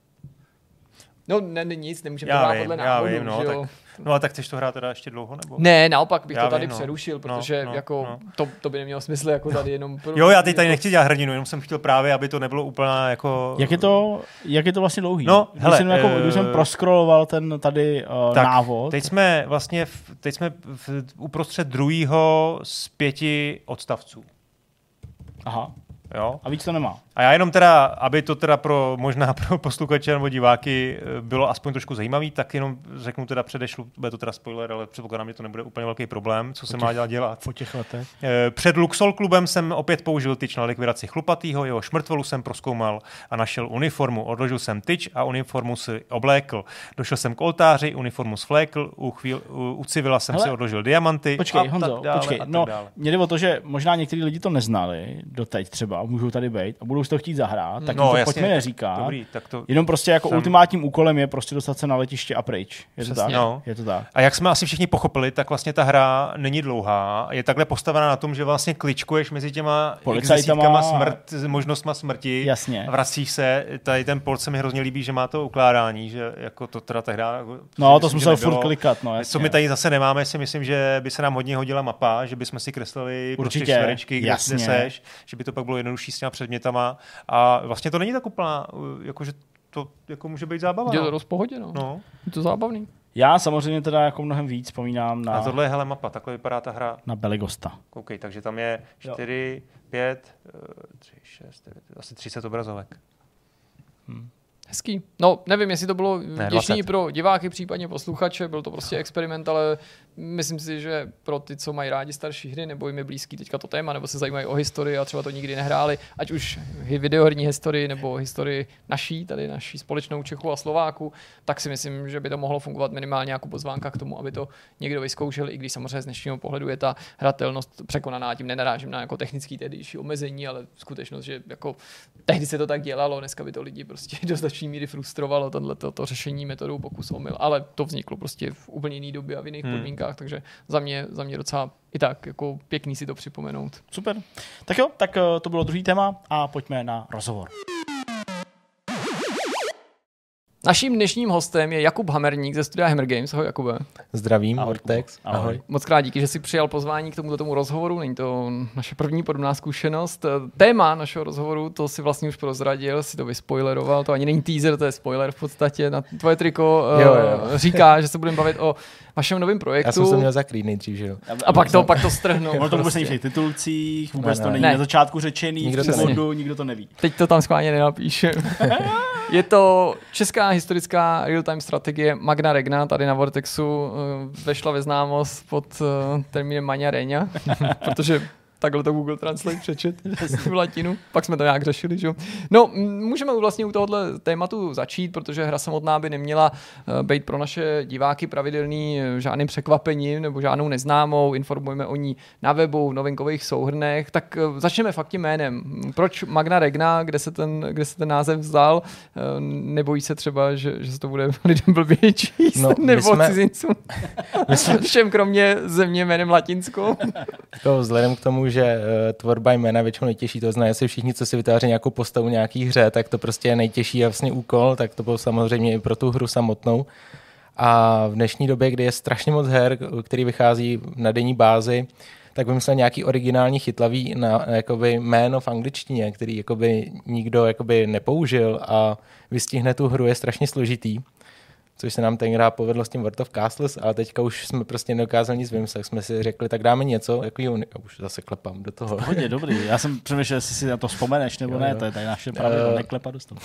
Speaker 2: No, ne, ne, nic, nemůžeme to
Speaker 4: Já vím,
Speaker 2: podle
Speaker 4: já
Speaker 2: návodu,
Speaker 4: vím, no,
Speaker 2: že jo?
Speaker 4: No a tak chceš to hrát teda ještě dlouho? Nebo?
Speaker 2: Ne, naopak bych
Speaker 4: Já
Speaker 2: to tady
Speaker 4: vím, no.
Speaker 2: přerušil,
Speaker 4: No,
Speaker 2: protože
Speaker 4: no,
Speaker 2: jako
Speaker 4: no.
Speaker 2: To, to by nemělo smysl jako tady jenom... Pro,
Speaker 4: Jo, já teď tady
Speaker 2: jako-
Speaker 4: nechci dělat hrdinu, jenom jsem chtěl právě, aby to nebylo úplná jako...
Speaker 1: Jak je to, jak je to vlastně dlouhý?
Speaker 4: No,
Speaker 1: když,
Speaker 4: hele,
Speaker 1: jsem, jako, když jsem
Speaker 4: eh,
Speaker 1: proskroloval ten tady uh,
Speaker 4: Tak,
Speaker 1: návod,
Speaker 4: Teď jsme vlastně, v, teď jsme v, uprostřed druhého z pěti odstavců.
Speaker 1: aha,
Speaker 4: Jo?
Speaker 1: a víc to nemá.
Speaker 4: A já jenom teda, aby to teda pro možná pro posluchače nebo diváky eh, bylo aspoň trošku zajímavý, tak jenom řeknu teda předešlu, bude to teda spoiler, ale předpokládám, že to nebude úplně velký problém, co se má dělat dělat.
Speaker 1: Po těch letech.
Speaker 4: Eh, Před Luxol klubem jsem opět použil tyč na likvidaci chlupatýho, jeho šmrtvolu jsem proskoumal a našel uniformu. Odložil jsem tyč a uniformu si oblékl. Došel jsem k oltáři, uniformu svlékl, u, chvíl, u, u civila jsem
Speaker 1: Hele,
Speaker 4: si odložil diamanty.
Speaker 1: Počkej,
Speaker 4: a
Speaker 1: Honzo,
Speaker 4: tak dále,
Speaker 1: počkej.
Speaker 4: a tak
Speaker 1: No,
Speaker 4: dále.
Speaker 1: mě jde o to, že možná některý lidi to neznali doteď třeba, můžou tady být a budou si to chtít zahrát, tak
Speaker 4: No,
Speaker 1: to
Speaker 4: jasně,
Speaker 1: pojďme neříkat.
Speaker 4: Dobrý, tak to...
Speaker 1: Jenom prostě jako
Speaker 4: jsem-
Speaker 1: ultimátním úkolem je prostě dostat se na letiště a pryč. Je to
Speaker 2: Přesně.
Speaker 1: tak?
Speaker 4: No.
Speaker 1: Je to tak.
Speaker 4: A jak jsme asi všichni pochopili, tak vlastně ta hra není dlouhá. Je takhle postavená na tom, že vlastně kličkuješ mezi těma
Speaker 1: Policajtama.
Speaker 4: exesívkama smrt, možnostma smrti.
Speaker 1: Jasně.
Speaker 4: A vracíš se. Tady ten port se mi hrozně líbí, že má to ukládání, že jako to teda ta hra... jako-
Speaker 1: No, to
Speaker 4: myslím,
Speaker 1: jsme
Speaker 4: že
Speaker 1: museli furt
Speaker 4: nebylo.
Speaker 1: klikat, no jasně.
Speaker 4: Co my tady zase nemáme, si myslím, že by se nám hodně hodila mapa, že bychom si kreslili
Speaker 1: Určitě,
Speaker 4: prostě čtverečky, kde seš, že by to pak bylo jednodušší s těma předmětama. A vlastně to není tak úplná, uh, jakože to jako může být zábava.
Speaker 2: Je to
Speaker 4: No.
Speaker 2: dost pohodě, no.
Speaker 4: No.
Speaker 2: Je to zábavný.
Speaker 1: Já samozřejmě teda jako mnohem víc vzpomínám
Speaker 4: A
Speaker 1: na,
Speaker 4: tohle je hele mapa, takhle vypadá ta hra.
Speaker 1: na Beligosta.
Speaker 4: Koukej, takže tam je
Speaker 1: Jo.
Speaker 4: 4, 5, 3, 6, 9, asi 30 obrazovek.
Speaker 2: Hezký. No, nevím, jestli to bylo
Speaker 4: Ne,
Speaker 2: vděčný
Speaker 4: 20.
Speaker 2: pro diváky, případně posluchače, byl to prostě experiment, ale myslím si, že pro ty, co mají rádi starší hry, nebo jim je blízký teďka to téma, nebo se zajímají o historii a třeba to nikdy nehráli, ať už videoherní historii nebo historii naší, tady naší společnou Čechu a Slováku, tak si myslím, že by to mohlo fungovat minimálně jako pozvánka k tomu, aby to někdo vyzkoušel, i když samozřejmě z dnešního pohledu je ta hratelnost překonaná, tím nenarážím na jako technický tehdejší omezení, ale skutečnost, že jako tehdy se to tak dělalo, dneska by to lidi prostě do značné míry frustrovalo, tohle to, to řešení metodou pokus omyl, ale to vzniklo prostě v úplně jiné době a v jiných
Speaker 4: Hmm.
Speaker 2: hmm. Podmínkách, takže za mě, za mě docela i tak jako pěkný si to připomenout.
Speaker 1: Super. Tak jo, tak eh, to bylo druhý téma a pojďme na rozhovor.
Speaker 2: Naším dnešním hostem je Jakub Hamerník ze studia Hammer Games. Ahoj Jakube.
Speaker 3: Zdravím,
Speaker 1: Ahoj,
Speaker 3: Vortex.
Speaker 1: Ahoj.
Speaker 3: Ahoj.
Speaker 2: Moc krát díky, že jsi přijal pozvání k tomuto tomu rozhovoru. Není to naše první podobná zkušenost. Téma našeho rozhovoru, to si vlastně už prozradil, si to vyspoileroval. To ani není teaser, to je spoiler v podstatě. Na tvoje triko
Speaker 3: Jo,
Speaker 2: jo,
Speaker 3: jo.
Speaker 2: říká, že se budeme bavit o vašem novém
Speaker 3: Já
Speaker 2: projektu.
Speaker 3: jsem se měl zakrýt nejdřív, že jo.
Speaker 2: A pak to, pak to strhnou.
Speaker 1: Ono to vůbec
Speaker 2: prostě.
Speaker 1: není v těch titulcích, vůbec
Speaker 3: Ne,
Speaker 1: to
Speaker 3: ne.
Speaker 1: není
Speaker 2: Ne.
Speaker 1: na začátku řečený,
Speaker 3: Nikdo
Speaker 1: nikdo
Speaker 3: to
Speaker 1: v
Speaker 3: neví.
Speaker 1: úvodu, nikdo to neví.
Speaker 2: Teď to tam schválně nenapíše. je to česká historická real-time strategie Magna Regna, tady na Vortexu eh, vešla ve známost pod eh, termínem Magna Reňa, protože takhle to Google Translate přečet v latinu, pak jsme to nějak řešili, že. No, můžeme vlastně u tohohle tématu začít, protože hra samotná by neměla eh, být pro naše diváky pravidelný eh, žádným překvapením nebo žádnou neznámou, informujeme o ní na webu, v novinkových souhrnech, tak eh, začneme fakt tím jménem. Proč Magna Regna, kde se ten, kde se ten název vzal, nebojí se třeba, že, že se to bude lidem blbě číst,
Speaker 3: No,
Speaker 2: nebo
Speaker 3: jsme-
Speaker 2: cizincům. Všem kromě země jménem Latinskou.
Speaker 3: Jako vzhledem k tomu, že uh, tvorba jména většinou nejtěžší, to znamená, jestli všichni, co si vytváří nějakou postavu nějaký hře, tak to prostě je nejtěžší a vlastně úkol, tak to bylo samozřejmě i pro tu hru samotnou. A v dnešní době, kdy je strašně moc her, který vychází na denní bázi, tak vymyslel nějaký originální chytlavý na, jakoby jméno v angličtině, který jakoby nikdo jakoby nepoužil a vystihne tu hru je strašně složitý. Což se nám tenkrát povedlo s tím World of Castles, ale teďka už jsme prostě nedokázali nic vymyslet. jsme si řekli, tak dáme něco, jako jo, už zase klepám do toho.
Speaker 1: Hodně dobrý. Já jsem přemýšlel, jestli si na to vzpomeneš nebo
Speaker 3: Jo,
Speaker 1: ne,
Speaker 3: jo.
Speaker 1: to je tady naše pravidlo,
Speaker 3: Eh,
Speaker 1: neklepat do toho.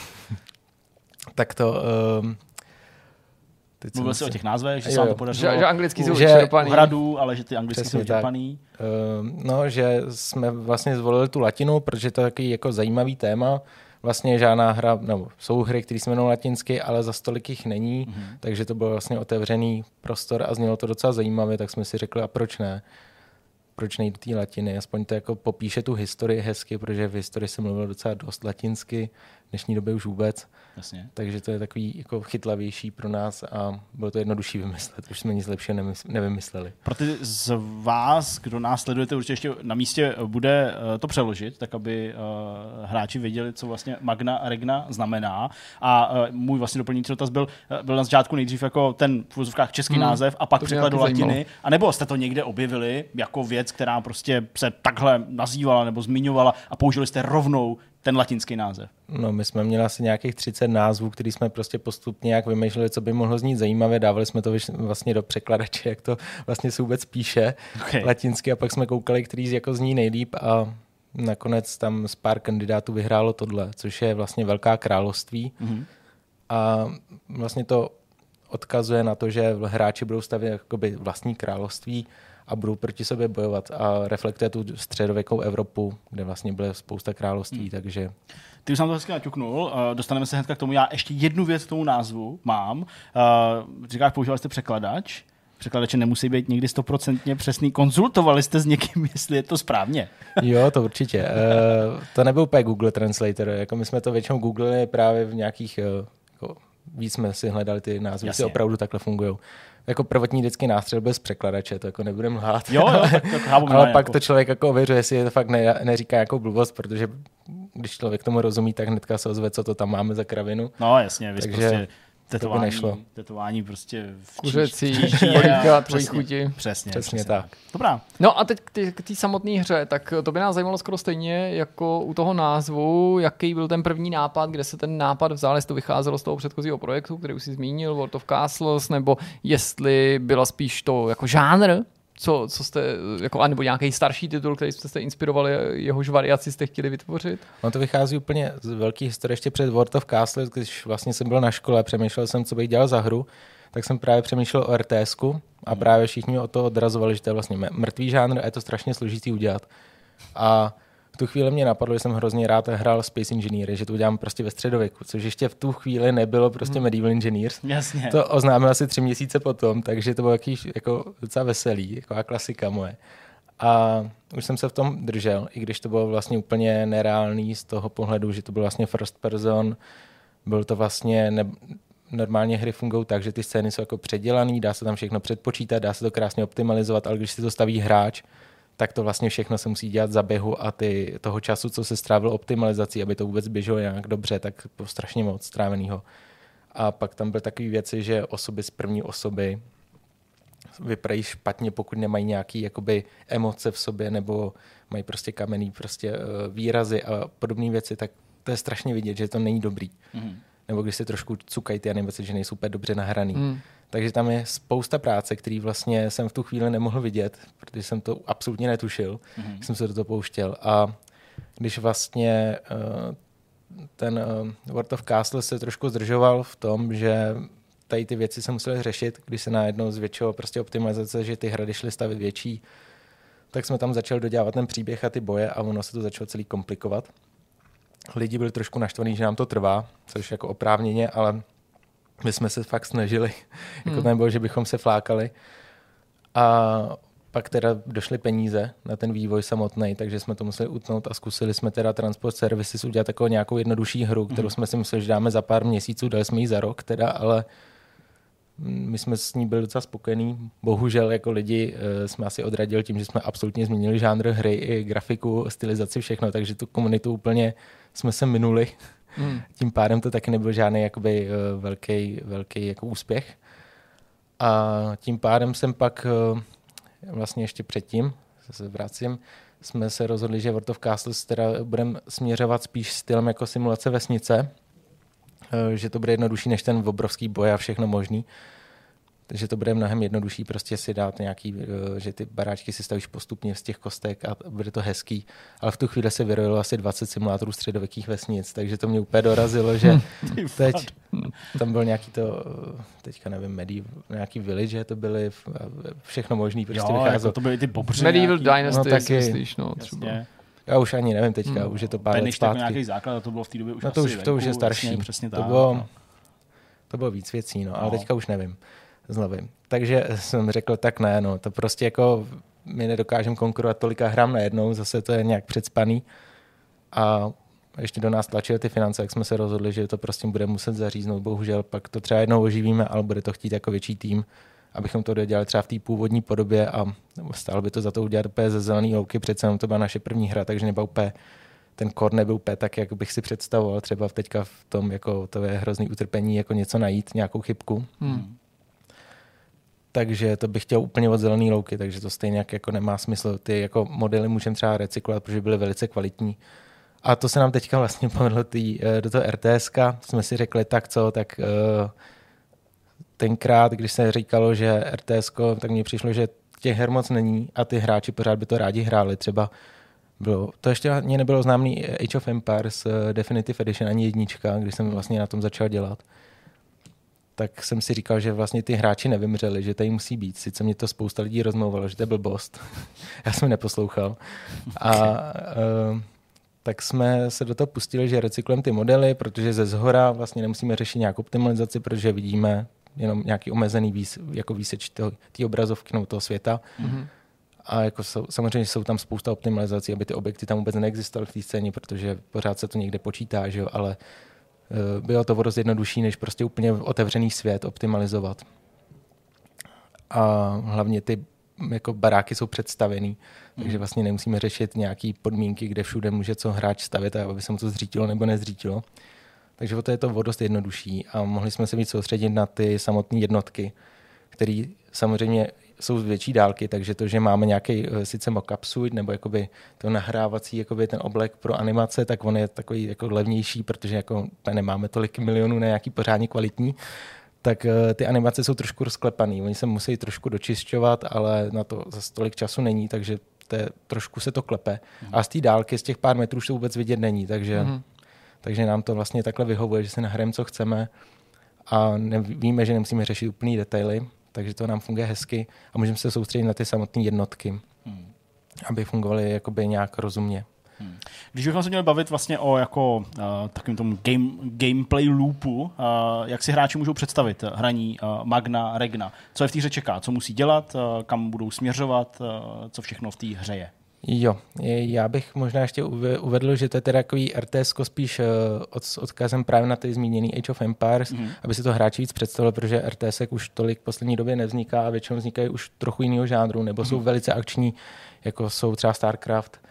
Speaker 3: tak to... Um, teď
Speaker 1: Mluvil jsi o těch názvech, že se
Speaker 3: Jo,
Speaker 1: vám
Speaker 3: jo.
Speaker 1: to podařilo
Speaker 2: Že, že anglicky jsou
Speaker 3: Že-
Speaker 2: vyčerpaný.
Speaker 1: u hradů, ale že ty anglicky jsou čerpaný.
Speaker 3: Ehm, No, že jsme vlastně zvolili tu latinu, protože to je takový jako zajímavý téma. Vlastně žádná hra, nebo jsou hry, které se jmenují latinsky, ale za stolik jich není,
Speaker 1: Mhm.
Speaker 3: takže to byl vlastně otevřený prostor a znělo to docela zajímavě, tak jsme si řekli, a proč ne? Proč nejít do té latiny? Aspoň to jako popíše tu historii hezky, protože v historii se mluvilo docela dost latinsky, v dnešní době už vůbec,
Speaker 1: Jasně.
Speaker 3: takže to je takový jako chytlavější pro nás a bylo to jednodušší vymyslet, už jsme nic lepšího nevymysleli.
Speaker 1: Pro ty z vás, kdo nás sledujete, určitě ještě na místě bude eh, to přeložit, tak aby eh, hráči věděli, co vlastně Magna Regna znamená. A eh, můj vlastně doplňující dotaz byl, eh, byl na začátku nejdřív jako ten v úzovkách český
Speaker 2: Hmm,
Speaker 1: název a pak překlad do latiny. A nebo jste to někde objevili jako věc, která prostě se takhle nazývala nebo zmiňovala a použili jste rovnou ten latinský název.
Speaker 3: No, my jsme měli asi nějakých 30 názvů, který jsme prostě postupně nějak vymýšleli, co by mohlo znít zajímavě. Dávali jsme to vlastně do překladače, jak to vlastně se vůbec píše
Speaker 1: Okay.
Speaker 3: latinsky a pak jsme koukali, který jako zní nejlíp a nakonec tam z pár kandidátů vyhrálo tohle, což je vlastně velká království.
Speaker 1: Mhm.
Speaker 3: A vlastně to odkazuje na to, že hráči budou stavět jakoby vlastní království a budou proti sobě bojovat a reflektuje tu středověkou Evropu, kde vlastně byla spousta království,
Speaker 1: Hmm.
Speaker 3: takže
Speaker 1: Ty už jsem to hezky naťuknul, eh, dostaneme se hnedka k tomu. Já ještě jednu věc k tomu názvu mám. Eh, Říkáš, používali jste překladač. Překladače nemusí být někdy stoprocentně přesný. Konzultovali jste s někým, jestli je to správně.
Speaker 3: Jo, to určitě. Uh, to nebyl úplně Google Translator. Jako my jsme to většinou googlili právě v nějakých, uh, jako víc jsme si hledali ty názvy,
Speaker 1: Jasně.
Speaker 3: ty opravdu takhle fungují. Jako prvotní vždycky nástřel bez překladače, to jako nebudem lhát.
Speaker 1: Jo, jo, tak to.
Speaker 3: Ale
Speaker 1: minimálně
Speaker 3: pak
Speaker 1: jako-
Speaker 3: to člověk jako ověřuje, jestli je to fakt ne, neříká jako blbost, protože když člověk tomu rozumí, tak hnedka se ozve, co to tam máme za kravinu.
Speaker 1: No jasně, vy
Speaker 3: Takže
Speaker 1: prostě
Speaker 3: to by
Speaker 1: tetování,
Speaker 3: nešlo.
Speaker 1: tetování prostě v
Speaker 2: Kuřecí,
Speaker 1: a-
Speaker 2: tvojí
Speaker 1: přesně,
Speaker 2: chuti.
Speaker 1: Přesně,
Speaker 3: Přesně tak.
Speaker 1: Dobrá.
Speaker 2: No a teď k té- k té samotné hře, tak to by nás zajímalo skoro stejně jako u toho názvu, jaký byl ten první nápad, kde se ten nápad vzal, jestli to vycházelo z toho předchozího projektu, který už si zmínil, World of Castles, nebo jestli byla spíš to jako žánr, co, co jste, jako, anebo nějaký starší titul, který jste se inspirovali, jehož variaci jste chtěli vytvořit?
Speaker 3: No to vychází úplně z velké historie ještě před World of Castle, když vlastně jsem byl na škole a přemýšlel jsem, co bych dělal za hru, tak jsem právě přemýšlel o RTSku a právě všichni o to odrazovali, že to je vlastně mrtvý žánr a je to strašně složitý udělat. A v tu chvíli mě napadlo, že jsem hrozně rád hrál Space Engineer, že to udělám prostě ve středověku, což ještě v tu chvíli nebylo prostě Medieval Engineers.
Speaker 1: Jasně.
Speaker 3: To oznámil asi tři měsíce potom, takže to bylo jaký, jako docela veselý, jako klasika moje. A už jsem se v tom držel, i když to bylo vlastně úplně nereálný z toho pohledu, že to byl vlastně first person, byl to vlastně, ne, normálně hry fungují tak, že ty scény jsou jako předělaný, dá se tam všechno předpočítat, dá se to krásně optimalizovat, ale když si to staví hráč, tak to vlastně všechno se musí dělat za běhu a ty, toho času, co se strávil optimalizací, aby to vůbec běželo nějak dobře, tak bylo strašně moc strávenýho. A pak tam byly takové věci, že osoby z první osoby vypadají špatně, pokud nemají nějaké jakoby emoce v sobě nebo mají prostě kamenný prostě eh, výrazy a podobné věci, tak to je strašně vidět, že to není dobrý.
Speaker 1: Mhm.
Speaker 3: Nebo když se trošku cukají ty animace, že nejsou úplně dobře nahraný.
Speaker 2: Hmm.
Speaker 3: Takže tam je spousta práce, který vlastně jsem v tu chvíli nemohl vidět, protože jsem to absolutně netušil,
Speaker 1: Mhm.
Speaker 3: mm-hmm. jsem se do toho pouštěl. A když vlastně uh, ten uh, World of Castle se trošku zdržoval v tom, že tady ty věci se musely řešit, když se najednou zvětšilo prostě optimalizace, že ty hrady šly stavit větší, tak jsme tam začali dodělávat ten příběh a ty boje a ono se to začalo celý komplikovat. Lidi byli trošku naštvaní, že nám to trvá, což jako oprávněně, ale my jsme se fakt snažili. jako
Speaker 2: Hmm.
Speaker 3: to nebylo, že bychom se flákali. A pak teda došly peníze na ten vývoj samotný, takže jsme to museli utnout a zkusili jsme teda Transport Services udělat takovou nějakou jednodušší hru, kterou jsme si mysleli, že dáme za pár měsíců, dali jsme ji za rok teda, ale my jsme s ní byli docela spokojení. Bohužel jako lidi eh, jsme asi odradili tím, že jsme absolutně změnili žánr hry, i grafiku, stylizaci, všechno, takže tu komunitu úplně jsme se minuli.
Speaker 2: Hmm.
Speaker 3: Tím pádem to taky nebyl žádný jakoby eh, velký, velký jako úspěch. A tím pádem jsem pak eh, vlastně ještě předtím, se vracím, jsme se rozhodli, že World of Castles teda budeme směřovat spíš stylem jako simulace vesnice, eh, že to bude jednodušší než ten obrovský boj a všechno možný. Takže to bude mnohem jednodušší prostě si dát nějaký, eh, že ty baráčky si stavíš postupně z těch kostek a bude to hezký. Ale v tu chvíli se vyrojilo asi 20 simulátorů středověkých vesnic, takže to mě úplně dorazilo, že teď tam byl nějaký to, teďka nevím, Medi, nějaký village, to byly všechno možný, prostě
Speaker 1: jo,
Speaker 3: vycházelo.
Speaker 1: jako to byly ty bobři.
Speaker 2: Medieval
Speaker 1: nějaký,
Speaker 2: Dynasty,
Speaker 3: no
Speaker 2: no,
Speaker 3: taky.
Speaker 2: myslíš, no, třeba.
Speaker 1: Jasně.
Speaker 3: Já už ani nevím teďka, už je to pár let
Speaker 1: Beniš jako nějaký
Speaker 3: zpátky.
Speaker 1: základ, a to bylo v té době už
Speaker 3: No to
Speaker 1: asi
Speaker 3: už, to už je
Speaker 1: venku,
Speaker 3: starší.
Speaker 1: Jasně, přesně
Speaker 3: to,
Speaker 1: tak.
Speaker 3: bylo, to bylo víc věcí, no, ale
Speaker 1: No.
Speaker 3: teďka už nevím z hlavy. Takže jsem řekl, tak ne, no, to prostě jako my nedokážeme konkurovat tolika hrám najednou, zase to je nějak předspaný. A ještě do nás tlačily ty finance, jak jsme se rozhodli, že to prostě bude muset zaříznout. Bohužel pak to třeba jednou oživíme, ale bude to chtít jako větší tým, abychom to dodělali třeba v té původní podobě a stálo by to za to udělat úplně ze zelený louky, přece jenom to byla naše první hra, takže nebyl úplně ten kor nebyl úplně tak, jak bych si představoval. Třeba teďka v tom, jako to je hrozný utrpení, jako něco najít, nějakou chybku.
Speaker 2: Hmm.
Speaker 3: Takže to bych chtěl úplně od zelený louky, takže to stejně jak jako nemá smysl. Ty jako modely můžeme třeba recyklovat, protože byly velice kvalitní. A to se nám teďka vlastně povedlo tý, eh, do toho RTSK. Jsme si řekli, tak co, tak uh, tenkrát, když se říkalo, že RTS, tak mně přišlo, že těch her moc není a ty hráči pořád by to rádi hráli. Třeba Bylo, to ještě ani nebylo známý Age of Empires eh, Definitive Edition, ani jednička, když jsem vlastně na tom začal dělat. Tak jsem si říkal, že vlastně ty hráči nevymřeli, že tady musí být. Sice mě to spousta lidí rozmlouvalo, že to je blbost. Já jsem neposlouchal. A uh, tak jsme se do toho pustili, že recyklujeme ty modely, protože ze zhora vlastně nemusíme řešit nějakou optimalizaci, protože vidíme jenom nějaký omezený výs, jako výseč té obrazovky nebo toho světa. Mm-hmm. A jako jsou, samozřejmě jsou tam spousta optimalizací, aby ty objekty tam vůbec neexistovaly v té scéně, protože pořád se to někde počítá, že jo? ale uh, bylo to dost jednodušší, než prostě úplně otevřený svět optimalizovat. A hlavně ty jako baráky jsou představený, mm. takže vlastně nemusíme řešit nějaké podmínky, kde všude může co hráč stavit, aby se mu to zřítilo nebo nezřítilo. Takže o to je to o dost jednodušší a mohli jsme se víc soustředit na ty samotné jednotky, které samozřejmě jsou z větší dálky, takže to, že máme nějaký eh, sice mockup suit, nebo jakoby to nahrávací jakoby ten oblek pro animace, tak on je takový jako levnější, protože jako nemáme tolik milionů na nějaký pořádně kvalitní, tak eh, ty animace jsou trošku rozklepaný. Oni se musí trošku dočišťovat, ale na to zase tolik času není, takže to je, trošku se to klepe. Mm. A z té dálky, z těch pár metrů už to vůbec vidět není, takže, mm. takže nám to vlastně takhle vyhovuje, že se nahrajeme, co chceme a víme, že nemusíme řešit úplný detaily, takže to nám funguje hezky a můžeme se soustředit na ty samotné jednotky, mm. aby fungovaly jakoby nějak rozumně.
Speaker 1: Hmm. Když bychom se měli bavit vlastně o jako uh, takovým tomu game, gameplay loopu, uh, jak si hráči můžou představit hraní uh, Magna, Regna, co je v té hře čeká, co musí dělat, uh, kam budou směřovat, uh, co všechno v té hře je.
Speaker 3: Jo, já bych možná ještě uvedl, že to je teda takový RTS spíš od, s odkazem právě na ty zmíněný Age of Empires, mm. aby si to hráči víc představili, protože RTS už tolik v poslední době nevzniká a většinou vznikají už trochu jiného žánru, nebo mm. jsou mhm. velice akční, jako jsou třeba StarCraft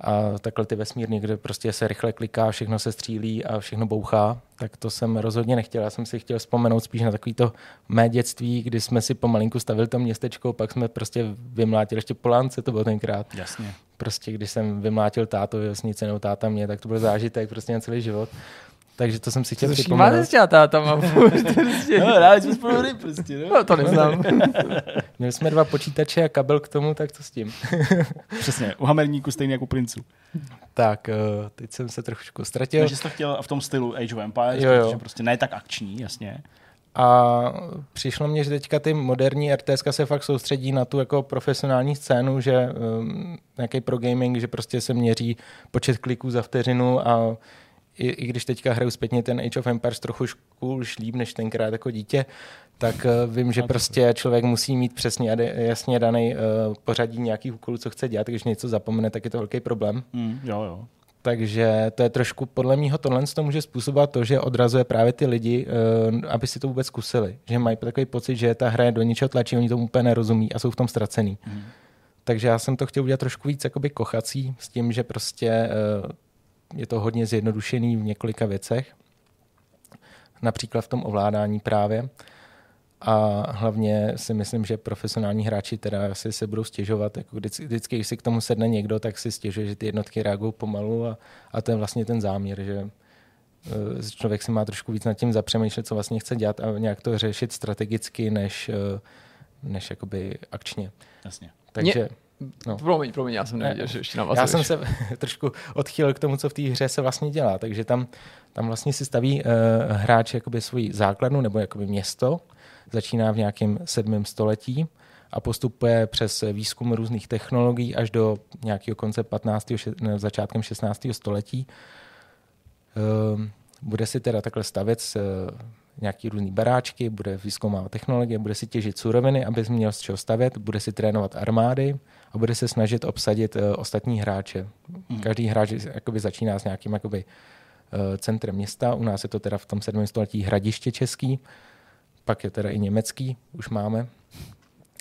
Speaker 3: a takhle ty vesmírny, kde prostě se rychle kliká, všechno se střílí a všechno bouchá, tak to jsem rozhodně nechtěl. Já jsem si chtěl vzpomenout spíš na takový to mé dětství, kdy jsme si pomalinku stavili to městečko, pak jsme prostě vymlátili ještě Polánce, to bylo tenkrát.
Speaker 1: Jasně.
Speaker 3: Prostě když jsem vymlátil táto vesnice nebo táta mě, tak to byl zážitek prostě na celý život. Takže to jsem si chtěl připomenout.
Speaker 2: Máte s táta mám
Speaker 1: prostě. No, rádi jsme spolu hry prostě. No.
Speaker 2: no. to neznám.
Speaker 3: Měli jsme dva počítače a kabel k tomu, tak to s tím.
Speaker 1: Přesně, u hamerníku stejně jako u princu.
Speaker 3: Tak, eh, teď jsem se trošku ztratil.
Speaker 1: Takže jsi to chtěl v tom stylu Age of Empires, jo, jo. protože prostě ne tak akční, jasně.
Speaker 3: A přišlo mně, že teďka ty moderní RTS se fakt soustředí na tu jako profesionální scénu, že um, nějaký pro gaming, že prostě se měří počet kliků za vteřinu a i, i když teďka hraju zpětně ten Age of Empires trochu už líp než tenkrát jako dítě, tak uh, vím, že prostě člověk musí mít přesně jasně daný uh, pořadí nějakých úkolů, co chce dělat, když něco zapomene, tak je to velký problém.
Speaker 1: Mm, jo, jo.
Speaker 3: Takže to je trošku, podle mého tohle to může způsobovat to, že odrazuje právě ty lidi, uh, aby si to vůbec zkusili. Že mají takový pocit, že ta hra je do něčeho tlačí, oni tomu úplně nerozumí a jsou v tom ztracený. Mm. Takže já jsem to chtěl udělat trošku víc jakoby kochací s tím, že prostě je to hodně zjednodušený v několika věcech, například v tom ovládání právě. A hlavně si myslím, že profesionální hráči teda asi se budou stěžovat. Jako vždycky, vždycky, když si k tomu sedne někdo, tak si stěžuje, že ty jednotky reagují pomalu a, a to je vlastně ten záměr, že eh, člověk si má trošku víc nad tím zapřemýšlet, co vlastně chce dělat a nějak to řešit strategicky, než, eh, než jakoby akčně.
Speaker 1: Jasně.
Speaker 3: Takže...
Speaker 2: Mě No. Promiň, promiň, já jsem nevěděl, že ještě
Speaker 3: Já jsem se trošku odchýlil k tomu, co v té hře se vlastně dělá. Takže tam, tam vlastně si staví uh, hráč jakoby svoji základnu nebo jakoby město. Začíná v nějakém sedmém století a postupuje přes výzkum různých technologií až do nějakého konce 15. Ne, začátkem 16. století. Uh, bude si teda takhle stavět uh, nějaký různý baráčky, bude výzkoumávat technologie, bude si těžit suroviny, aby měl z čeho stavět, bude si trénovat armády, a bude se snažit obsadit uh, ostatní hráče. Hmm. Každý hráč jakoby začíná s nějakým jakoby, uh, centrem města. U nás je to teda v tom 7. století hradiště český, pak je teda i německý, už máme.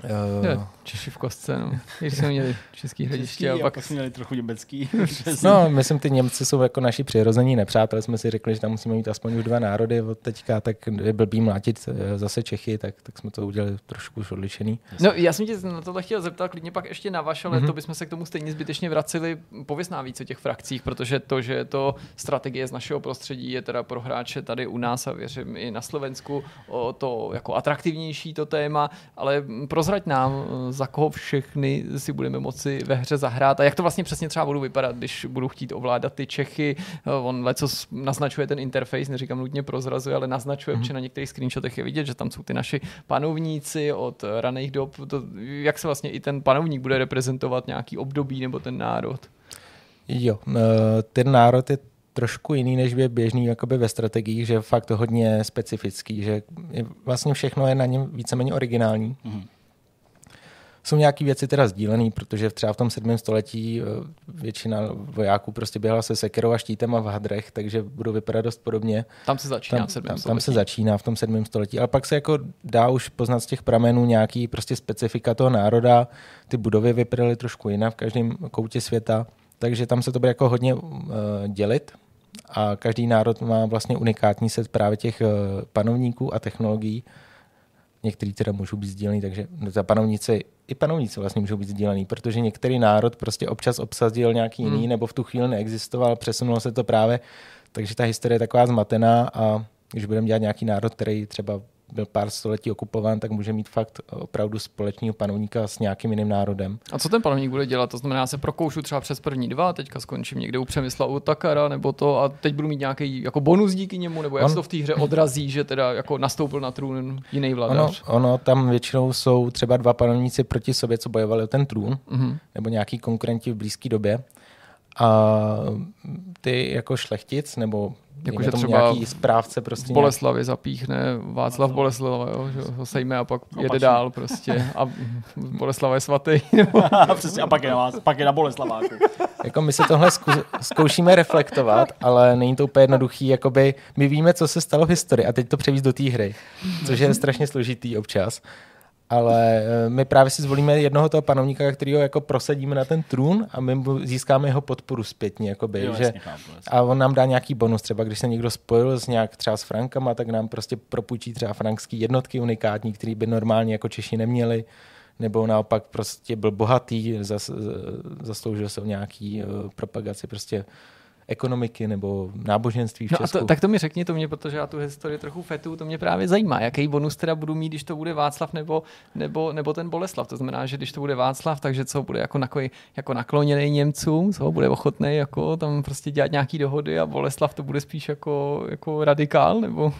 Speaker 2: Uh, Češi v kostce, no. Když jsme měli český hlediště
Speaker 1: a pak jsme měli trochu německý.
Speaker 3: no, myslím, ty Němci jsou jako naši přirození nepřátelé. Jsme si řekli, že tam musíme mít aspoň už dva národy od teďka, tak je blbý mlátit eh, zase Čechy, tak, tak jsme to udělali trošku už odlišený.
Speaker 2: No, já jsem tě na tohle chtěl zeptat, klidně pak ještě na vaše, ale mm-hmm. to bychom se k tomu stejně zbytečně vraceli. Pověz nám víc o těch frakcích, protože to, že to strategie z našeho prostředí je teda pro hráče tady u nás a věřím i na Slovensku o to jako atraktivnější to téma, ale pro prozrať nám, za koho všechny si budeme moci ve hře zahrát a jak to vlastně přesně třeba budou vypadat, když budu chtít ovládat ty Čechy. Eh, On leco naznačuje ten interface, neříkám nutně prozrazuje, ale naznačuje, mm-hmm. protože na některých screenshotech je vidět, že tam jsou ty naši panovníci od raných dob. To, jak se vlastně i ten panovník bude reprezentovat nějaký období nebo ten národ?
Speaker 3: Jo, eh, ten národ je trošku jiný, než je běžný jakoby ve strategiích, že je fakt hodně specifický, že je, vlastně všechno je na něm víceméně originální. Mm-hmm. Jsou nějaké věci teda sdílené, protože třeba v tom 7. století eh, většina vojáků prostě běhala se sekerou a štítem a v hadrech, takže budou vypadat dost podobně.
Speaker 2: Tam se začíná
Speaker 3: tam,
Speaker 2: v 7.
Speaker 3: tam,
Speaker 2: století.
Speaker 3: tam se začíná v tom 7. století, ale pak se jako dá už poznat z těch pramenů nějaký prostě specifika toho národa. Ty budovy vypadaly trošku jinak v každém koutě světa, takže tam se to bude jako hodně uh, dělit a každý národ má vlastně unikátní set právě těch uh, panovníků a technologií. Některý teda můžou být sdílený, takže za panovníci i panovníci vlastně můžou být sdílený, protože některý národ prostě občas obsadil nějaký jiný, hmm. nebo v tu chvíli neexistoval, přesunulo se to právě, takže ta historie je taková zmatená a když budeme dělat nějaký národ, který třeba byl pár století okupován, tak může mít fakt opravdu společného panovníka s nějakým jiným národem.
Speaker 2: A co ten panovník bude dělat? To znamená, já se prokoušu třeba přes první dva, teďka skončím někde u Přemysla u Takara, nebo to a teď budu mít nějaký jako bonus díky němu, nebo jak On... se to v té hře odrazí, že teda jako nastoupil na trůn jiný vladař?
Speaker 3: Ono, ono tam většinou jsou třeba dva panovníci proti sobě, co bojovali o ten trůn, mm-hmm. nebo nějaký konkurenti v blízké době. A ty jako šlechtic, nebo
Speaker 2: Jakože třeba
Speaker 3: nějaký správce prostě.
Speaker 2: Boleslavy zapíchne Václav Boleslava, jo, že ho sejme a pak Opačně. jede dál prostě. A Boleslava je svatý.
Speaker 1: Přesně, a pak je na, pak je na Boleslaváku.
Speaker 3: jako my se tohle zku, zkoušíme reflektovat, ale není to úplně jednoduchý. Jakoby my víme, co se stalo v historii a teď to převíst do té hry, což je strašně složitý občas ale my právě si zvolíme jednoho toho panovníka, kterého jako prosadíme na ten trůn a my získáme jeho podporu zpětně. Jakoby, jo, že, jasně, chápu, jasně. A on nám dá nějaký bonus. Třeba když se někdo spojil s nějak třeba s Frankama, tak nám prostě propůjčí třeba frankský jednotky unikátní, který by normálně jako Češi neměli nebo naopak prostě byl bohatý, zas, zasloužil se o nějaký uh, propagaci prostě ekonomiky nebo náboženství v Česku.
Speaker 2: No a to, tak to mi řekni, to mě, protože já tu historii trochu fetu, to mě právě zajímá. Jaký bonus teda budu mít, když to bude Václav nebo, nebo, nebo ten Boleslav? To znamená, že když to bude Václav, takže co bude jako, nakoj, jako nakloněný Němcům, co bude ochotný jako tam prostě dělat nějaký dohody a Boleslav to bude spíš jako, jako radikál, nebo?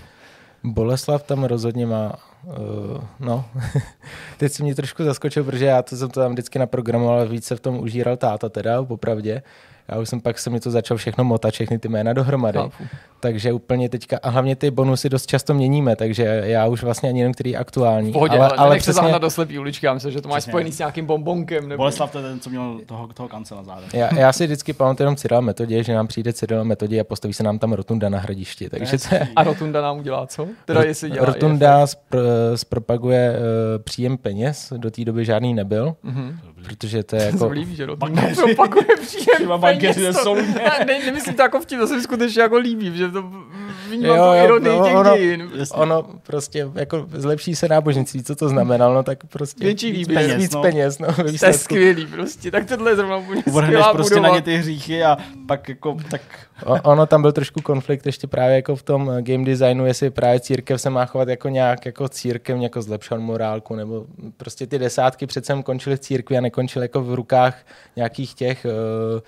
Speaker 3: Boleslav tam rozhodně má, uh, no, teď si mě trošku zaskočil, protože já to jsem to tam vždycky naprogramoval, víc se v tom užíral táta teda, popravdě. Já už jsem pak se mi to začal všechno motat, všechny ty jména dohromady. Chápu. Takže úplně teďka, a hlavně ty bonusy dost často měníme, takže já už vlastně ani nevím, který je aktuální.
Speaker 2: Pohodě, ale, ale, ale přesně... se zahnat do slepý uličky, já myslím, že to máš spojený s nějakým bombonkem. Nebo...
Speaker 1: Boleslav to je ten, co měl toho, toho kancela zároveň.
Speaker 3: Já, já, si vždycky pamatuju jenom Cyril metodě, že nám přijde Cyril metodě a postaví se nám tam rotunda na hradišti. Takže to je...
Speaker 2: A rotunda nám udělá co? Teda jestli dělá
Speaker 3: rotunda spr- zpropaguje uh, příjem peněz, do té doby žádný nebyl, mm-hmm. Protože to je jako...
Speaker 2: líbí, že rotunda propaguje příjem peněz. To... ne, nemyslím to jako vtip, to se mi skutečně jako líbí, že to vnímám jo, ironii no, těch ono, dějin.
Speaker 3: Ono prostě jako zlepší se náboženství, co to znamenalo, no tak prostě
Speaker 2: Větší
Speaker 3: víc
Speaker 2: peněz,
Speaker 3: víc no. peněz. No,
Speaker 2: to je skvělý prostě, tak tohle je zrovna úplně
Speaker 1: Uvrhneš prostě budova. na ně ty hříchy a pak jako tak...
Speaker 3: O, ono tam byl trošku konflikt ještě právě jako v tom game designu, jestli právě církev se má chovat jako nějak jako církev, jako zlepšovat morálku, nebo prostě ty desátky přece končily v církvi a nekončily jako v rukách nějakých těch uh,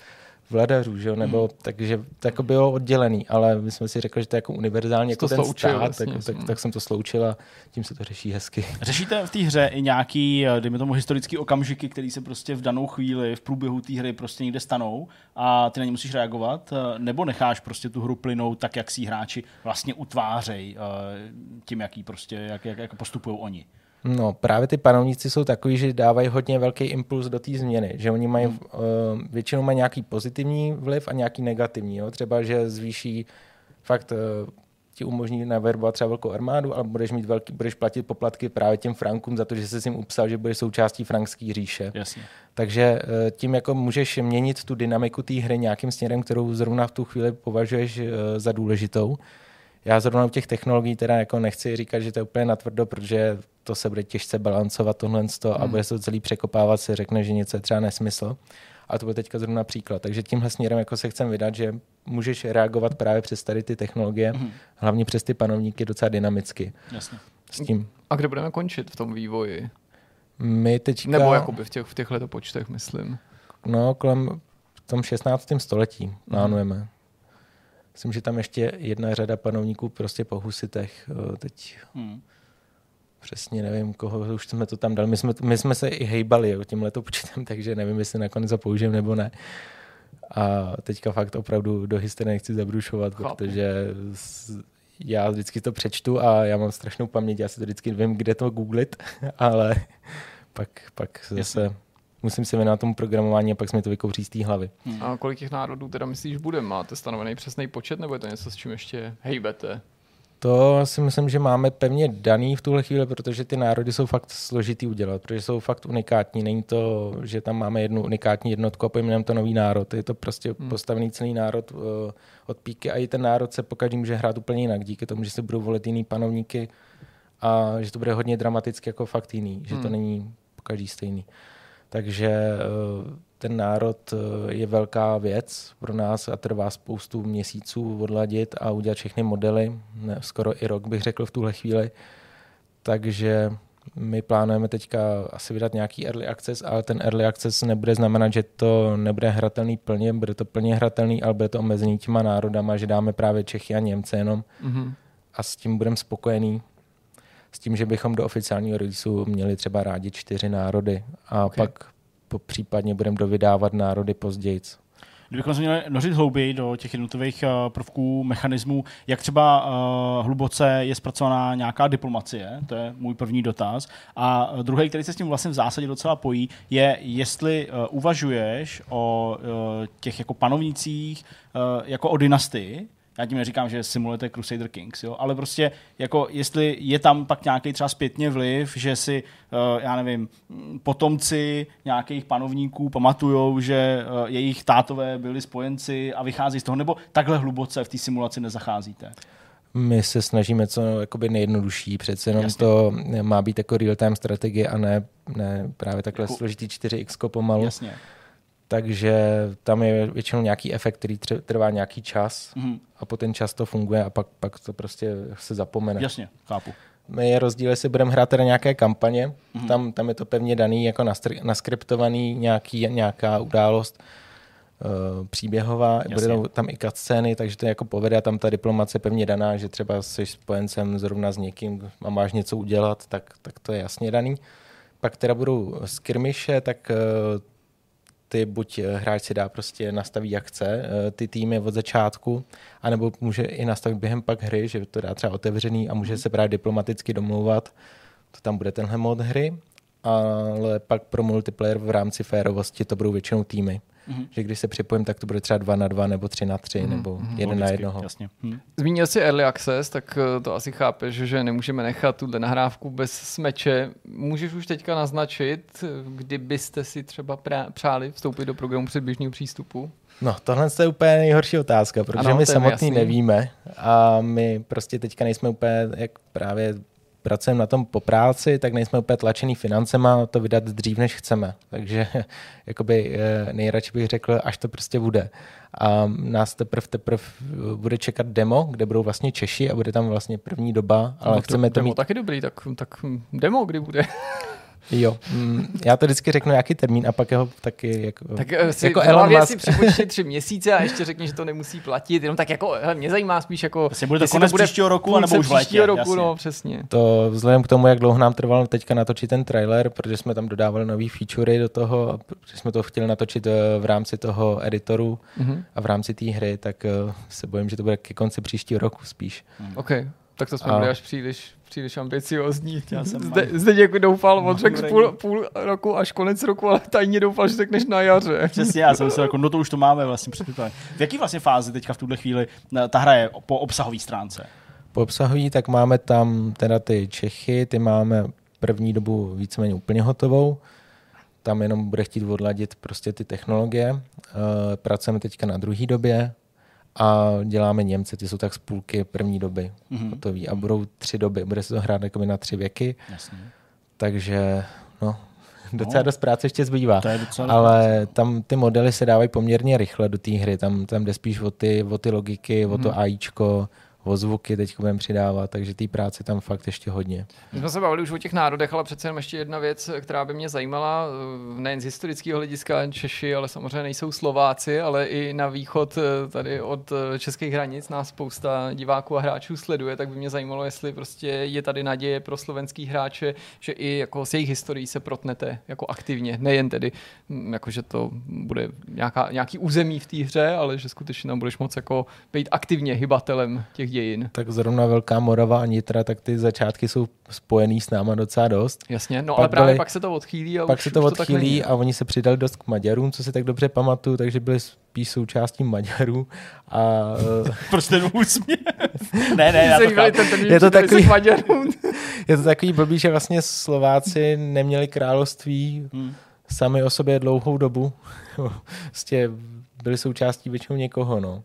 Speaker 3: vladařů, že? nebo hmm. takže to jako bylo oddělený, ale my jsme si řekli, že to je jako univerzálně jako ten sloučil, stát, tak, tak, tak, jsem to sloučil a tím se to řeší hezky.
Speaker 1: Řešíte v té hře i nějaký, dejme tomu, historický okamžiky, které se prostě v danou chvíli v průběhu té hry prostě někde stanou a ty na ně musíš reagovat, nebo necháš prostě tu hru plynout tak, jak si hráči vlastně utvářej tím, jaký prostě, jak, jak, jak postupují oni?
Speaker 3: No, právě ty panovníci jsou takový, že dávají hodně velký impuls do té změny, že oni mají, hmm. uh, většinou mají nějaký pozitivní vliv a nějaký negativní, jo? třeba, že zvýší fakt uh, ti umožní naverbovat třeba velkou armádu, ale budeš mít velký, budeš platit poplatky právě těm frankům za to, že jsi jim upsal, že budeš součástí frankské říše.
Speaker 1: Jasně.
Speaker 3: Takže uh, tím jako můžeš měnit tu dynamiku té hry nějakým směrem, kterou zrovna v tu chvíli považuješ uh, za důležitou. Já zrovna u těch technologií teda jako nechci říkat, že to je úplně natvrdo, protože to se bude těžce balancovat tohle hmm. a bude se to celý překopávat, se řekne, že něco je třeba nesmysl. A to bude teďka zrovna příklad. Takže tímhle směrem jako se chcem vydat, že můžeš reagovat právě přes tady ty technologie, hmm. hlavně přes ty panovníky docela dynamicky.
Speaker 1: Jasně.
Speaker 3: S tím.
Speaker 2: A kde budeme končit v tom vývoji?
Speaker 3: My teďka...
Speaker 2: Nebo jakoby v, těch, v těchto počtech, myslím.
Speaker 3: No, kolem v tom 16. století plánujeme. Myslím, že tam ještě jedna řada panovníků prostě po husitech. Teď
Speaker 1: Hmm.
Speaker 3: přesně nevím, koho už jsme to tam dali. My jsme, my jsme se i hejbali jo, tímhle to počítem, takže nevím, jestli nakonec ho použijem nebo ne. A teďka fakt opravdu do historie nechci zabrušovat,
Speaker 2: Chápu.
Speaker 3: protože já vždycky to přečtu a já mám strašnou paměť, já si to vždycky vím, kde to googlit, ale pak, pak zase musím se věnovat tomu programování a pak se mi to vykouří z té hlavy.
Speaker 2: A kolik těch národů teda myslíš bude? Máte stanovený přesný počet, nebo je to něco, s čím ještě hejbete?
Speaker 3: To si myslím, že máme pevně daný v tuhle chvíli, protože ty národy jsou fakt složitý udělat, protože jsou fakt unikátní. Není to, že tam máme jednu unikátní jednotku a pojmenujeme to nový národ. Je to prostě hmm. postavený celý národ uh, od píky a i ten národ se pokaždý může hrát úplně jinak, díky tomu, že se budou volit jiný panovníky a že to bude hodně dramaticky jako fakt jiný, že to
Speaker 2: Hmm.
Speaker 3: není pokaždý stejný. Takže uh, ten národ uh, je velká věc pro nás a trvá spoustu měsíců odladit a udělat všechny modely, ne, skoro i rok bych řekl v tuhle chvíli. Takže my plánujeme teďka asi vydat nějaký early access, ale ten early access nebude znamenat, že to nebude hratelný plně, bude to plně hratelný, ale bude to omezený těma národama, že dáme právě Čechy a Němce jenom
Speaker 2: Mhm.
Speaker 3: a s tím budeme spokojený. S tím, že bychom do oficiálního releaseu měli třeba rádi čtyři národy a
Speaker 2: Ok.
Speaker 3: okay. pak po případně budeme dovydávat národy později.
Speaker 1: Kdybychom se měli nořit hlouběji do těch jednotlivých uh, prvků, mechanismů, jak třeba uh, hluboce je zpracovaná nějaká diplomacie, to je můj první dotaz. A uh, druhý, který se s tím vlastně v zásadě docela pojí, je, jestli uh, uvažuješ o uh, těch jako panovnících uh, jako o dynastii, já tím neříkám, že simulujete Crusader Kings, jo, ale prostě jako jestli je tam pak nějaký třeba zpětně vliv, že si, uh, já nevím, potomci nějakých panovníků pamatujou, že uh, jejich tátové byli spojenci a vychází z toho, nebo takhle hluboce v té simulaci nezacházíte.
Speaker 3: My se snažíme co jakoby nejjednodušší, přece jenom
Speaker 1: Jasně.
Speaker 3: To má být jako real-time strategie a ne, ne právě takhle
Speaker 1: Jako-
Speaker 3: složitý 4x pomalu.
Speaker 1: Jasně.
Speaker 3: Takže tam je většinou nějaký efekt, který trvá nějaký čas
Speaker 1: Mhm.
Speaker 3: A po ten čas to funguje a pak, pak to prostě se zapomene.
Speaker 1: Jasně, chápu.
Speaker 3: My je rozdíl, jestli budeme hrát teda nějaké kampaně,
Speaker 1: Mhm.
Speaker 3: mm-hmm. tam, tam je to pevně daný, jako naskriptovaný nějaký, nějaká událost uh, příběhová,
Speaker 1: Jasně.
Speaker 3: bude tam, i cutscény, takže to jako povede a tam ta diplomace pevně daná, že třeba jsi spojencem zrovna s někým a máš něco udělat, tak, tak to je jasně daný. Pak teda budou skirmiše, tak uh, ty buď eh, hráč si dá prostě nastaví jak chce eh, ty týmy od začátku, anebo může i nastavit během pak hry, že to dá třeba otevřený a může se právě diplomaticky domlouvat. To tam bude tenhle mod hry, ale pak pro multiplayer v rámci férovosti to budou většinou týmy.
Speaker 1: Mhm.
Speaker 3: Že když se připojím, tak to bude třeba 2 na 2 nebo 3 na 3
Speaker 2: Mhm,
Speaker 3: nebo
Speaker 2: mhm.
Speaker 3: jeden na
Speaker 1: Logicky,
Speaker 3: jednoho.
Speaker 1: Jasně. Hm.
Speaker 2: Zmínil jsi Early Access, tak eh, to asi chápeš, že nemůžeme nechat tuhle nahrávku bez smeče. Můžeš už teďka naznačit, kdybyste si třeba prá- přáli vstoupit do programu předběžného přístupu?
Speaker 3: No, tohle je úplně nejhorší otázka, protože
Speaker 2: Ano,
Speaker 3: my samotný
Speaker 2: jasný.
Speaker 3: nevíme a my prostě teďka nejsme úplně, jak právě pracujeme na tom po práci, tak nejsme úplně tlačený financema to vydat dřív, než chceme. Takže jakoby eh, nejradši bych řekl, až to prostě bude. A nás teprve teprve bude čekat demo, kde budou vlastně Češi a bude tam vlastně první doba, ale
Speaker 2: No,
Speaker 3: chceme to
Speaker 2: demo
Speaker 3: mít
Speaker 2: taky dobrý, tak, tak demo kdy bude?
Speaker 3: Jo, mm, já to vždycky řeknu nějaký termín a pak jeho taky jako,
Speaker 2: Tak eh, si
Speaker 3: jako Elon Musk.
Speaker 2: si připočti tři měsíce a ještě řekni, že to nemusí platit, jenom tak jako, hele, mě zajímá spíš jako...
Speaker 1: Vlastně bude to
Speaker 2: jestli
Speaker 1: konec příštího roku, anebo už v létě,
Speaker 2: příštího roku,
Speaker 1: jasně.
Speaker 2: no přesně.
Speaker 3: To vzhledem k tomu, jak dlouho nám trvalo teďka natočit ten trailer, protože jsme tam dodávali nový featurey do toho, a protože jsme to chtěli natočit eh, v rámci toho editoru
Speaker 2: Mhm.
Speaker 3: a v rámci té hry, tak eh, se bojím, že to bude ke konci příštího roku spíš.
Speaker 2: OK, tak to jsme
Speaker 3: A-
Speaker 2: byli až příliš, příliš ambiciozní.
Speaker 1: Já jsem
Speaker 2: Zde,
Speaker 1: malý-
Speaker 2: zde děkuji doufal, on řekl půl, půl roku až konec roku, ale tajně doufal, že řekneš na jaře.
Speaker 1: Přesně, já jsem myslel, jako, no to už to máme vlastně předpoklad. V jaký vlastně fázi teďka v tuhle chvíli eh, ta hra je po obsahové stránce?
Speaker 3: Po obsahový, tak máme tam teda ty Čechy, ty máme první dobu víceméně úplně hotovou. Tam jenom bude chtít odladit prostě ty technologie. Eh, Pracujeme teďka na druhé době a děláme Němce, ty jsou tak z půlky první doby
Speaker 1: Mhm.
Speaker 3: hotový a budou tři doby, bude se to hrát jakoby na tři věky,
Speaker 1: Jasně.
Speaker 3: takže no, docela
Speaker 1: No.
Speaker 3: dost práce ještě zbývá.
Speaker 1: To je
Speaker 3: Ale tam ty modely se dávají poměrně rychle do té hry, tam, tam jde spíš o ty, o ty logiky, o to
Speaker 1: Mhm.
Speaker 3: AIčko, ozvuky teď budeme přidávat, takže té práce tam fakt ještě hodně.
Speaker 2: My jsme se bavili už o těch národech, ale přece jenom ještě jedna věc, která by mě zajímala, eh, nejen z historického hlediska Češi, ale samozřejmě nejsou Slováci, ale i na východ eh, tady od eh, českých hranic nás spousta diváků a hráčů sleduje, tak by mě zajímalo, jestli prostě je tady naděje pro slovenský hráče, že i jako s jejich historií se protnete jako aktivně, nejen tedy, hm, jako že to bude nějaká, nějaký území v té hře, ale že skutečně tam budeš moc jako být aktivně hybatelem těch dějin.
Speaker 3: Tak zrovna Velká Morava a Nitra, tak ty začátky jsou spojený s náma docela dost.
Speaker 2: Jasně, no
Speaker 3: Pak
Speaker 2: ale právě
Speaker 3: byli-
Speaker 2: pak se to odchýlí a
Speaker 3: Pak
Speaker 2: už,
Speaker 3: se to
Speaker 2: už tak
Speaker 3: odchýlí
Speaker 2: není.
Speaker 3: a oni se přidali dost k Maďarům, co si tak dobře pamatuju, takže byli spíš součástí Maďarů a
Speaker 1: Proč ten úsměv? ne, ne, já to chápu.
Speaker 2: ten termín,
Speaker 3: Je to takový- je to takový blbý, že vlastně Slováci neměli království
Speaker 1: Hmm.
Speaker 3: sami o sobě dlouhou dobu. Prostě byli součástí většinou někoho, no.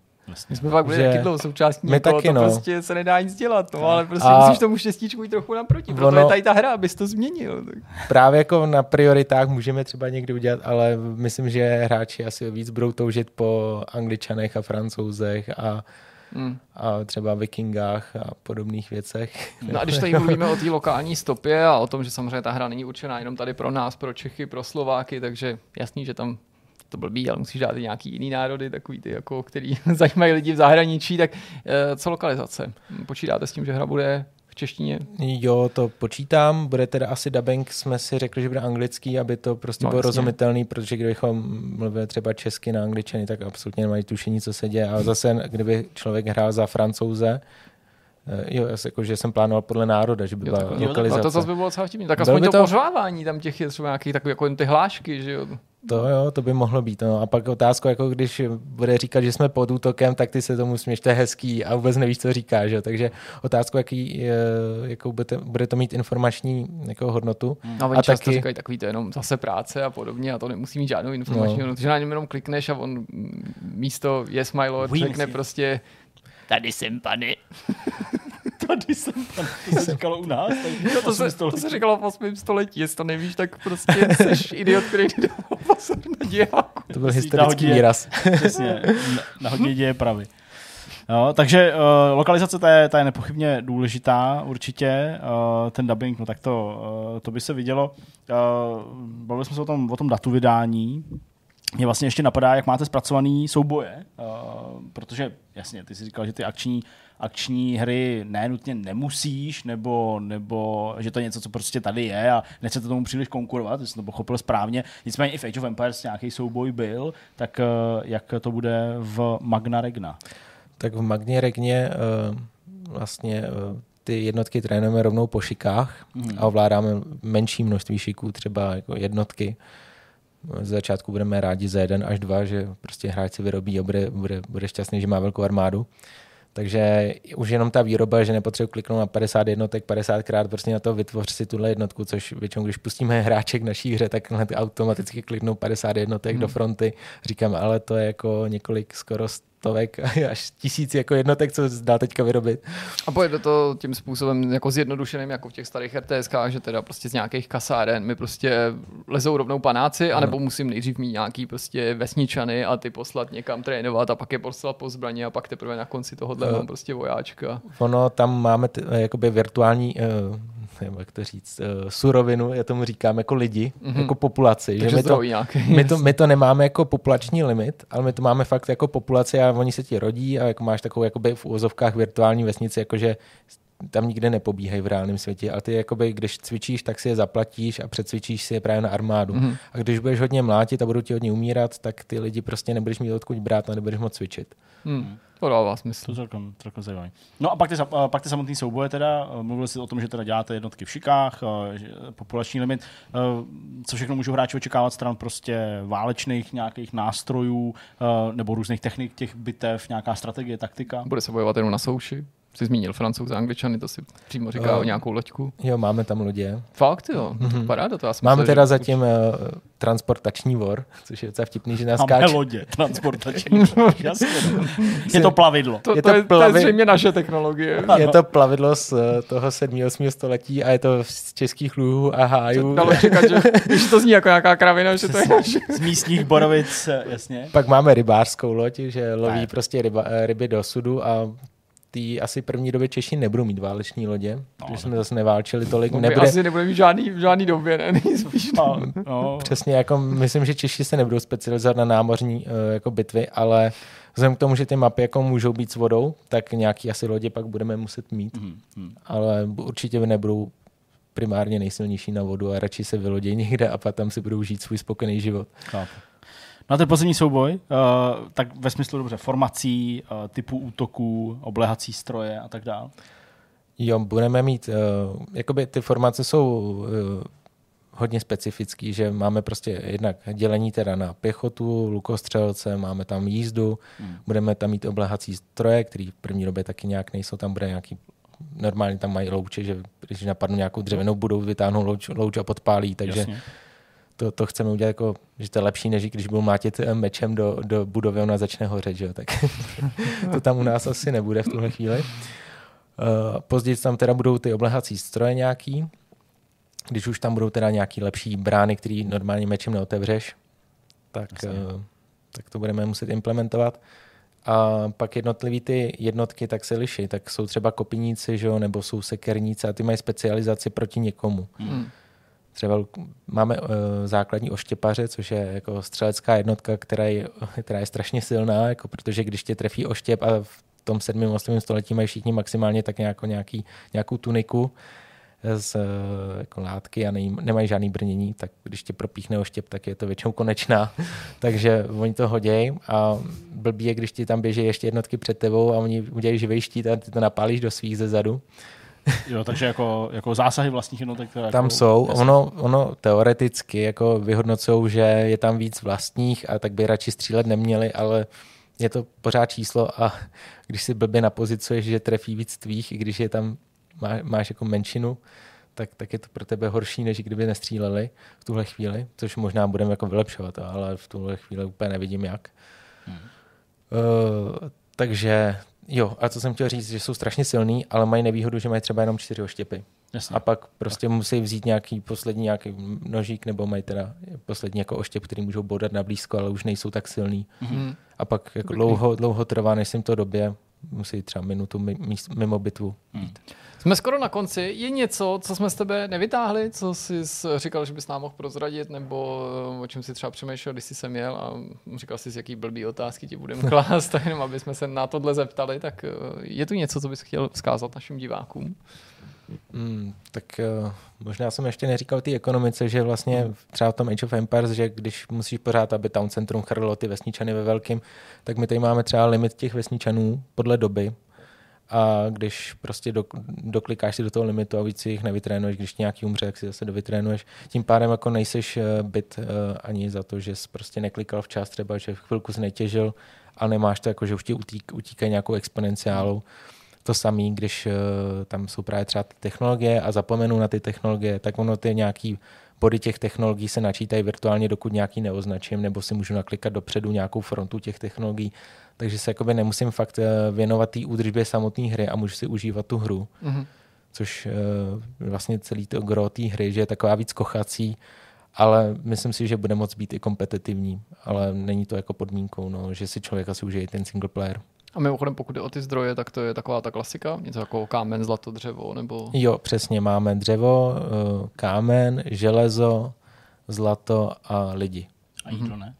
Speaker 2: My jsme pak byli
Speaker 3: Že-
Speaker 2: taky dlouho součástí
Speaker 3: My taky,
Speaker 2: to
Speaker 3: no.
Speaker 2: prostě se nedá nic dělat, no, ale prostě
Speaker 3: A-
Speaker 2: musíš tomu štěstíčku jít trochu naproti, proto
Speaker 3: Ono-
Speaker 2: je tady ta hra, abys to změnil. Tak.
Speaker 3: Právě jako na prioritách můžeme třeba někdy udělat, ale myslím, že hráči asi víc budou toužit po angličanech a francouzech a,
Speaker 2: Hmm.
Speaker 3: a třeba vikingách a podobných věcech.
Speaker 2: No a když tady mluvíme o té lokální stopě a o tom, že samozřejmě ta hra není určená jenom tady pro nás, pro Čechy, pro Slováky, takže jasný, že tam to blbý, ale musíš dát i nějaký jiný národy, takový ty, jako, který zajímají lidi v zahraničí, tak eh, co lokalizace? Počítáte s tím, že hra bude v češtině?
Speaker 3: Jo, to počítám. Bude teda asi dubbing, jsme si řekli, že bude anglický, aby to prostě
Speaker 2: No,
Speaker 3: no, bylo
Speaker 2: jasně.
Speaker 3: rozumitelný, protože kdybychom mluvili třeba česky na angličany, tak absolutně nemají tušení, co se děje. A zase, kdyby člověk hrál za francouze, eh, jo, jako, že jsem plánoval podle národa, že by
Speaker 2: Jo,
Speaker 3: byla
Speaker 2: takhle.
Speaker 3: lokalizace.
Speaker 2: No to zase by bylo docela vtipný. Tak aspoň
Speaker 3: by
Speaker 2: to,
Speaker 3: to-
Speaker 2: pořvávání tam těch je třeba nějakých takový, jako jen ty hlášky, že jo.
Speaker 3: To jo, to by mohlo být. No. A pak otázka, jako když bude říkat, že jsme pod útokem, tak ty se tomu směš, to je hezký a vůbec nevíš, co říká. Že? jo. Takže otázku, jaký, eh, jakou bude, bude to mít informační jako hodnotu.
Speaker 2: No, oni
Speaker 3: A
Speaker 2: často
Speaker 3: taky-
Speaker 2: říkají takový to jenom zase práce a podobně a to nemusí mít žádnou informační
Speaker 3: No.
Speaker 2: hodnotu, že na něm jenom klikneš a on místo yes my lord řekne prostě tady jsem pane.
Speaker 1: Tady jsem tam, to se říkalo u nás.
Speaker 2: No to, se, to se říkalo v 8. století, jestli to nevíš, tak prostě jsi idiot, který pozor na diváku.
Speaker 3: To byl historický výraz.
Speaker 1: Přesně, na, hodně děje pravy. Jo, takže uh, lokalizace ta je, ta je nepochybně důležitá určitě. Uh, ten dubbing, no tak to, uh, to by se vidělo. Uh, bavili jsme se o tom, o tom datu vydání. Mě vlastně ještě napadá, jak máte zpracovaný souboje, uh, protože jasně, ty jsi říkal, že ty akční, akční hry nenutně nemusíš, nebo, nebo že to je něco, co prostě tady je a nechcete tomu příliš konkurovat, jestli jsem to pochopil správně. Nicméně i v Age of Empires nějaký souboj byl, tak uh, jak to bude v Magna Regna?
Speaker 3: Tak v Magně Regně uh, vlastně uh, ty jednotky trénujeme rovnou po šikách
Speaker 1: Mhm.
Speaker 3: a ovládáme menší množství šiků, třeba jako jednotky. Z začátku budeme rádi za jeden až dva, že prostě hráč si vyrobí a bude, bude, bude šťastný, že má velkou armádu. Takže už jenom ta výroba, že nepotřebuji kliknout na 50 jednotek 50krát, prostě na to vytvoř si tuhle jednotku, což většinou, když pustíme hráček naší hře, tak automaticky kliknou 50 jednotek hmm. do fronty. Říkám, ale to je jako několik skoro stovek až tisíc jako jednotek, co dá teďka vyrobit.
Speaker 2: A pojede to tím způsobem jako zjednodušeným, jako v těch starých RTSkách, že teda prostě z nějakých kasáren mi prostě lezou rovnou panáci, anebo musím nejdřív mít nějaký prostě vesničany a ty poslat někam trénovat a pak je poslat po zbraně a pak teprve na konci tohohle
Speaker 3: Jo.
Speaker 2: mám prostě vojáčka.
Speaker 3: Ono tam máme t- jakoby virtuální, uh, nebo jak to říct, uh, surovinu, já tomu říkám jako lidi,
Speaker 2: Mhm.
Speaker 3: mm-hmm. jako populaci.
Speaker 2: Takže
Speaker 3: že my to,
Speaker 2: nějaký.
Speaker 3: my, to, my to nemáme jako populační limit, ale my to máme fakt jako populaci a oni se ti rodí a jako máš takovou jakoby v úvozovkách virtuální vesnici, jakože tam nikde nepobíhají v reálném světě, ale ty jakoby, když cvičíš, tak si je zaplatíš a přecvičíš si je právě na armádu.
Speaker 2: Mhm.
Speaker 3: Mm-hmm. A když budeš hodně mlátit a budou ti hodně umírat, tak ty lidi prostě nebudeš mít odkud brát a nebudeš moc cvičit.
Speaker 2: Hmm, to dává smysl.
Speaker 1: To je celkem, celkem zajímavé. No a pak ty, a pak ty samotné souboje teda, eh, mluvili jsi o tom, že teda děláte jednotky v šikách, eh, populační limit, eh, co všechno můžou hráči očekávat stran prostě válečných nějakých nástrojů eh, nebo různých technik těch bitev, nějaká strategie, taktika.
Speaker 2: Bude se bojovat jenom na souši. Jsi zmínil francouze, angličany, to si přímo říká
Speaker 3: Eh,
Speaker 2: o nějakou loďku.
Speaker 3: Jo, máme tam lodě.
Speaker 2: Fakt jo, mm-hmm. paráda to já
Speaker 3: Máme
Speaker 2: myslel,
Speaker 3: teda
Speaker 2: že-
Speaker 3: zatím uh, transportační vor, což je docela vtipný, že nás
Speaker 1: Máme
Speaker 3: skáče.
Speaker 1: lodě, transportační. Jasně. Je to plavidlo.
Speaker 2: To,
Speaker 3: Je
Speaker 2: to,
Speaker 3: to
Speaker 2: je, to je
Speaker 3: plavi-
Speaker 2: zřejmě naše technologie.
Speaker 3: Je to plavidlo z eh, toho 7. 8. století a je to z českých luhů a hájů.
Speaker 2: Dalo čekat, že když to zní jako nějaká kravina, že to je naše.
Speaker 1: Z místních borovic, jasně.
Speaker 3: Pak máme rybářskou loď, že loví
Speaker 1: Ne.
Speaker 3: prostě ryba, ryby do sudu a té asi první době Češi nebudou mít váleční lodě,
Speaker 1: No,
Speaker 3: protože jsme zase neválčili tolik.
Speaker 2: No,
Speaker 3: Nebude,
Speaker 2: Nebude... Asi nebude mít žádný, v žádný době, ne? Nejspíš.
Speaker 1: No, no,
Speaker 3: Přesně, jako myslím, že Češi se nebudou specializovat na námořní uh, jako bitvy, ale vzhledem k tomu, že ty mapy jako můžou být s vodou, tak nějaký asi lodě pak budeme muset mít,
Speaker 1: Mhm, mhm.
Speaker 3: ale určitě nebudou primárně nejsilnější na vodu a radši se vylodějí někde a pak tam si budou žít svůj spokojený život.
Speaker 1: Chápu. No a ten poslední souboj, uh, tak ve smyslu dobře formací, uh, typu útoků, oblehací stroje a tak dále.
Speaker 3: Jo, budeme mít, uh, jakoby ty formace jsou uh, hodně specifický, že máme prostě jednak dělení teda na pěchotu, lukostřelce, máme tam jízdu,
Speaker 1: Hmm.
Speaker 3: budeme tam mít oblehací stroje, který v první době taky nějak nejsou, tam bude nějaký normálně tam mají louče, že když napadnou nějakou dřevěnou budou vytáhnou louč, louč a podpálí, takže
Speaker 1: Jasně.
Speaker 3: To, to chceme udělat jako, že to je lepší, než když budou mlátit eh, mečem do, do budovy, ona začne hořet, že tak to tam u nás asi nebude v tuhle chvíli. Uh, později tam teda budou ty oblehací stroje nějaký, když už tam budou teda nějaký lepší brány, který normálně mečem neotevřeš, tak, uh, tak to budeme muset implementovat. A pak jednotlivý ty jednotky tak se liší, tak jsou třeba kopiníci, že jo, nebo jsou sekerníci a ty mají specializaci proti někomu.
Speaker 2: Hmm.
Speaker 3: Třeba máme uh, základní oštěpaře, což je jako střelecká jednotka, která je, která je strašně silná, jako protože když tě trefí oštěp a v tom 7. 8. století mají všichni maximálně tak nějakou, nějaký, nějakou tuniku z uh, jako látky a nej, nemají žádný brnění, tak když tě propíchne oštěp, tak je to většinou konečná. Takže oni to hodějí a blbý je, když ti tam běží ještě jednotky před tebou a oni udělají živej štít a ty to napálíš do svých ze zadu.
Speaker 1: Jo, takže jako, jako zásahy vlastních jednotek. Teda
Speaker 3: Tam
Speaker 1: jako,
Speaker 3: jsou. Ono, ono teoreticky jako vyhodnocují, že je tam víc vlastních a tak by radši střílet neměli, ale je to pořád číslo a když si blbě napozicuješ, že trefí víc tvých, i když je tam má, máš jako menšinu, tak, tak je to pro tebe horší, než kdyby nestříleli v tuhle chvíli, což možná budeme jako vylepšovat, ale v tuhle chvíli úplně nevidím jak.
Speaker 1: Hmm.
Speaker 3: Uh, takže jo, a co jsem chtěl říct, že jsou strašně silný, ale mají nevýhodu, že mají třeba jenom čtyři oštěpy.
Speaker 1: Jasně.
Speaker 3: A pak prostě musí vzít nějaký poslední nějaký nožík, nebo mají teda poslední jako oštěp, který můžou bodat na blízko, ale už nejsou tak silný.
Speaker 2: Hmm.
Speaker 3: A pak jako dlouho, dlouho trvá, než jim to době, musí třeba minutu mimo bitvu.
Speaker 1: Hmm.
Speaker 2: Jsme skoro na konci. Je něco, co jsme z tebe nevytáhli, co jsi říkal, že bys nám mohl prozradit, nebo eh, o čem si třeba přemýšlel, když jsi sem jel a říkal jsi, jaký blbý otázky ti budeme klást, tak jenom aby jsme se na tohle zeptali, tak eh, je tu něco, co bys chtěl vzkázat našim divákům?
Speaker 3: Hmm, tak uh, možná jsem ještě neříkal té ekonomice, že vlastně třeba v tom Age of Empires, že když musíš pořád, aby Town Centrum chrlilo ty vesničany ve velkým, tak my tady máme třeba limit těch vesničanů podle doby. A když prostě do, doklikáš si do toho limitu a víc si jich nevytrénuješ, když nějaký umře, tak si zase dovytrénuješ. Tím pádem jako nejseš eh, byt uh, ani za to, že jsi prostě neklikal včas, třeba, že v chvilku si netěžil a nemáš to jako, že už ti utík, utíkají nějakou exponenciálou. To samé, když uh, tam jsou právě třeba ty technologie a zapomenu na ty technologie, tak ono ty nějaký body těch technologií se načítají virtuálně, dokud nějaký neoznačím, nebo si můžu naklikat dopředu nějakou frontu těch technologií. Takže se jakoby nemusím fakt eh, věnovat té údržbě samotné hry a můžu si užívat tu hru.
Speaker 2: Mhm.
Speaker 3: Což uh, vlastně celý to gro té hry, že je taková víc kochací, ale myslím si, že bude moc být i kompetitivní, ale není to jako podmínkou, no, že si člověk asi užije ten single player.
Speaker 2: A mimochodem, pokud jde o ty zdroje, tak to je taková ta klasika, něco jako kámen, zlato, dřevo, nebo...
Speaker 3: Jo, přesně, máme dřevo, eh, kámen, železo, zlato a lidi.
Speaker 1: A jídlo ne?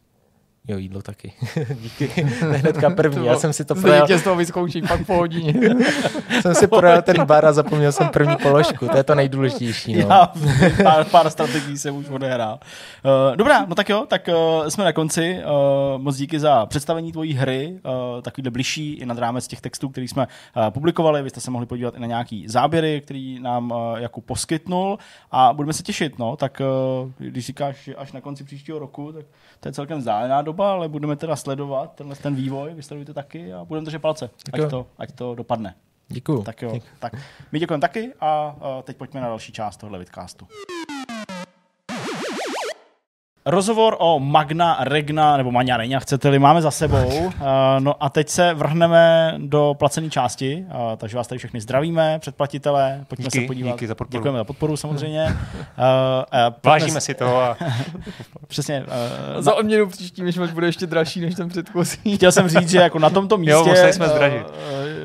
Speaker 3: Jo, jídlo taky. Díky. Hnedka první. Já jsem si to projel,
Speaker 2: tě z toho vyzkouší, pak po hodině.
Speaker 3: jsem si projel ten bar a zapomněl jsem první položku. To je to nejdůležitější. No.
Speaker 1: Já pár, pár strategií jsem už odehrál. Uh, dobrá, no tak jo, tak uh, jsme na konci. Uh, moc díky za představení tvojí hry, uh, takovýhle bližší i nad rámec těch textů, který jsme uh, publikovali. Vy jste se mohli podívat i na nějaký záběry, který nám uh, Jakub poskytnul a budeme se těšit. No, tak uh, když říkáš, že až na konci příštího roku, tak to je celkem vzdálená doba, ale budeme teda sledovat tenhle ten vývoj, vy sledujte taky a budeme držet palce, ať to, ať to dopadne.
Speaker 3: Děkuju.
Speaker 1: Tak jo, tak my děkujeme taky a teď pojďme na další část tohle vidcastu. Rozhovor o Magna Regna, nebo Magna Regna, chcete-li, máme za sebou. Uh, no a teď se vrhneme do placené části, uh, takže vás tady všechny zdravíme, předplatitele, pojďme
Speaker 4: Díky,
Speaker 1: se podívat.
Speaker 4: díky za podporu.
Speaker 1: Děkujeme za podporu samozřejmě. Pojďme
Speaker 4: Vážíme si toho a
Speaker 1: Přesně. Uh,
Speaker 2: Za odměnu příští myšmač bude ještě dražší než ten předchozí.
Speaker 1: Chtěl jsem říct, že jako na tomto místě,
Speaker 4: Jo, jsme zdražit.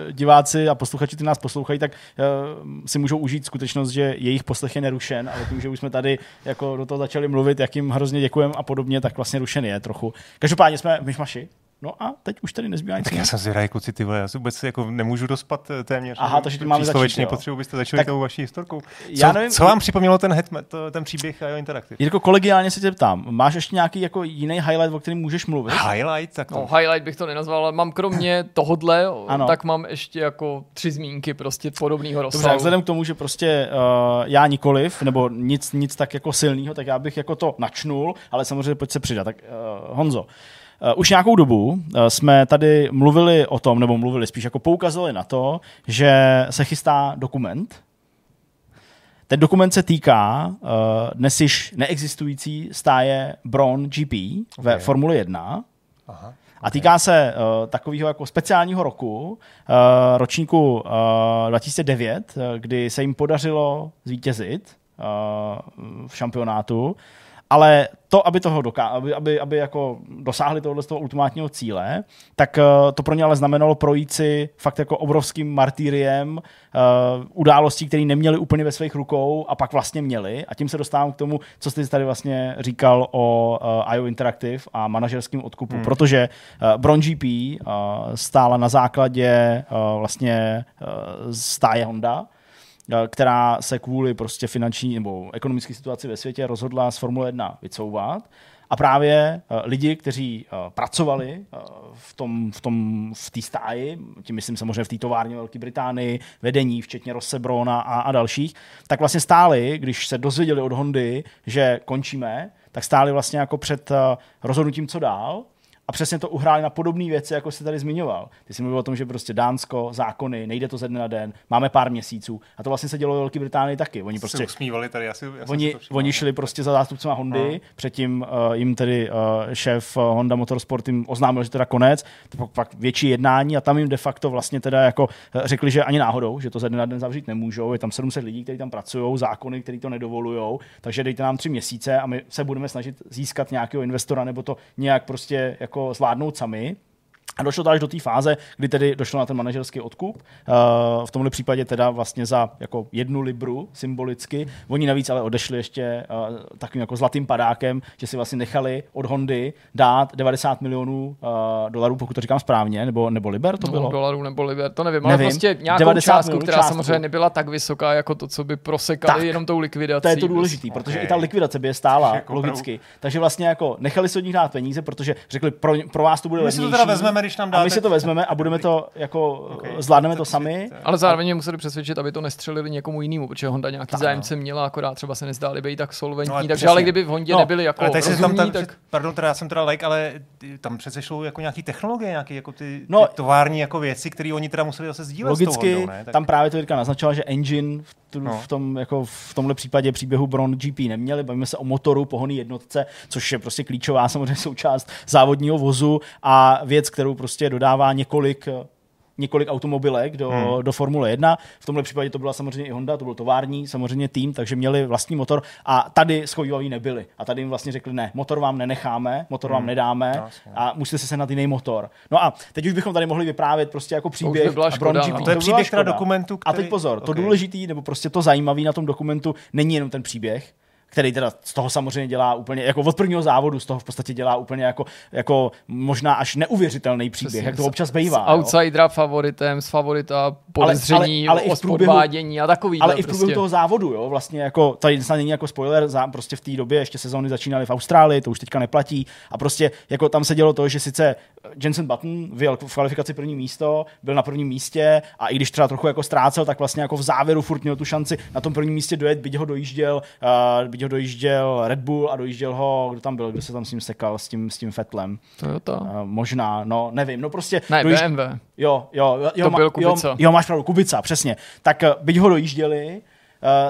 Speaker 1: eh, diváci a posluchači, kteří nás poslouchají, tak uh, si můžou užít skutečnost, že jejich poslech je nerušen, ale tím, že už jsme tady jako do toho začali mluvit, jak jim hrozně děkujeme a podobně, tak vlastně rušen je trochu. Každopádně jsme v myšmaši. No a teď už tady nezbývá nic.
Speaker 4: Tak já jsem zvědavý, kluci, ty vole, já se vůbec jako nemůžu dospat eh, téměř.
Speaker 1: Aha, takže ty máme začít,
Speaker 4: potřebuji, byste začali tak, tou vaší historkou. Co,
Speaker 1: já nevím,
Speaker 4: co vám připomnělo ten, hetme, to, ten příběh a jeho interaktiv?
Speaker 1: Jirko, kolegiálně se tě ptám, máš ještě nějaký jako jiný highlight, o kterém můžeš mluvit?
Speaker 4: Highlight? Tak to...
Speaker 2: No, highlight bych to nenazval, ale mám kromě tohodle, ano. tak mám ještě jako tři zmínky prostě podobného rozsahu.
Speaker 1: Dobře, vzhledem k tomu, že prostě uh, já nikoliv, nebo nic, nic tak jako silného, tak já bych jako to načnul, ale samozřejmě pojď se přidat. Tak uh, Honzo, už nějakou dobu uh, jsme tady mluvili o tom, nebo mluvili spíš jako poukazovali na to, že se chystá dokument. Ten dokument se týká uh, dnes již neexistující stáje Braun GP okay. ve Formule 1. Aha. Okay. A týká se uh, takového jako speciálního roku, uh, ročníku uh, 2009, uh, kdy se jim podařilo zvítězit uh, v šampionátu ale to, aby toho doká- aby, aby, aby jako dosáhli tohoto toho ultimátního cíle, tak uh, to pro ně ale znamenalo projít si fakt jako obrovským martýriem uh, událostí, které neměli úplně ve svých rukou a pak vlastně měli. A tím se dostávám k tomu, co jsi tady vlastně říkal o uh, IO Interactive a manažerském odkupu, hmm. protože uh, Bron GP uh, stála na základě uh, vlastně uh, stáje Honda, Eh, která se kvůli prostě finanční nebo ekonomické situaci ve světě rozhodla z Formule 1 vycouvat. A právě uh, lidi, kteří uh, pracovali v tom v, tom, v té stáji, tím myslím samozřejmě v té továrně Velké Británii, vedení, včetně Rossebrona a, a dalších, tak vlastně stáli, když se dozvěděli od Hondy, že končíme, tak stáli vlastně jako před rozhodnutím, co dál a přesně to uhráli na podobné věci, jako jsi tady zmiňoval. Ty jsi mluvil o tom, že prostě Dánsko, zákony, nejde to ze dne na den, máme pár měsíců. A to vlastně se dělo ve Velké Británii taky. Oni prostě.
Speaker 4: usmívali tady, já si, já
Speaker 1: oni, oni šli prostě za zástupcema Hondy, no. předtím uh, jim tedy uh, šéf uh, Honda Motorsport jim oznámil, že teda konec, to pak, pak větší jednání a tam jim de facto vlastně teda jako řekli, že ani náhodou, že to ze dne na den zavřít nemůžou. Je tam 700 lidí, kteří tam pracují, zákony, kteří to nedovolují, takže dejte nám tři měsíce a my se budeme snažit získat nějakého investora nebo to nějak prostě jako jako zvládnout sami. A došlo to až do té fáze, kdy tedy došlo na ten manažerský odkup. Uh, v tomhle případě teda vlastně za jako jednu libru symbolicky. Oni navíc ale odešli ještě uh, takovým jako zlatým padákem, že si vlastně nechali od Hondy dát 90 milionů uh, dolarů, pokud to říkám správně, nebo, nebo liber to
Speaker 2: no,
Speaker 1: bylo?
Speaker 2: dolarů nebo liber, to nevím, nevím. ale prostě nějakou částku, která částku. samozřejmě nebyla tak vysoká, jako to, co by prosekali tak, jenom tou likvidací.
Speaker 1: To je to důležité, okay. protože i ta likvidace by je stála jako logicky. Takže vlastně jako nechali se od nich dát peníze, protože řekli, pro, pro vás to bude
Speaker 4: My si to teda vezmeme, když nám dáte...
Speaker 1: A my si to vezmeme a budeme to jako, okay. zvládneme to sami.
Speaker 2: Ale zároveň je museli přesvědčit, aby to nestřelili někomu jinému, protože Honda nějaký tak, zájemce no. měla, akorát třeba se nezdáli být tak solventní, no, ale takže přesně. ale kdyby v Hondě no, nebyli jako ale rozumní, tam, tam, tak...
Speaker 4: Pardon, teda já jsem teda like, ale tam přece šlo jako nějaký technologie, nějaké jako ty, no, ty tovární jako věci, které oni teda museli zase sdílet
Speaker 1: Logicky,
Speaker 4: Hondou, ne?
Speaker 1: Tak... tam právě to Jirka naznačila, že engine v, tu, no. v, tom, jako v tomhle případě příběhu Bron GP neměli, bavíme se o motoru pohonný jednotce, což je prostě klíčová samozřejmě součást závodního vozu a věc, kterou prostě dodává několik několik automobilek do, hmm. do Formule 1. V tomhle případě to byla samozřejmě i Honda, to byl tovární, samozřejmě tým, takže měli vlastní motor a tady schovývaví nebyli. A tady jim vlastně řekli, ne, motor vám nenecháme, motor hmm. vám nedáme Jasně. a musíte si sehnat jiný motor. No a teď už bychom tady mohli vyprávět prostě jako příběh. To,
Speaker 2: by škoda,
Speaker 1: GP,
Speaker 2: no.
Speaker 4: to je příběh teda dokumentu.
Speaker 1: Který... A teď pozor, okay. to důležitý, nebo prostě to zajímavý na tom dokumentu není jenom ten příběh, který teda z toho samozřejmě dělá úplně, jako od prvního závodu z toho v podstatě dělá úplně jako, jako možná až neuvěřitelný příběh, Přesně, jak to občas bývá.
Speaker 2: S outsidera favoritem, s favorita podezření ale, ale, ale o podvádění a takový.
Speaker 1: Ale i v průběhu prostě. toho závodu, jo, vlastně jako, tady snad není jako spoiler, za, prostě v té době ještě sezóny začínaly v Austrálii, to už teďka neplatí a prostě jako tam se dělo to, že sice Jensen Button vyjel v kvalifikaci první místo, byl na prvním místě a i když třeba trochu jako ztrácel, tak vlastně jako v závěru furt měl tu šanci na tom prvním místě dojet, byť ho dojížděl, uh, byť ho dojížděl Red Bull a dojížděl ho, kdo tam byl, kdo se tam s ním sekal, s tím, s tím Fetlem.
Speaker 2: Toyota. Uh,
Speaker 1: možná, no, nevím, no prostě.
Speaker 2: Ne,
Speaker 1: dojížd...
Speaker 2: BMW.
Speaker 1: Jo, jo, jo,
Speaker 2: to byl Kubica.
Speaker 1: Jo, jo, máš pravdu, Kubica, přesně. Tak byť ho dojížděli,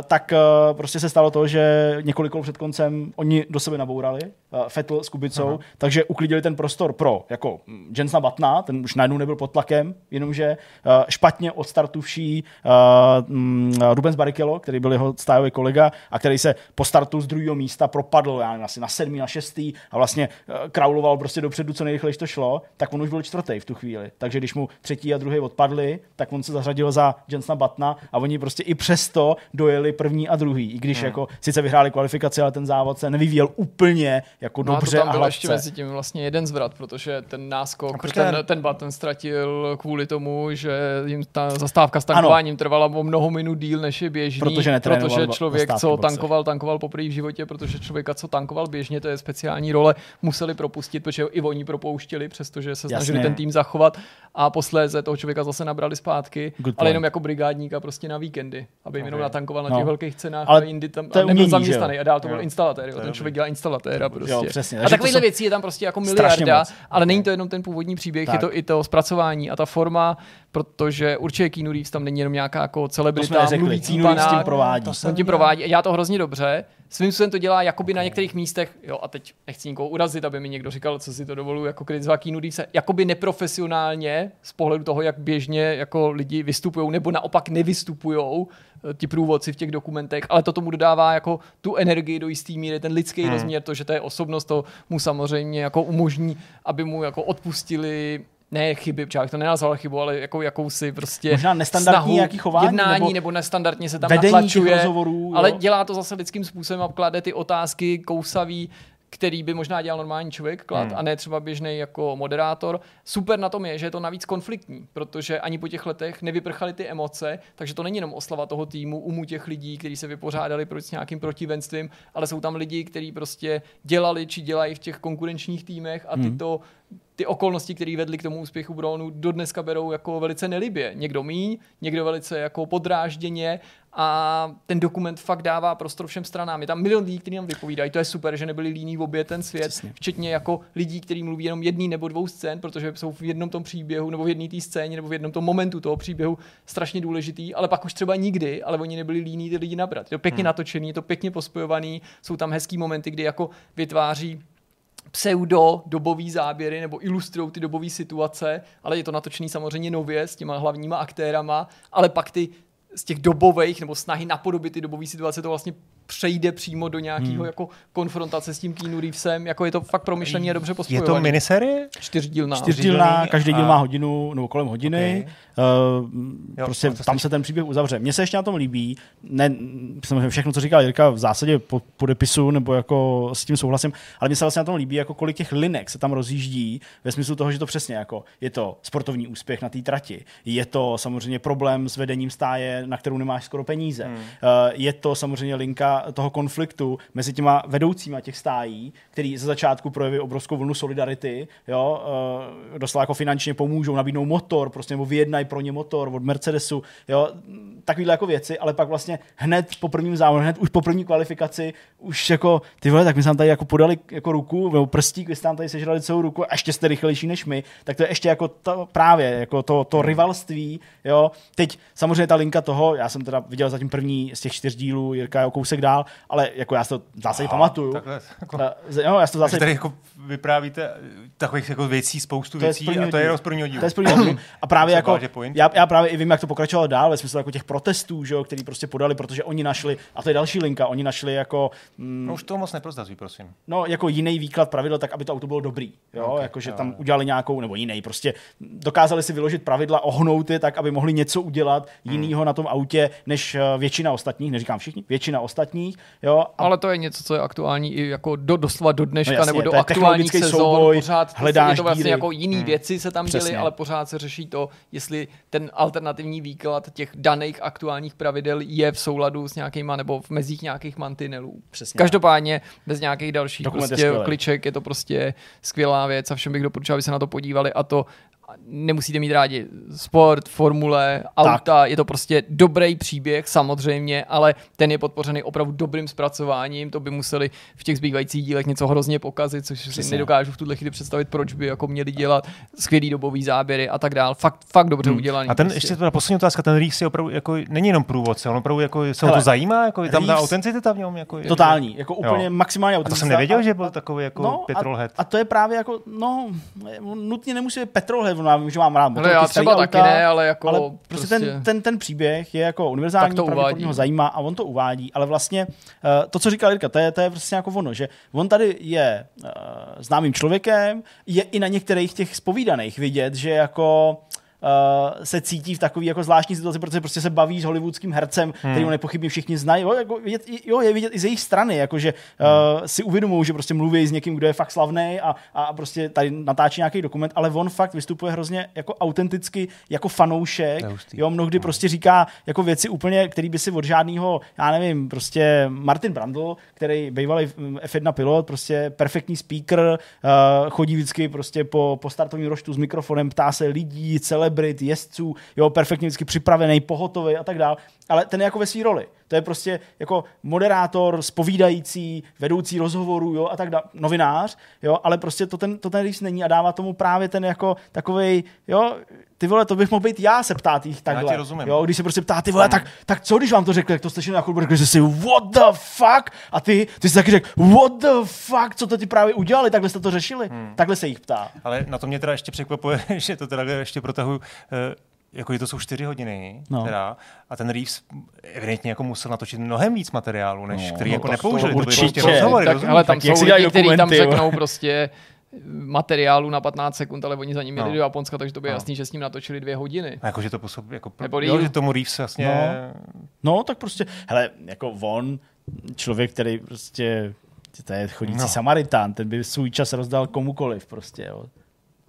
Speaker 1: tak uh, prostě se stalo to, že několik kol před koncem oni do sebe nabourali, uh, Fettel s Kubicou, Aha. takže uklidili ten prostor pro jako Jensna Batna, ten už najednou nebyl pod tlakem, jenomže uh, špatně odstartuvší uh, um, Rubens Barrichello, který byl jeho stájový kolega a který se po startu z druhého místa propadl, já nevím, asi na sedmý, na šestý a vlastně uh, krauloval prostě dopředu, co nejrychleji to šlo, tak on už byl čtvrtý v tu chvíli. Takže když mu třetí a druhý odpadli, tak on se zařadil za Jensna Batna a oni prostě i přesto dojeli první a druhý, i když hmm. jako sice vyhráli kvalifikaci, ale ten závod se nevyvíjel úplně jako no dobře a, to tam byl a
Speaker 2: ještě mezi tím vlastně jeden zvrat, protože ten náskok, ten, ten Button ztratil kvůli tomu, že jim ta zastávka s tankováním ano. trvala o mnoho minut díl, než je běžný, protože, protože člověk, co tankoval, tankoval poprvé v životě, protože člověka, co tankoval běžně, to je speciální role, museli propustit, protože i oni propouštěli, přestože se snažili Jasně. ten tým zachovat a posléze toho člověka zase nabrali zpátky, Good ale point. jenom jako brigádníka prostě na víkendy, aby jim okay. jenom natankoval na těch no. velkých cenách ale a jindy tam a nebyl zaměstnaný a dál to byl instalatér, jo, ten člověk dělal instalatéra prostě. Jo, přesně. A takovýhle věcí je tam prostě jako miliarda, ale není to jenom ten původní příběh, tak. je to i to zpracování a ta forma, protože určitě Keanu Reeves tam není jenom nějaká jako celebrita, mluvící panák, tím provádí. To on tím provádí a dělá to hrozně dobře. Svým způsobem to dělá jakoby okay. na některých místech, jo a teď nechci nikoho urazit, aby mi někdo říkal, co si to dovoluji jako kritizovat Keanu Reevese, jakoby neprofesionálně z pohledu toho, jak běžně jako lidi vystupují nebo naopak nevystupují eh, ti průvodci v těch dokumentech, ale to tomu dodává jako tu energii do jisté míry, ten lidský hmm. rozměr, to, že to je osobnost, to mu samozřejmě jako umožní, aby mu jako odpustili ne chyby, protože to nenazval chybu, ale jako jakousi prostě
Speaker 1: Možná nestandardní snahu, nějaký chování,
Speaker 2: jednání, nebo, nebo nestandardně se tam natlačuje,
Speaker 1: rozhovorů,
Speaker 2: ale dělá to zase lidským způsobem a klade ty otázky kousavý, který by možná dělal normální člověk, klad, hmm. a ne třeba běžný jako moderátor. Super na tom je, že je to navíc konfliktní, protože ani po těch letech nevyprchaly ty emoce, takže to není jenom oslava toho týmu, umu těch lidí, kteří se vypořádali proti s nějakým protivenstvím, ale jsou tam lidi, kteří prostě dělali či dělají v těch konkurenčních týmech a tyto hmm ty okolnosti, které vedly k tomu úspěchu Brownu, do dneska berou jako velice nelibě. Někdo míň, někdo velice jako podrážděně a ten dokument fakt dává prostor všem stranám. Je tam milion lidí, kteří nám vypovídají. To je super, že nebyli líní v obě ten svět, Přesně. včetně jako lidí, kteří mluví jenom jedný nebo dvou scén, protože jsou v jednom tom příběhu nebo v jedné té scéně nebo v jednom tom momentu toho příběhu strašně důležitý, ale pak už třeba nikdy, ale oni nebyli líní ty lidi nabrat. Je to pěkně hmm. natočený, je to pěkně pospojovaný, jsou tam hezký momenty, kdy jako vytváří pseudo dobový záběry nebo ilustrují ty dobové situace, ale je to natočený samozřejmě nově s těma hlavníma aktérama, ale pak ty z těch dobových nebo snahy napodobit ty dobové situace to vlastně přejde přímo do nějakého hmm. jako konfrontace s tím Keanu Reevesem, jako je to fakt promyšlený a dobře pospojovaný.
Speaker 4: Je to miniserie?
Speaker 2: Čtyřdílná.
Speaker 1: Čtyřdílná, každý díl má hodinu nebo kolem hodiny. Okay. Uh, jo, prostě tam se ten příběh uzavře. Mně se ještě na tom líbí, ne, samozřejmě všechno, co říkal Jirka, v zásadě po, podepisu nebo jako s tím souhlasím, ale mně se vlastně na tom líbí, jako kolik těch linek se tam rozjíždí ve smyslu toho, že to přesně jako je to sportovní úspěch na té trati, je to samozřejmě problém s vedením stáje, na kterou nemáš skoro peníze, hmm. uh, je to samozřejmě linka toho konfliktu mezi těma vedoucíma těch stájí, který ze začátku projeví obrovskou vlnu solidarity, jo, uh, doslova jako finančně pomůžou, nabídnou motor, prostě nebo vyjednají pro ně motor od Mercedesu, jo, takovýhle jako věci, ale pak vlastně hned po prvním závodu, hned už po první kvalifikaci, už jako, ty vole, tak my jsme tam tady jako podali jako ruku, nebo prstík, vy jste tam tady sežrali celou ruku a ještě jste rychlejší než my, tak to je ještě jako to, právě jako to, to rivalství, jo. Teď samozřejmě ta linka toho, já jsem teda viděl zatím první z těch čtyř dílů, Jirka je kousek dál, ale jako já si to Aha, pamatuju. Takhle, jako,
Speaker 4: jo, já si to zásadě... tady jako vyprávíte takových jako věcí, spoustu to věcí a to je z prvního dílu.
Speaker 1: To je z prvního dílu. A právě jako, já, já, právě i vím, jak to pokračovalo dál, ve smyslu jako těch protestů, že jo, který prostě podali, protože oni našli, a to je další linka, oni našli jako...
Speaker 4: Mm, no už to moc neprozdazují, prosím.
Speaker 1: No, jako jiný výklad pravidel, tak aby to auto bylo dobrý. Jo, okay, jako, že jo, tam udělali nějakou, nebo jiný, prostě dokázali si vyložit pravidla, ohnout je tak, aby mohli něco udělat hmm. jiného na tom autě, než eh, většina ostatních, neříkám všichni, většina ostatních. Jo,
Speaker 2: a... Ale to je něco, co je aktuální i jako do, doslova do dneška, no jasně, nebo do aktuálních sezon. Souboj, pořád hledáš je to vlastně díry. jako jiný hmm. věci se tam děly, ale pořád se řeší to, jestli ten alternativní výklad těch daných aktuálních pravidel je v souladu s nějakýma nebo v mezích nějakých mantinelů. Přesně. Každopádně bez nějakých dalších prostě je kliček je to prostě skvělá věc a všem bych doporučil, aby se na to podívali a to nemusíte mít rádi sport, formule, auta, je to prostě dobrý příběh samozřejmě, ale ten je podpořený opravdu dobrým zpracováním, to by museli v těch zbývajících dílech něco hrozně pokazit, což
Speaker 1: Přesně.
Speaker 2: si nedokážu v tuhle chvíli představit, proč by jako měli dělat skvělý dobový záběry a tak dál. Fakt, fakt dobře
Speaker 1: Hmm.
Speaker 2: udělaný.
Speaker 4: A ten
Speaker 2: prostě.
Speaker 4: ještě teda poslední otázka, ten Reeves je opravdu jako, není jenom průvodce, on opravdu jako, se ho
Speaker 1: Hele,
Speaker 4: to zajímá, jako, je tam ta
Speaker 1: Reeves-
Speaker 4: autenticita v něm. Jako, je-
Speaker 1: Totální, jako úplně
Speaker 4: Jo.
Speaker 1: maximálně
Speaker 4: A to jsem
Speaker 1: autenticita.
Speaker 4: nevěděl, že
Speaker 1: A-
Speaker 4: byl takový jako
Speaker 1: No,
Speaker 4: petrolhead.
Speaker 1: a, a to je právě jako, no, on nutně nemusí být petrolhead, já vím, že mám rád
Speaker 2: Ale
Speaker 1: motorky,
Speaker 2: já třeba
Speaker 1: auta,
Speaker 2: taky ne, ale jako
Speaker 1: ale prostě,
Speaker 2: prostě-
Speaker 1: Ten, ten, ten příběh je jako univerzální,
Speaker 2: Tak to uvádí.
Speaker 1: ho zajímá a on to uvádí, ale vlastně uh, to, co říkal Jirka, to je, to je prostě jako ono, že on tady je uh, známým člověkem, je i na některých těch spovídaných vidět, že jako Uh, se cítí v takové jako zvláštní situaci, protože prostě se baví s hollywoodským hercem, hmm. který ho nepochybně všichni znají. Jo, jako vidět, jo, je vidět i z jejich strany, jako že uh, si uvědomují, že prostě mluví s někým, kdo je fakt slavný a, a prostě tady natáčí nějaký dokument, ale on fakt vystupuje hrozně jako autenticky, jako fanoušek. Jo, mnohdy prostě říká jako věci úplně, který by si od žádného, já nevím, prostě Martin Brandl, který bývalý mm, F1 pilot, prostě perfektní speaker, uh, chodí vždycky prostě po, po startovním roštu s mikrofonem, ptá se lidí, celebrit, jezdců, jo, perfektně vždycky připravený, pohotový a tak dále, ale ten je jako ve své roli. To je prostě jako moderátor, spovídající, vedoucí rozhovorů, jo, a tak dále, novinář, jo, ale prostě to ten, to ten Reeves není a dává tomu právě ten jako takovej, jo, ty vole, to bych mohl být já, se ptát jich takhle.
Speaker 4: ti rozumím.
Speaker 1: Jo, když se prostě ptá, ty vole, tak, tak co, když vám to řekli, jak to slyšeli na chodbě, řekli jste si, what the fuck? A ty, ty jsi taky řekl, what the fuck, co to ti právě udělali, takhle jste to řešili. Hmm. Takhle se jich ptá.
Speaker 4: Ale na to mě teda ještě překvapuje, že to teda ještě protahuju, eh, jako že to jsou čtyři hodiny,
Speaker 1: No.
Speaker 4: teda, a ten Reeves evidentně jako musel natočit mnohem víc materiálu, než
Speaker 1: No,
Speaker 4: který
Speaker 1: no
Speaker 4: jako
Speaker 1: to- to
Speaker 4: nepoužili. To,
Speaker 1: určitě.
Speaker 4: prostě rozhovory,
Speaker 2: tak,
Speaker 4: rozumíš?
Speaker 2: ale tam
Speaker 1: Tak
Speaker 2: jsou lidi, kteří tam řeknou prostě materiálu na 15 sekund, ale oni za ním jeli
Speaker 4: No.
Speaker 2: do Japonska, takže to by
Speaker 4: No.
Speaker 2: jasný, že s ním natočili dvě hodiny.
Speaker 4: A jako, že to působí, jako,
Speaker 2: Nebo
Speaker 4: jo, že tomu Reeves vlastně,
Speaker 1: No. No, tak prostě, hele, jako on, člověk, který prostě, to je chodící. No. Samaritán, ten by svůj čas rozdal komukoliv prostě, jo.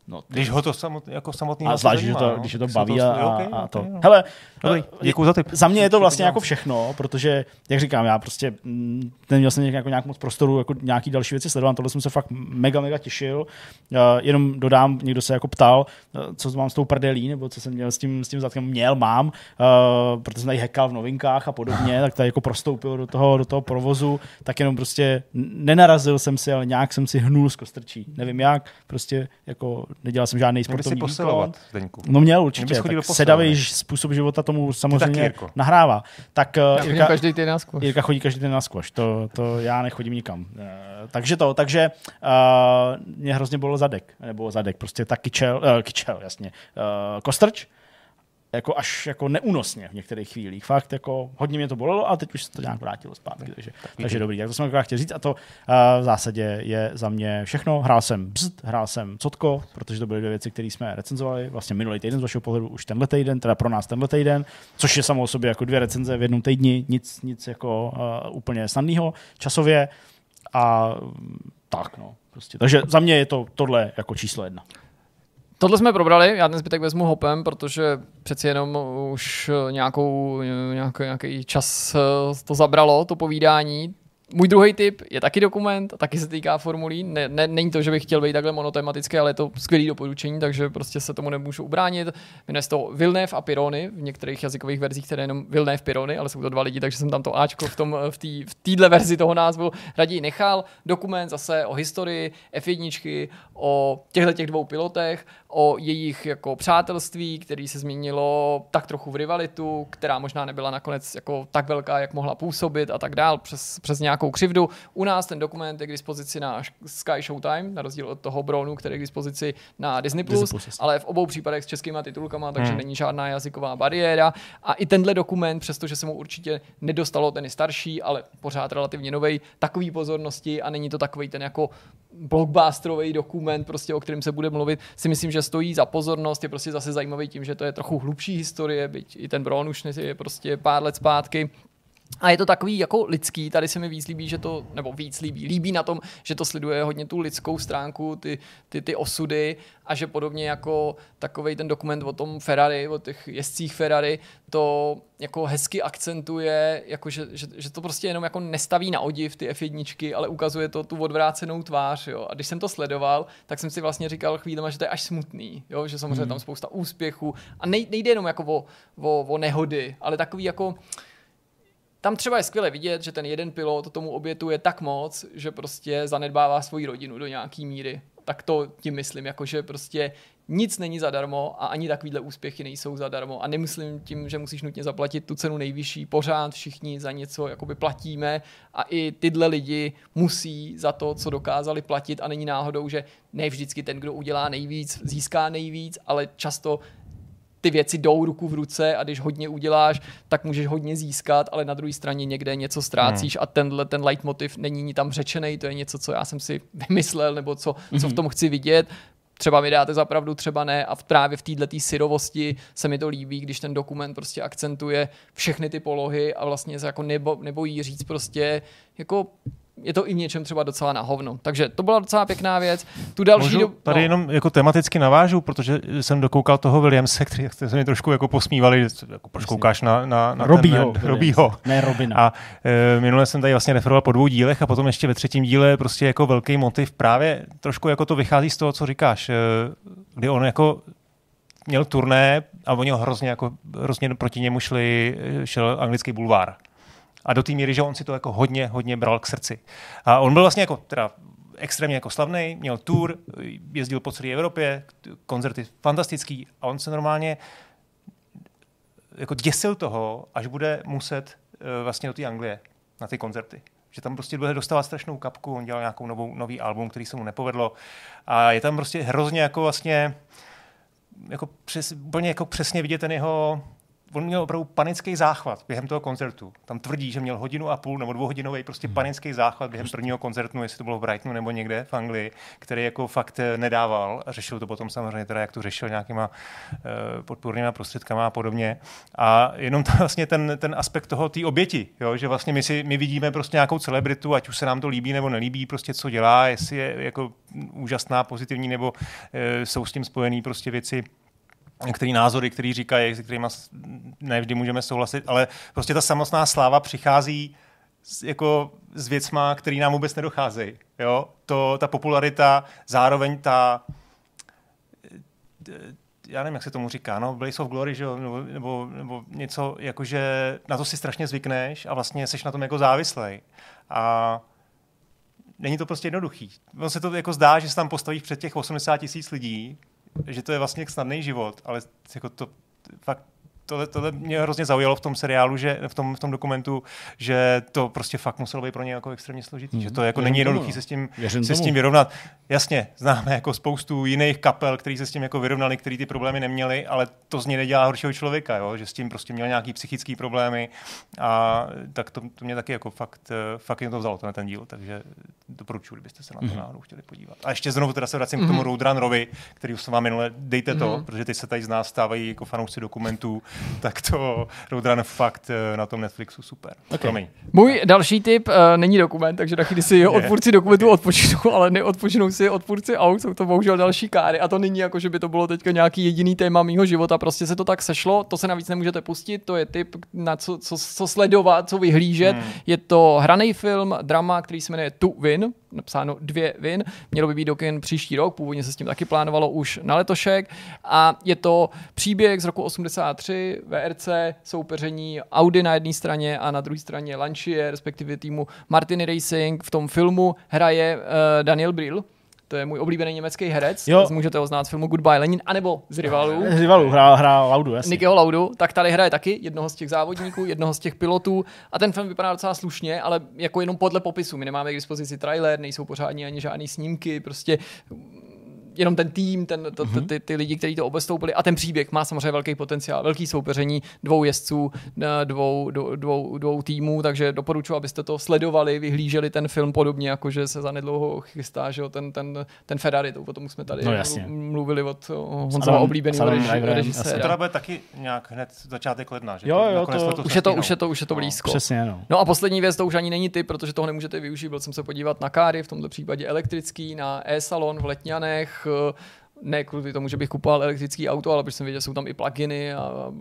Speaker 1: No,
Speaker 4: když ho to samot, jako samotný
Speaker 1: a zvlášť, že to, když je to baví a, a, a to. Hele,
Speaker 4: Dobrý,
Speaker 1: eh,
Speaker 4: děkuji za tip.
Speaker 1: Za mě je to vlastně jako všechno, protože, jak říkám, já prostě mm, neměl jsem nějak, jako nějak moc prostoru jako nějaký další věci sledovat, tohle jsem se fakt mega, mega těšil. Uh, jenom dodám, někdo se jako ptal, uh, co mám s tou prdelí, nebo co jsem měl s tím, s tím zadkem. Měl, mám, uh, protože jsem tady hekal v novinkách a podobně, tak tady jako prostoupil do toho, do toho provozu, tak jenom prostě nenarazil jsem si, ale nějak jsem si hnul z kostrčí. Nevím jak, prostě jako nedělal jsem žádný
Speaker 4: Měl
Speaker 1: sportovní výkon.
Speaker 4: posilovat, Zdeňku.
Speaker 1: No měl
Speaker 4: Měl
Speaker 1: určitě, sedavý způsob života tomu
Speaker 4: taky,
Speaker 1: samozřejmě
Speaker 4: Jirko.
Speaker 1: nahrává. Tak uh, Jirka,
Speaker 2: každý týden na squash.
Speaker 1: Jirka chodí každý den na squash, to, to já nechodím nikam. Uh, takže to, takže uh, mě hrozně bylo zadek, nebo zadek, prostě ta kyčel, uh, kyčel, jasně, uh, kostrč, jako až jako neúnosně v některých chvílích. Fakt jako hodně mě to bolelo a teď už se to nějak vrátilo zpátky. Takže, takže dobrý. Tak to jsem akorát chtěl říct a to uh, v zásadě je za mě všechno. Hrál jsem Bzd, hrál jsem Cotko, protože to byly dvě věci, které jsme recenzovali vlastně minulý týden z vašeho pohledu už tenhle týden, teda pro nás tenhle týden, což je samo o sobě jako dvě recenze v jednom týdni, nic, nic jako uh, úplně snadného časově a tak no. Prostě. Takže za mě je to tohle jako číslo jedna.
Speaker 2: Tohle jsme probrali, já ten zbytek vezmu hopem, protože přeci jenom už nějakou, nějaký, nějaký čas eh, to zabralo, to povídání. Můj druhý tip je taky dokument, a taky se týká formulí. Ne, ne, není to, že bych chtěl být takhle monotematický, ale je to skvělý doporučení, takže prostě se tomu nemůžu ubránit. Jmenuje se to Vilnev a Pirony, v některých jazykových verzích, které jenom Vilnev Pirony, ale jsou to dva lidi, takže jsem tam to Ačko v, tom, v, tý, v téhle verzi toho názvu raději nechal. Dokument zase o historii F1, o těchto těch dvou pilotech, o jejich jako přátelství, který se změnilo tak trochu v rivalitu, která možná nebyla nakonec jako tak velká, jak mohla působit a tak dál přes, přes nějakou křivdu. U nás ten dokument je k dispozici na Sky Showtime, na rozdíl od toho Brownu, který je k dispozici na Disney+,
Speaker 1: Disney+,
Speaker 2: Plus, ale v obou případech s českýma titulkama, takže
Speaker 4: Hmm.
Speaker 2: není žádná jazyková bariéra. A i tenhle dokument, přestože se mu určitě nedostalo, ten starší, ale pořád relativně nový, takový pozornosti a není to takový ten jako blockbusterový dokument, prostě, o kterém se bude mluvit, si myslím, že stojí za pozornost, je prostě zase zajímavý tím, že to je trochu hlubší historie, byť i ten Bron už je prostě pár let zpátky. A je to takový jako lidský, tady se mi víc líbí, že to, nebo víc líbí, líbí na tom, že to sleduje hodně tu lidskou stránku, ty, ty, ty osudy a že podobně jako takový ten dokument o tom Ferrari, o těch jezdcích Ferrari, to jako hezky akcentuje, jako že, že, že, to prostě jenom jako nestaví na odiv ty F1, ale ukazuje to tu odvrácenou tvář. Jo. A když jsem to sledoval, tak jsem si vlastně říkal chvílema, že to je až smutný, jo. že samozřejmě mm. tam spousta úspěchů a nejde jenom jako o, o, o nehody, ale takový jako tam třeba je skvěle vidět, že ten jeden pilot tomu obětuje tak moc, že prostě zanedbává svoji rodinu do nějaký míry. Tak to tím myslím, jakože prostě nic není zadarmo a ani takovýhle úspěchy nejsou zadarmo. A nemyslím tím, že musíš nutně zaplatit tu cenu nejvyšší. Pořád všichni za něco jakoby platíme a i tyhle lidi musí za to, co dokázali platit a není náhodou, že ne vždycky ten, kdo udělá nejvíc, získá nejvíc, ale často ty věci jdou ruku v ruce a když hodně uděláš, tak můžeš hodně získat, ale na druhé straně někde něco ztrácíš hmm. a tenhle ten leitmotiv není tam řečený, to je něco, co já jsem si vymyslel nebo co, co v hmm. tom chci vidět. Třeba mi dáte zapravdu, třeba ne. A právě v této syrovosti se mi to líbí, když ten dokument prostě akcentuje všechny ty polohy a vlastně se jako nebo, nebojí říct prostě jako je to i v něčem třeba docela na hovno. Takže to byla docela pěkná věc. Tu další
Speaker 4: Můžu
Speaker 2: do...
Speaker 4: tady no. jenom jako tematicky navážu, protože jsem dokoukal toho Williamse, který se mi trošku jako posmívali, jako proč koukáš na, na, na
Speaker 1: Robího.
Speaker 4: Ten, Robího.
Speaker 1: Ne Robina.
Speaker 4: A e, minule jsem tady vlastně referoval po dvou dílech a potom ještě ve třetím díle prostě jako velký motiv právě trošku jako to vychází z toho, co říkáš, e, kdy on jako měl turné a oni ho hrozně, jako, hrozně proti němu šli, šel anglický bulvár. A do té míry, že on si to jako hodně, hodně bral k srdci. A on byl vlastně jako teda extrémně jako slavný, měl tour, jezdil po celé Evropě, koncerty fantastický a on se normálně jako děsil toho, až bude muset uh, vlastně do té Anglie na ty koncerty. Že tam prostě bude dostávat strašnou kapku, on dělal nějakou novou, nový album, který se mu nepovedlo a je tam prostě hrozně jako vlastně jako přes, úplně jako přesně vidět ten jeho on měl opravdu panický záchvat během toho koncertu. Tam tvrdí, že měl hodinu a půl nebo dvouhodinový prostě hmm. panický záchvat během prvního koncertu, jestli to bylo v Brightonu nebo někde v Anglii, který jako fakt eh, nedával a řešil to potom samozřejmě teda, jak to řešil nějakýma uh, podpůrnýma prostředkama a podobně. A jenom to, vlastně ten, ten aspekt toho, té oběti, jo, že vlastně my, si, my vidíme prostě nějakou celebritu, ať už se nám to líbí nebo nelíbí, prostě co dělá, jestli je jako úžasná, pozitivní, nebo uh, jsou s tím spojené prostě věci, některé názory, které říkají, se kterými nevždy můžeme souhlasit, ale prostě ta samotná sláva přichází s, jako s věcma, které nám vůbec nedocházejí. Jo? To, ta popularita, zároveň ta já nevím, jak se tomu říká, no, Blaze of Glory, že jo, nebo, nebo, nebo něco, jakože na to si strašně zvykneš a vlastně jsi na tom jako závislej. A není to prostě jednoduchý. On se to jako zdá, že se tam postavíš před těch 80 tisíc lidí že to je vlastně snadný život, ale jako to fakt tohle, tohle mě hrozně zaujalo v tom seriálu, že v tom, v tom dokumentu, že to prostě fakt muselo být pro ně jako extrémně složitý, mm. že to jako Věřím není jednoduché se s tím, se s tím vyrovnat. Jasně, známe jako spoustu jiných kapel, kteří se s tím jako vyrovnali, kteří ty problémy neměli, ale to z něj nedělá horšího člověka, jo? že s tím prostě měl nějaký psychický problémy a tak to, to mě taky jako fakt, fakt jen to vzalo, to na ten díl, takže doporučuji, kdybyste se na to mm. náhodou chtěli podívat. A ještě znovu teda se vracím mm. k tomu mhm. Roadrunnerovi, který už jsem vám minule, dejte to, mm. protože teď se tady z nás stávají jako fanoušci dokumentů, tak to Roadrunner fakt eh, na tom Netflixu super. Okay. Promiň.
Speaker 2: Můj další tip uh, není dokument, takže na chvíli si je. odpůrci dokumentu odpočinou, ale neodpočinou si odpůrci aut, jsou to bohužel další káry. A to není jako, že by to bylo teďka nějaký jediný téma mýho života, prostě se to tak sešlo, to se navíc nemůžete pustit, to je tip na co, co, co sledovat, co vyhlížet. Hmm. Je to hraný film, drama, který se jmenuje Tu Win, napsáno dvě Win, mělo by být do kin příští rok, původně se s tím taky plánovalo už na letošek a je to příběh z roku 83, VRC, soupeření Audi na jedné straně a na druhé straně Lancia, respektive týmu Martiny Racing. V tom filmu hraje uh, Daniel Brill, to je můj oblíbený německý herec, jo. můžete ho znát z filmu Goodbye Lenin, anebo z Rivalu.
Speaker 1: Z Rivalu, hrál, hrál Laudu, jasně.
Speaker 2: Nikyho Laudu, tak tady hraje taky jednoho z těch závodníků, jednoho z těch pilotů a ten film vypadá docela slušně, ale jako jenom podle popisu. My nemáme k dispozici trailer, nejsou pořádně ani žádné snímky, prostě jenom ten tým, ten, to, mm-hmm. ty, ty lidi, kteří to obestoupili a ten příběh má samozřejmě velký potenciál, velký soupeření dvou jezdců, dvou, dvou, dvou, dvou týmů, takže doporučuji, abyste to sledovali, vyhlíželi ten film podobně, jako že se zanedlouho chystá, že jo, ten, ten, ten Ferrari, to potom jsme tady
Speaker 1: no, jasně.
Speaker 2: mluvili od Honzova oblíbeného režiséra.
Speaker 4: To teda bude taky nějak hned začátek ledna, že?
Speaker 1: Jo, jo,
Speaker 2: to, to, už, je to, už, je to, už je to blízko.
Speaker 1: No, přesně, no.
Speaker 2: no a poslední věc, to už ani není ty, protože toho nemůžete využít. Byl jsem se podívat na káry, v tomto případě elektrický, na e-salon v Letňanech, ne kvůli tomu, že bych kupoval elektrický auto, ale protože jsem věděl, že jsou tam i pluginy, a,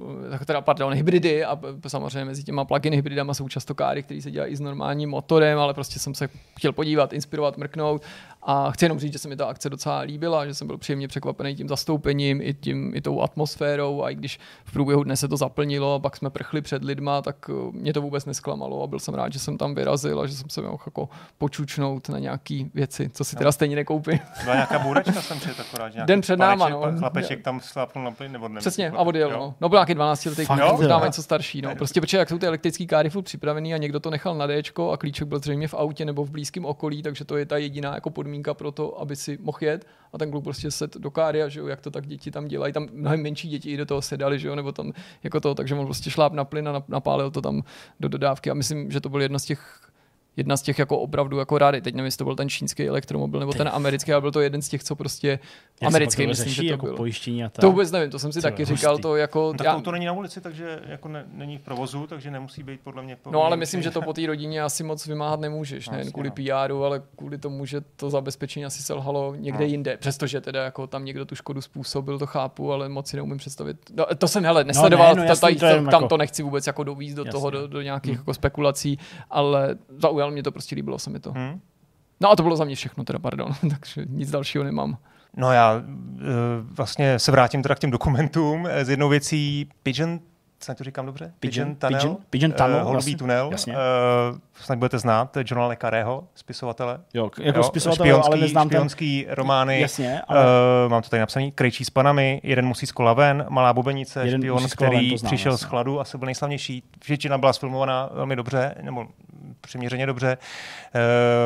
Speaker 2: teda, pardon, hybridy a samozřejmě mezi těma pluginy hybridama jsou často káry, které se dělají i s normálním motorem, ale prostě jsem se chtěl podívat, inspirovat, mrknout a chci jenom říct, že se mi ta akce docela líbila, že jsem byl příjemně překvapený tím zastoupením i, tím, i tou atmosférou a i když v průběhu dne se to zaplnilo a pak jsme prchli před lidma, tak eh, mě to vůbec nesklamalo a byl jsem rád, že jsem tam vyrazil a že jsem se mohl jako počučnout na nějaké věci, co si teda stejně nekoupím.
Speaker 4: Byla nějaká bůrečka jsem čet akorát.
Speaker 2: Den před náma, no.
Speaker 4: Chlapeček tam slápnul na plyn, nebo ne?
Speaker 2: Přesně, a odjel, no. No byl nějaký 12 letý, možná něco starší, no. Prostě protože jak jsou ty elektrické káry furt připravený a někdo to nechal na D a klíček byl zřejmě v autě nebo v blízkém okolí, takže to je ta jediná jako podmínka pro to, aby si mohl jet. A ten kluk prostě set do káry a že jo, jak to tak děti tam dělají, tam mnohem menší děti i do toho sedali, že jo, nebo tam jako to, takže on prostě šláp na plyn a napálil to tam do dodávky. A myslím, že to byl jedno z těch jedna z těch jako opravdu jako rády. Teď nevím, jestli to byl ten čínský elektromobil nebo ten americký, ale byl to jeden z těch, co prostě Jak americký, myslím, že to
Speaker 1: jako
Speaker 2: bylo.
Speaker 1: pojištění a tak.
Speaker 2: To vůbec nevím, to jsem si taky říkal, to jako...
Speaker 4: No, tak já... to není na ulici, takže jako ne, není v provozu, takže nemusí být podle mě...
Speaker 2: No ale myslím, že to po té rodině asi moc vymáhat nemůžeš, no, nejen kvůli no. PRu, ale kvůli tomu, že to zabezpečení asi selhalo někde no. jinde. Přestože teda jako tam někdo tu škodu způsobil, to chápu, ale moc si neumím představit. No, to jsem hele nesledoval, no, ne, no, jasný, to, tam jako... to nechci vůbec jako dovízt do toho, do, do nějakých hmm. jako spekulací, ale zaujal mě to prostě líbilo se mi to. Hmm. No a to bylo za mě všechno, teda pardon, takže nic dalšího nemám.
Speaker 4: No já e, vlastně se vrátím teda k těm dokumentům s jednou věcí Pigeon snad to říkám dobře?
Speaker 1: Pigeon, Pigeon Tunnel. Pigeon, Pigeon Tunnel, uh,
Speaker 4: Holubý tunel. Jasně. Uh, snad budete znát Johna Le Carrého, spisovatele.
Speaker 1: Jo, jako jo, spisovatele, špionský, ale neznám
Speaker 4: špionský ten... romány.
Speaker 1: Jasně, ale...
Speaker 4: uh, mám to tady napsaný. Krejčí s panami, jeden musí z kola ven, malá bubenice, jeden špion, který ven, znám, přišel jasně. z chladu, asi byl nejslavnější. Většina byla sfilmovaná velmi dobře, nebo přiměřeně dobře.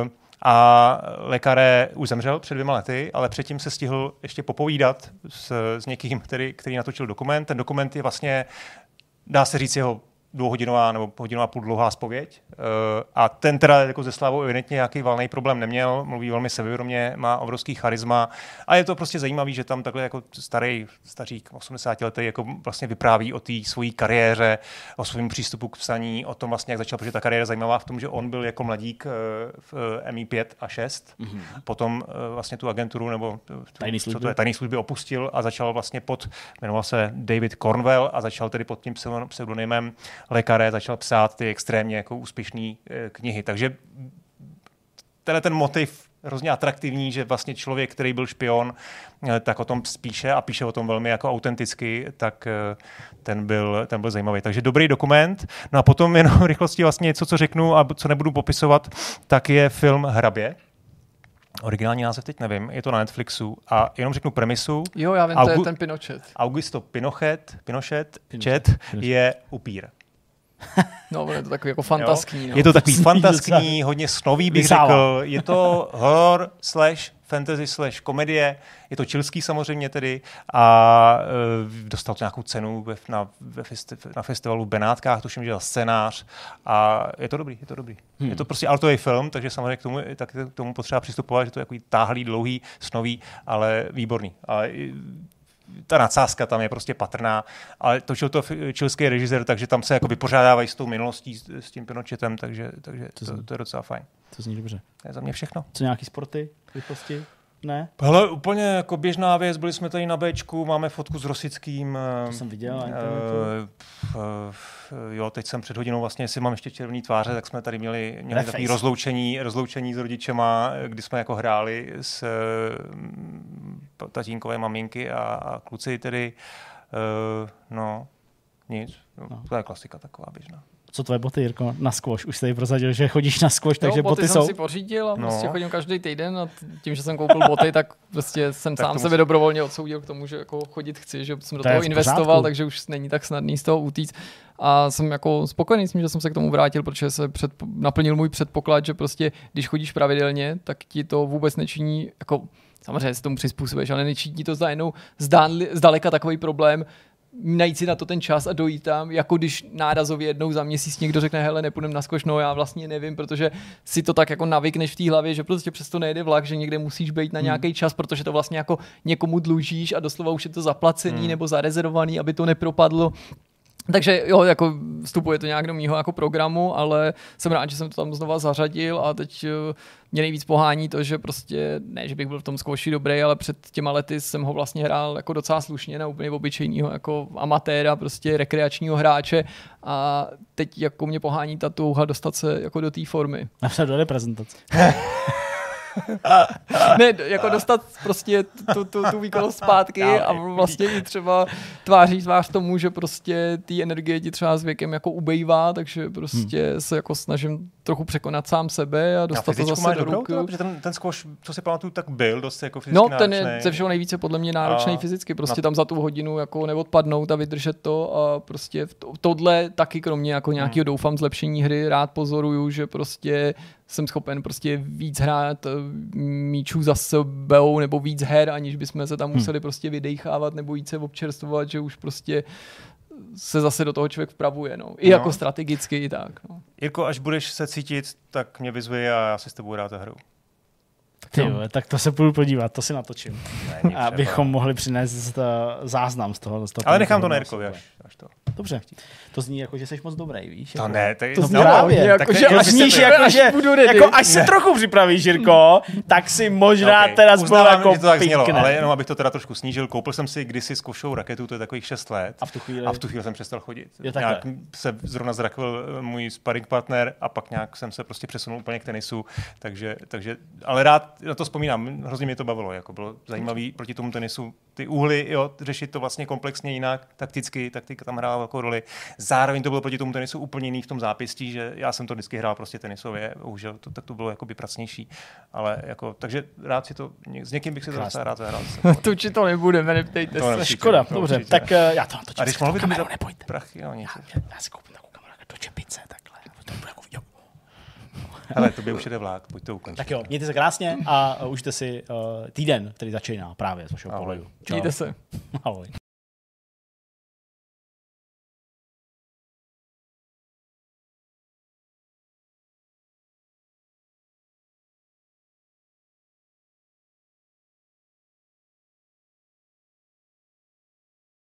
Speaker 4: Uh, a Lekaré už zemřel před dvěma lety, ale předtím se stihl ještě popovídat s, s někým, který, který natočil dokument. Ten dokument je vlastně, dá se říct, jeho dvouhodinová nebo hodinová půl dlouhá spověď. Uh, a ten teda jako ze Slávou evidentně nějaký valný problém neměl, mluví velmi sebevědomě, má obrovský charisma a je to prostě zajímavý, že tam takhle jako starý stařík 80 letý jako vlastně vypráví o té své kariéře, o svém přístupu k psaní, o tom vlastně, jak začal, protože ta kariéra zajímavá v tom, že on byl jako mladík uh, v uh, MI 5 a 6, mm-hmm. potom vlastně tu agenturu nebo tu, tajný služby. co to je, tajný služby opustil a začal vlastně pod, jmenoval se David Cornwell a začal tedy pod tím pseudonymem Lekaré začal psát ty extrémně jako úspěšné eh, knihy. Takže tenhle ten motiv hrozně atraktivní, že vlastně člověk, který byl špion, eh, tak o tom spíše a píše o tom velmi jako autenticky, tak eh, ten byl, ten byl zajímavý. Takže dobrý dokument. No a potom jenom rychlosti vlastně něco, co řeknu a co nebudu popisovat, tak je film Hrabě. Originální název teď nevím, je to na Netflixu a jenom řeknu premisu.
Speaker 2: Jo, já vím, Augu- to je ten Pinochet.
Speaker 4: Augusto Pinochet, Pinochet, Pinochet. Chet je upír.
Speaker 2: No, je to takový jako fantaskní. No.
Speaker 4: Je to takový fantaskní, hodně snový bych řekl. Je to horror slash fantasy slash komedie. Je to čilský samozřejmě tedy a e, dostal to nějakou cenu ve, na, ve festi, na festivalu v Benátkách, tuším, že scénář a je to dobrý, je to dobrý. Hmm. Je to prostě altový film, takže samozřejmě k tomu, tak k tomu potřeba přistupovat, že to je takový táhlý, dlouhý, snový, ale výborný. A ta nadsázka tam je prostě patrná, ale točil to čilský režisér, takže tam se jako vypořádávají s tou minulostí, s, tím Pinochetem, takže, takže to, to, to, je docela fajn.
Speaker 1: To zní dobře.
Speaker 4: To je za mě všechno.
Speaker 1: Co nějaký sporty, rychlosti? Ne?
Speaker 4: Hele, úplně jako běžná věc, byli jsme tady na Bčku, máme fotku s Rosickým.
Speaker 1: To jsem viděl uh, uh,
Speaker 4: uh, jo, teď jsem před hodinou vlastně, jestli mám ještě červený tváře, tak jsme tady měli, měli takové rozloučení, rozloučení s rodičema, kdy jsme jako hráli s uh, tatínkové maminky a, a kluci tedy. Uh, no, nic, no. to je klasika taková běžná
Speaker 1: co tvoje boty, Jirko, na skvoš? Už jsi tady prozadil, že chodíš na skvoš, takže boty, boty
Speaker 2: jsem
Speaker 1: jsou.
Speaker 2: si pořídil a no. prostě chodím každý týden a tím, že jsem koupil boty, tak prostě jsem tak sám sebe dobrovolně odsoudil k tomu, že jako chodit chci, že jsem do to toho investoval, takže už není tak snadný z toho utíct. A jsem jako spokojený s tím, že jsem se k tomu vrátil, protože se před, naplnil můj předpoklad, že prostě když chodíš pravidelně, tak ti to vůbec nečiní jako samozřejmě se tomu přizpůsobíš, ale nečítí to za jednou zdánli, zdaleka takový problém, najít si na to ten čas a dojít tam, jako když nárazově jednou za měsíc někdo řekne, hele, nepůjdem na skoš, no já vlastně nevím, protože si to tak jako navykneš v té hlavě, že prostě přesto nejde vlak, že někde musíš být na nějaký čas, protože to vlastně jako někomu dlužíš a doslova už je to zaplacený
Speaker 4: Hmm.
Speaker 2: nebo zarezervovaný, aby to nepropadlo. Takže jo, jako vstupuje to nějak do mýho jako programu, ale jsem rád, že jsem to tam znova zařadil a teď eh, mě nejvíc pohání to, že prostě, ne, že bych byl v tom zkouši dobrý, ale před těma lety jsem ho vlastně hrál jako docela slušně na úplně obyčejného jako amatéra, prostě rekreačního hráče a teď jako mě pohání ta touha dostat se jako do té formy.
Speaker 1: Napsat do reprezentace.
Speaker 2: ne, jako dostat prostě tu, tu, tu výkonnost zpátky a vlastně i třeba tváří tvář tomu, že prostě ty energie ti třeba s věkem jako ubejvá, takže prostě hmm. se jako snažím trochu překonat sám sebe a dostat to
Speaker 4: fyzičku
Speaker 2: zase do ruky.
Speaker 4: protože ten, ten squash, co si pamatuju, tak byl dost jako fyzicky
Speaker 2: No, ten
Speaker 4: náročný.
Speaker 2: je ze všeho nejvíce podle mě náročný
Speaker 4: A
Speaker 2: fyzicky, prostě
Speaker 4: na-
Speaker 2: tam za tu hodinu jako neodpadnout a vydržet to a prostě v to, tohle taky kromě jako nějakého
Speaker 4: Hmm.
Speaker 2: doufám zlepšení hry rád pozoruju, že prostě jsem schopen prostě víc hrát eh, míčů za sebou nebo víc her, aniž bychom se tam
Speaker 1: Hmm.
Speaker 2: museli prostě vydechávat nebo jít se občerstvovat, že už prostě se zase do toho člověk vpravuje, no. I
Speaker 4: No.
Speaker 2: jako strategicky, i tak. No.
Speaker 4: Jirko, až budeš se cítit, tak mě vyzvi a já si s tebou rád hru.
Speaker 1: Ty jo, tak to se půjdu podívat, to si natočím.
Speaker 4: Není
Speaker 1: Abychom mohli přinést záznam z toho. Z toho
Speaker 4: Ale nechám to na Jirkovi, až, až to.
Speaker 1: Dobře. To zní jako, že jsi moc dobrý, víš?
Speaker 4: To
Speaker 1: jako.
Speaker 4: ne, to,
Speaker 1: To
Speaker 4: no,
Speaker 1: zní právě.
Speaker 2: jako,
Speaker 4: tak to-
Speaker 2: že až
Speaker 4: vy
Speaker 1: Zníš jako,
Speaker 2: až
Speaker 1: že,
Speaker 2: budu ready.
Speaker 1: jako až se trochu připravíš, Jirko, tak si možná
Speaker 4: Ok,
Speaker 1: teda spolu jako
Speaker 4: že to tak znělo,
Speaker 1: pinkne.
Speaker 4: ale jenom abych to teda trošku snížil. Koupil jsem si kdysi zkoušou raketu, to je takových 6 let.
Speaker 1: A v tu chvíli...
Speaker 4: A v tu chvíli jsem přestal chodit.
Speaker 1: Jo,
Speaker 4: nějak se zrovna zrakvil eh, můj sparring partner a pak nějak jsem se prostě přesunul úplně k tenisu, takže, takže ale rád na to vzpomínám, hrozně mě to bavilo, jako bylo zajímavý proti tomu tenisu, ty úhly, jo, řešit to vlastně komplexně jinak, takticky, taktika tam hrála velkou roli. Zároveň to bylo proti tomu tenisu úplně jiný v tom zápěstí, že já jsem to vždycky hrál prostě tenisově, bohužel to, tak to bylo jakoby pracnější, ale jako, takže rád si to, s někým bych si to docela rád zahrál.
Speaker 2: Tuči to nebudeme, neptejte
Speaker 4: To
Speaker 2: se.
Speaker 4: ne.
Speaker 1: Škoda,
Speaker 4: určitě,
Speaker 1: dobře,
Speaker 4: určitě.
Speaker 1: tak uh, já to natočím.
Speaker 4: A když
Speaker 1: s
Speaker 4: mohl by to být
Speaker 1: nebojte.
Speaker 4: prachy, jo.
Speaker 1: Já, já si koupím takovou kameru do čepice, takhle. To bude jako video.
Speaker 4: Hele, to by už jde vlák, pojď to ukončit.
Speaker 1: Tak jo, mějte se krásně a užijte si uh, týden, který začíná právě z vašeho pohledu. Čau.
Speaker 2: Mějte se.
Speaker 1: Ahoj.